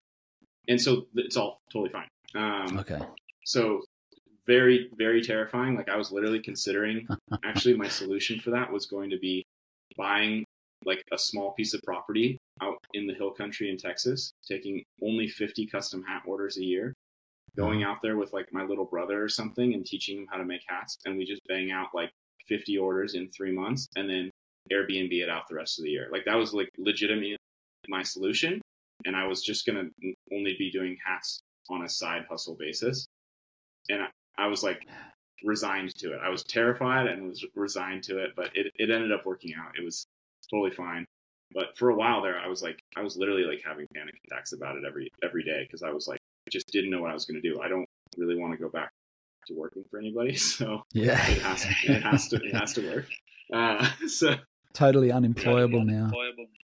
and so it's all totally fine. Um, Okay. so very very terrifying. Like i was literally considering actually my solution for that was going to be buying like a small piece of property out in the hill country in texas taking only 50 custom hat orders a year going out there with like my little brother or something and teaching him how to make hats and we just bang out like 50 orders in three months and then airbnb it out the rest of the year. Like that was like legitimately my solution and i was just going to only be doing hats on a side hustle basis. And I, I was like resigned to it. I was terrified and was resigned to it, but it, it ended up working out. It was totally fine. But for a while there, I was like, I was literally like having panic attacks about it every every day because I was like, just didn't know what I was going to do. I don't really want to go back to working for anybody, so Yeah. it has to, it has to it has to work. Uh, so totally unemployable now.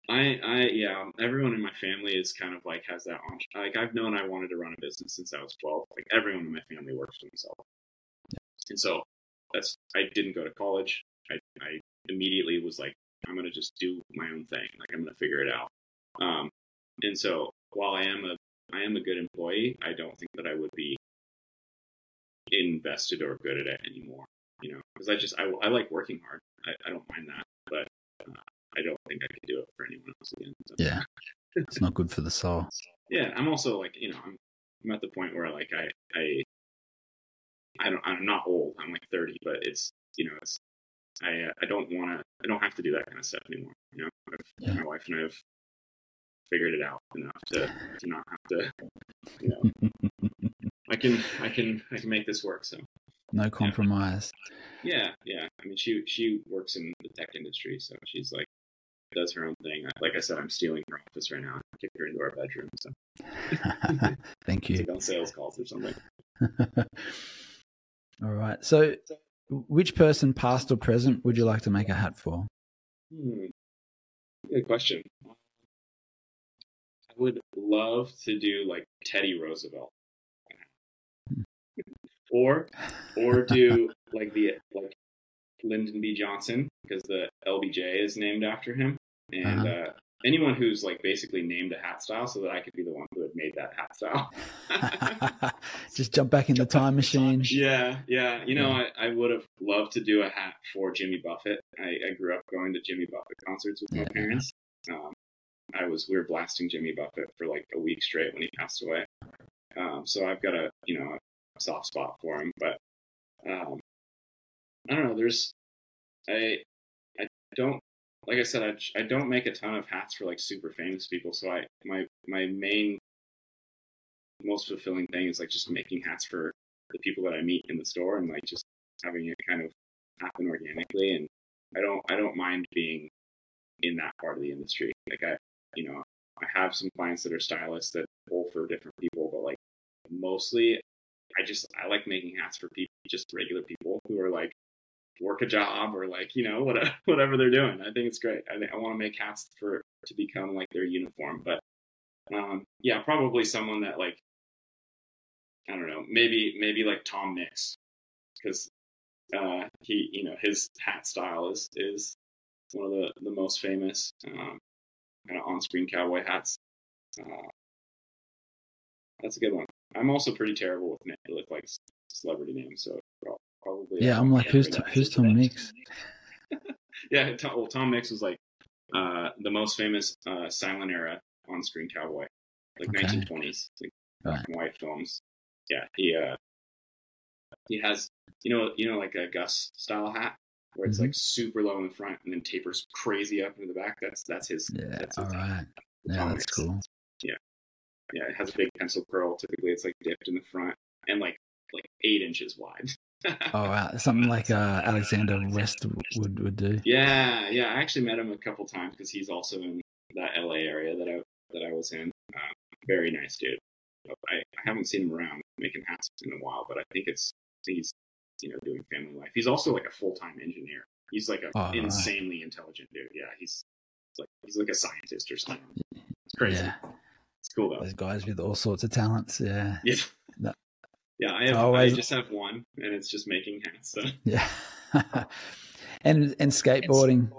I, I, yeah, everyone in my family is kind of like has that on. Like I've known I wanted to run a business since I was twelve. Like everyone in my family works for themselves, and so that's. I didn't go to college. I, I immediately was like, I'm gonna just do my own thing. Like I'm gonna figure it out. Um, and so while I am a, I am a good employee. I don't think that I would be invested or good at it anymore. You know, because I just I, I like working hard. I, I don't mind that, but uh, I don't think I could do it for anyone else again. So. Yeah. It's not good for the soul. yeah i'm also like you know i'm i'm at the point where like i i i don't i'm not old i'm like 30 but it's you know it's i uh, i don't want to i don't have to do that kind of stuff anymore you know I've, Yeah. my wife and i have figured it out enough to to not have to you know i can i can i can make this work so No compromise. Yeah, yeah. I mean, she she works in the tech industry, so she's like does her own thing. Like I said, I'm stealing her office right now. I kicked her into our bedroom. So Thank you. on sales calls or something. All right. So, which person, past or present, would you like to make a hat for? Hmm. Good question. I would love to do like Teddy Roosevelt, or or do like the like Lyndon B. Johnson because the LBJ is named after him, and Uh-huh. uh, anyone who's like basically named a hat style, so that I could be the one who had made that hat style. Just jump back in the time machine. Yeah, yeah. You know, Yeah. I, I would have loved to do a hat for Jimmy Buffett. I, I grew up going to Jimmy Buffett concerts with my Yeah. parents. Um, I was we were blasting Jimmy Buffett for like a week straight when he passed away. Um, so I've got a you know a soft spot for him, but um, I don't know. There's I I don't like I said I, I don't make a ton of hats for like super famous people. So I my my main most fulfilling thing is like just making hats for the people that I meet in the store and like just having it kind of happen organically. And I don't I don't mind being in that part of the industry. Like I you know I have some clients that are stylists that pull for different people, but like mostly I just I like making hats for people, just regular people who are like work a job or like you know whatever whatever they're doing. I think it's great. I think I want to make hats for to become like their uniform, but um, yeah, probably someone that like I don't know, maybe maybe like Tom Mix because uh, he you know his hat style is is one of the the most famous um, kind of on screen cowboy hats. Uh, that's a good one. I'm also pretty terrible with with like celebrity names, so probably Yeah, I'm like, who's Tom, who's Tom. Mix? Yeah, Tom, well, Tom Mix was like uh, the most famous uh, silent era on-screen cowboy, like Okay. 1920s, like Right. white films. Yeah, he uh, he has you know you know like a Gus style hat where it's Mhm. like super low in the front and then tapers crazy up into the back. That's that's his. Yeah. that's All hat. right. Yeah, Tom that's Mix. cool. Yeah, yeah, it has a big pencil curl. Typically, it's like dipped in the front and like like eight inches wide. All right. Something like uh, Alexander West would would do. Yeah, yeah. I actually met him a couple times because he's also in that LA area that I that I was in. Um, very nice dude. I, I haven't seen him around making hats in a while, but I think it's he's you know doing family life. He's also like a full time engineer. He's like an Oh, right. insanely intelligent dude. Yeah, he's he's like he's like a scientist or something. It's crazy. Yeah. It's cool though. Those guys with all sorts of talents. Yeah. Yeah. No. Yeah, I have. Always- I just have one, and it's just making hats. So Yeah. and and skateboarding.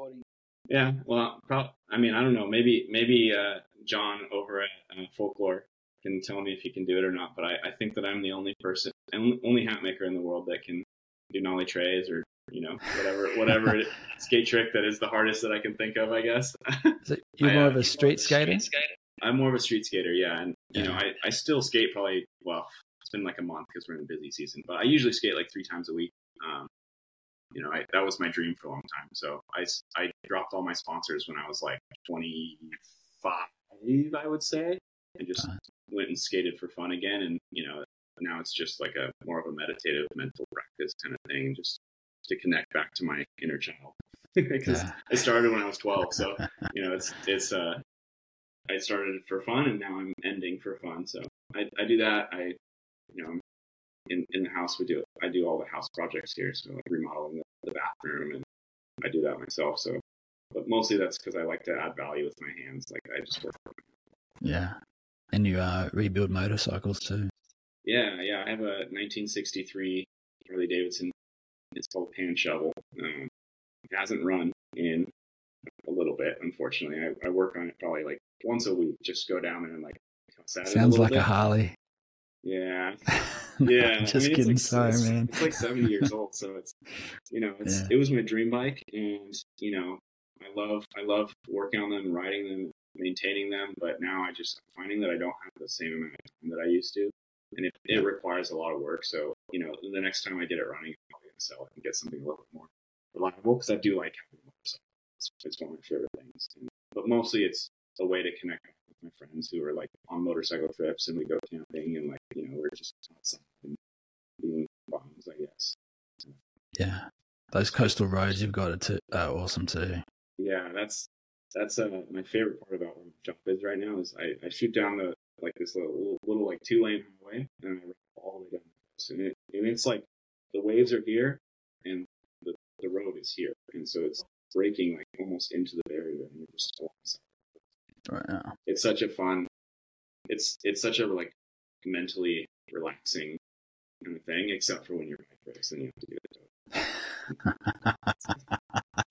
yeah, well, prob- I mean, I don't know. Maybe maybe uh, John over at uh, Folklore can tell me if he can do it or not. But I, I think that I'm the only person, only only hat maker in the world that can do nollie trays or you know whatever whatever skate trick that is the hardest that I can think of. I guess. So you're I, more uh, of a street skater. I'm more of a street skater, yeah, and you know, I, I still skate probably well, it's been like a month because we're in the busy season, but I usually skate like three times a week. Um, you know, I, that was my dream for a long time. So I, I dropped all my sponsors when I was like 25, I would say, and just Uh. went and skated for fun again. And you know, now it's just like a more of a meditative mental practice kind of thing, just to connect back to my inner child. Because Yeah. I started when I was 12, so you know, it's it's uh, I started for fun, and now I'm ending for fun. So I, I do that. I, you know, in in the house we do I do all the house projects here, so like remodeling the, the bathroom, and I do that myself. So, but mostly that's because I like to add value with my hands. Like I just work. Yeah. And you uh, rebuild motorcycles too. Yeah, yeah. I have a 1963 Harley Davidson. It's called Pan Shovel. Um, it hasn't run in a little bit, unfortunately. I, I work on it probably like once a week. Just go down there and like cuss at it Sounds like a. Harley. Yeah, yeah. Just I mean, kidding. It's like, Sorry, it's, man. It's like 70 years old, so it's you know, it's Yeah. it was my dream bike, and you know, I love I love working on them, riding them, maintaining them. But now I just I'm finding that I don't have the same amount of time that I used to, and it, it requires a lot of work. So you know, the next time I get it running, I'm probably gonna sell it and get something a little bit more reliable because I do like having a motorcycle. It's, it's one of my favorite things. And, but mostly it's a way to connect my friends who are like on motorcycle trips and we go camping and like you know we're just outside and being bums, I yes. Yeah, those coastal roads you've got are, are awesome too. Yeah, that's that's uh, my favorite part about where my job is right now is I, I shoot down the like this little, little like two lane highway and I ride all the way down the coast and it and it's like the waves are here and the, the road is here and so it's breaking like almost into the barrier and you're just alongside. Right. It's such a fun. It's it's such a like mentally relaxing kind of thing, except for when you're bike race and you have to do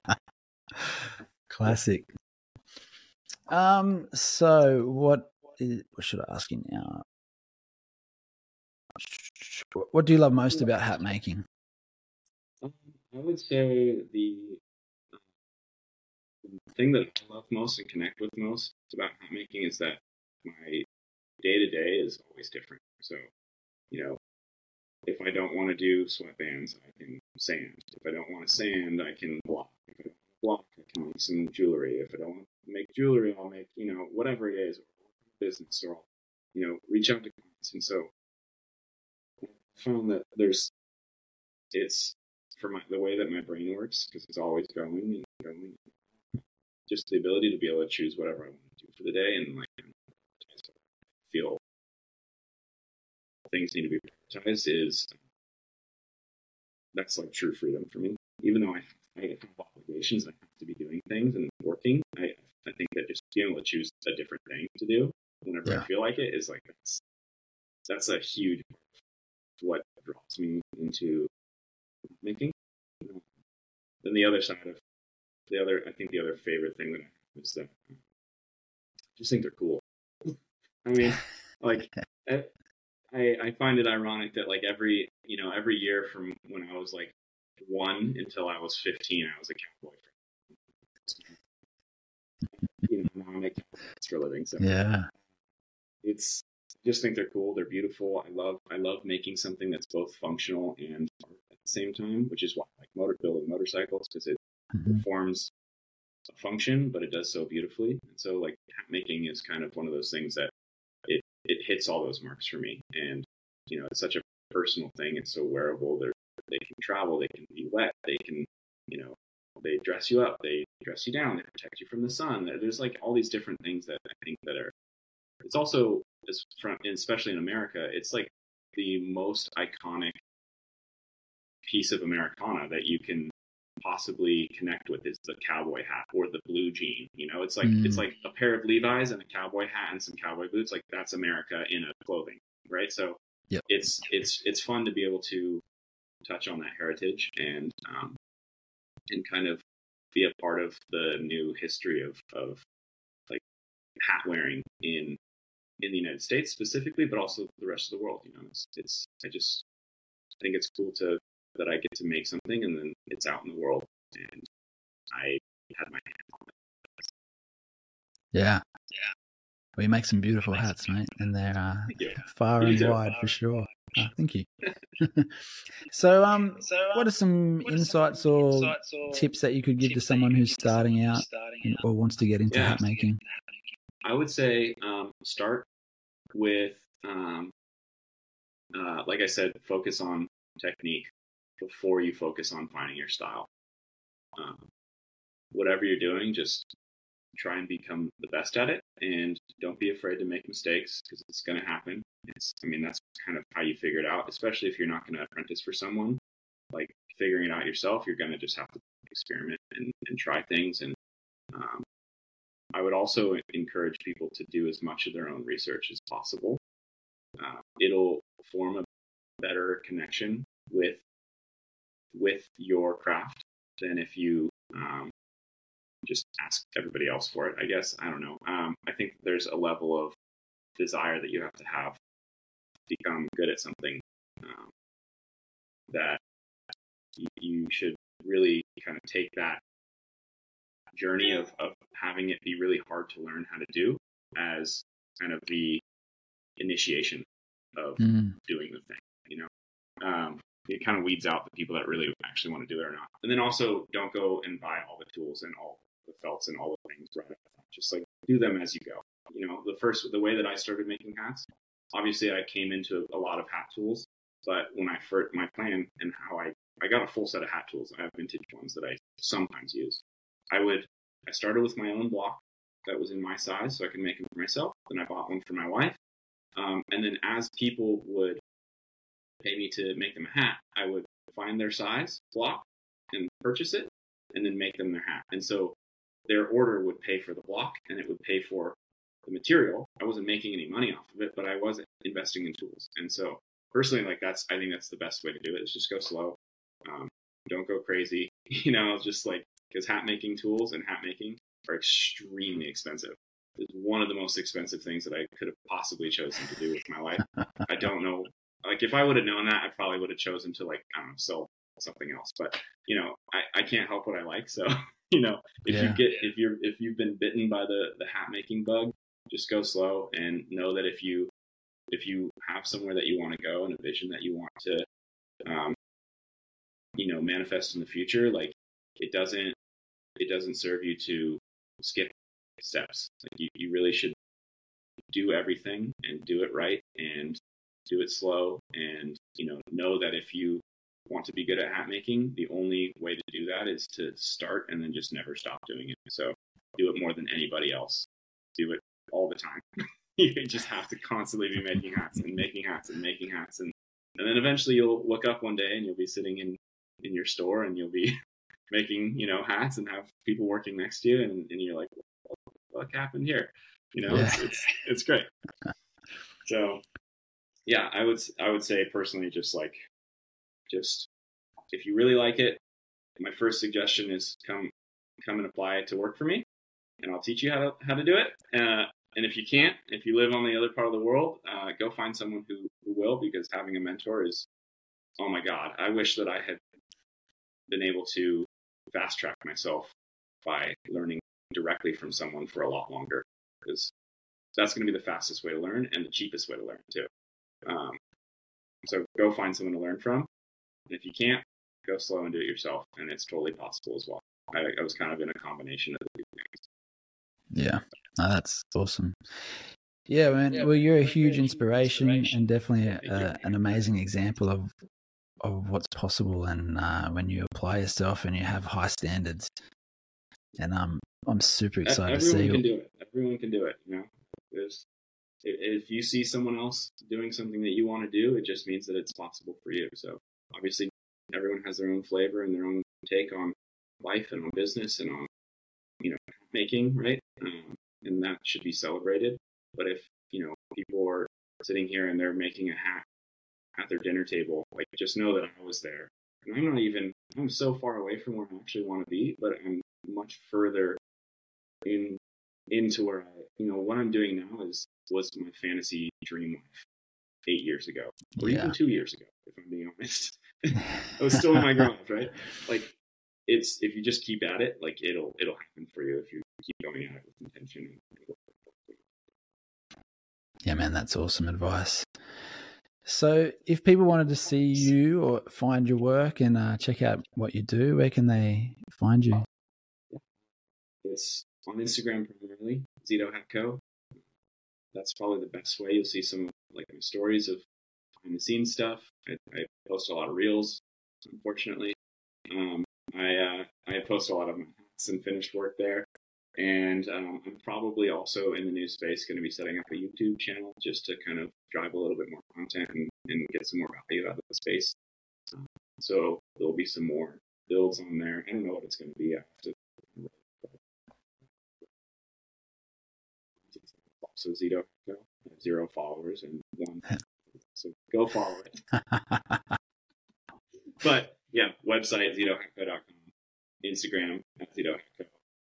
it. Classic. Um. So, what is, what should I ask you now? What do you love most about hat making? Um, I would say the thing that I love most and connect with most about hat making is that my day to day is always different. So, you know, if I don't want to do sweatbands, I can sand. If I don't want to sand, I can block. If I don't block, I can make some jewelry. If I don't want to make jewelry, I'll make, you know, whatever it is, or business, or I'll, you know, reach out to clients. And so I found that there's, it's for my, the way that my brain works, because it's always going and going. Just the ability to be able to choose whatever I want to do for the day and like feel things need to be prioritized is that's like true freedom for me. Even though I, I have obligations, I have to be doing things and working. I I think that just being able to choose a different thing to do whenever Yeah. I feel like it is like that's that's a huge what draws me into making. Then the other side of the other, I think the other favorite thing that I have is that I just think they're cool. I mean, like I, eh, I I find it ironic that like every you know every year from when I was like one until I was fifteen, I was a cowboy. You know, now I make cowboys for a living, so Yeah. it's I just think they're cool. They're beautiful. I love I love making something that's both functional and at the same time, which is why I like motor building motorcycles because it Mhm. performs a function, but it does so beautifully. And so like making is kind of one of those things that it it hits all those marks for me. And you know, it's such a personal thing. It's so wearable. They they can travel. They can be wet. They can you know they dress you up. They dress you down. They protect you from the sun. There's like all these different things that I think that are. It's also especially in America, it's like the most iconic piece of Americana that you can possibly connect with is the cowboy hat or the blue jean. You know, it's like Mm. it's like a pair of Levi's and a cowboy hat and some cowboy boots. Like that's America in a clothing, right? So Yep. it's it's it's fun to be able to touch on that heritage and um, and kind of be a part of the new history of of like hat wearing in in the United States specifically, but also the rest of the world. You know, it's it's I just I think it's cool to that I get to make something and then it's out in the world and I had my hands on it. Yeah. Yeah. We make some beautiful hats, mate, and they're uh, far You and do. wide for sure. Uh, thank you. so, um, so what are some insights or tips that you could give to someone who's starting out and- or wants to get into Yeah. hat making? I would say um, start with, um, uh, like I said, focus on technique before you focus on finding your style. Um, whatever you're doing, just try and become the best at it, and don't be afraid to make mistakes because it's going to happen. It's, I mean, that's kind of how you figure it out, especially if you're not going to apprentice for someone. Like figuring it out yourself, you're going to just have to experiment and, and try things and um, I would also encourage people to do as much of their own research as possible. Uh, it'll form a better connection with with your craft than if you um, just ask everybody else for it. I guess I don't know. Um, I think there's a level of desire that you have to have to become good at something um, that you, should really kind of take that journey of, of having it be really hard to learn how to do as kind of the initiation of Mm, doing the thing, you know. Um, it kind of weeds out the people that really actually want to do it or not. And then also don't go and buy all the tools and all the felts and all the things right. Just like do them as you go. You know, the first the way that I started making hats, obviously I came into a lot of hat tools But when I first my plan and how I I got a full set of hat tools. I have vintage ones that I sometimes use. I would I started with my own block that was in my size, so I could make them for myself. Then I bought one for my wife, um, and then as people would pay me to make them a hat, I would find their size block and purchase it, and then make them their hat. And so their order would pay for the block, and it would pay for the material. I wasn't making any money off of it, but I was investing in tools. And so personally, like that's I think that's the best way to do it. Is just go slow. Um, don't go crazy. You know, just like because hat making tools and hat making are extremely expensive. It's one of the most expensive things that I could have possibly chosen to do with my life. I don't know. Like if I would have known that, I probably would have chosen to like I don't know sell something else. But you know, I, I can't help what I like. So you know, if Yeah. you get if you're if you've been bitten by the the hat making bug, just go slow and know that if you if you have somewhere that you want to go and a vision that you want to um, you know manifest in the future like it doesn't it doesn't serve you to skip steps like you, you really should do everything and do it right and do it slow and you know know that if you want to be good at hat making the only way to do that is to start and then just never stop doing it. So do it more than anybody else. Do it all the time. You just have to constantly be making hats and making hats and making hats and and then eventually you'll look up one day and you'll be sitting in in your store and you'll be making you know hats and have people working next to you and, and you're like what, what happened here? You know it's, it's it's great. So yeah i would i would say personally just like just if you really like it my first suggestion is come come and apply it to work for me and i'll teach you how to how to do it. Uh, and if you can't if you live on the other part of the world uh, go find someone who, who will because having a mentor is oh my god i wish that i had been able to fast track myself by learning directly from someone for a lot longer because that's going to be the fastest way to learn and the cheapest way to learn too um, so go find someone to learn from if you can't go slow and do it yourself and it's totally possible as well i, I was kind of in a combination of the two things Yeah, no, that's awesome. Yeah, man. well, you're a huge inspiration and definitely a, an amazing example of of what's possible and uh, when you apply yourself and you have high standards. And um, I'm super excited to see. Everyone can do it. Everyone can do it. You know, There's, if you see someone else doing something that you want to do, it just means that it's possible for you. So obviously, everyone has their own flavor and their own take on life and on business and on you know making, right? Um, and that should be celebrated. But if you know people are sitting here and they're making a hat at their dinner table, like just know that I was there. And I'm not even. I'm so far away from where I actually want to be, but I'm much further in into where I, you know, what I'm doing now is was my fantasy dream life eight years ago, or Yeah. even two years ago, if I'm being honest. I was still in my garage, right? Like, it's if you just keep at it, like it'll it'll happen for you if you keep going at it with intention. Yeah, man, that's awesome advice. So, if people wanted to see you or find your work and uh, check out what you do, where can they find you? It's on Instagram primarily, Zito Hatco. That's probably the best way. You'll see some like my stories of behind the scenes stuff. I, I post a lot of reels, unfortunately. Um, I uh, I post a lot of my hats and finished work there, and um, I'm probably also in the new space going to be setting up a YouTube channel just to kind of drive a little bit more content and, and get some more value out of the space. So there'll be some more builds on there. I don't know what it's going to be. I have to so Zito I zero followers and one. So go follow it. But yeah, website zitohatco.com, Instagram at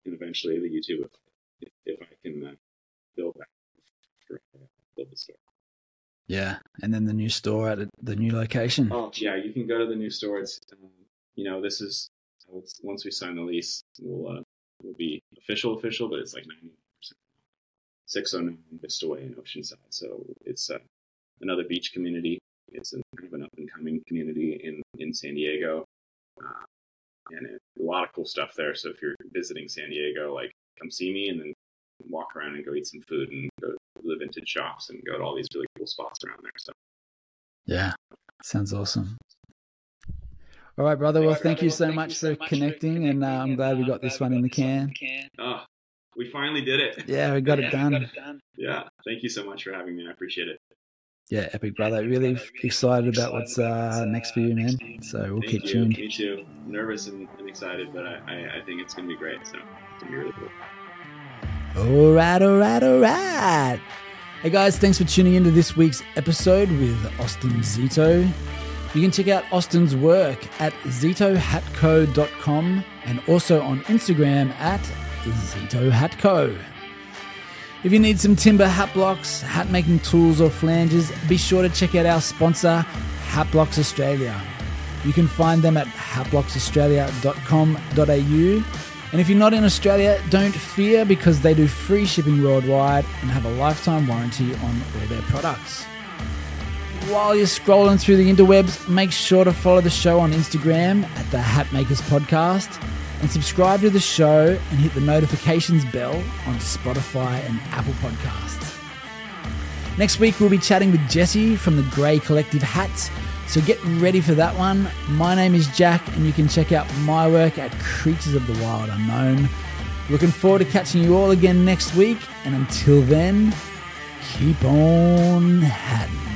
and eventually the YouTube if, if, I can uh, build that. I Build the store. yeah, and then the new store at the new location. Oh yeah, you can go to the new store. It's um, you know this is once we sign the lease, we'll uh, we'll be official official, but it's like ninety. Six oh nine Vista Way in Oceanside, so it's uh, another beach community. It's a, kind of an up and coming community in in San Diego, uh, and it, a lot of cool stuff there. So if you're visiting San Diego, like come see me, and then walk around and go eat some food and go to the vintage shops and go to all these really cool spots around there. So Yeah, Sounds awesome. All right, brother. Well, thank you so much for connecting, and uh, I'm glad we got this one in the can. Oh, we finally did it. Yeah, we got it done. Yeah, thank you so much for having me. I appreciate it. Yeah, epic, brother. Really excited about what's uh, next for you, man. So we'll Thank keep you. tuned. Me too. Nervous and, and excited, but I, I, I think it's gonna be great. So it's gonna be really cool. All right, all right, all right. Hey guys, thanks for tuning into this week's episode with Austin Zito. You can check out Austin's work at zitohatco.com and also on Instagram at zitohatco. If you need some timber hat blocks, hat making tools, or flanges, be sure to check out our sponsor, Hat Blocks Australia. You can find them at hatblocksaustralia.com.au. And if you're not in Australia, don't fear because they do free shipping worldwide and have a lifetime warranty on all their products. While you're scrolling through the interwebs, make sure to follow the show on Instagram at the Hatmakers Podcast and subscribe to the show and hit the notifications bell on Spotify and Apple Podcasts. Next week, we'll be chatting with Jesse from the Grey Collective Hats, so get ready for that one. My name is Jack, and you can check out my work at Creatures of the Wild Unknown. Looking forward to catching you all again next week, and until then, keep on hatting.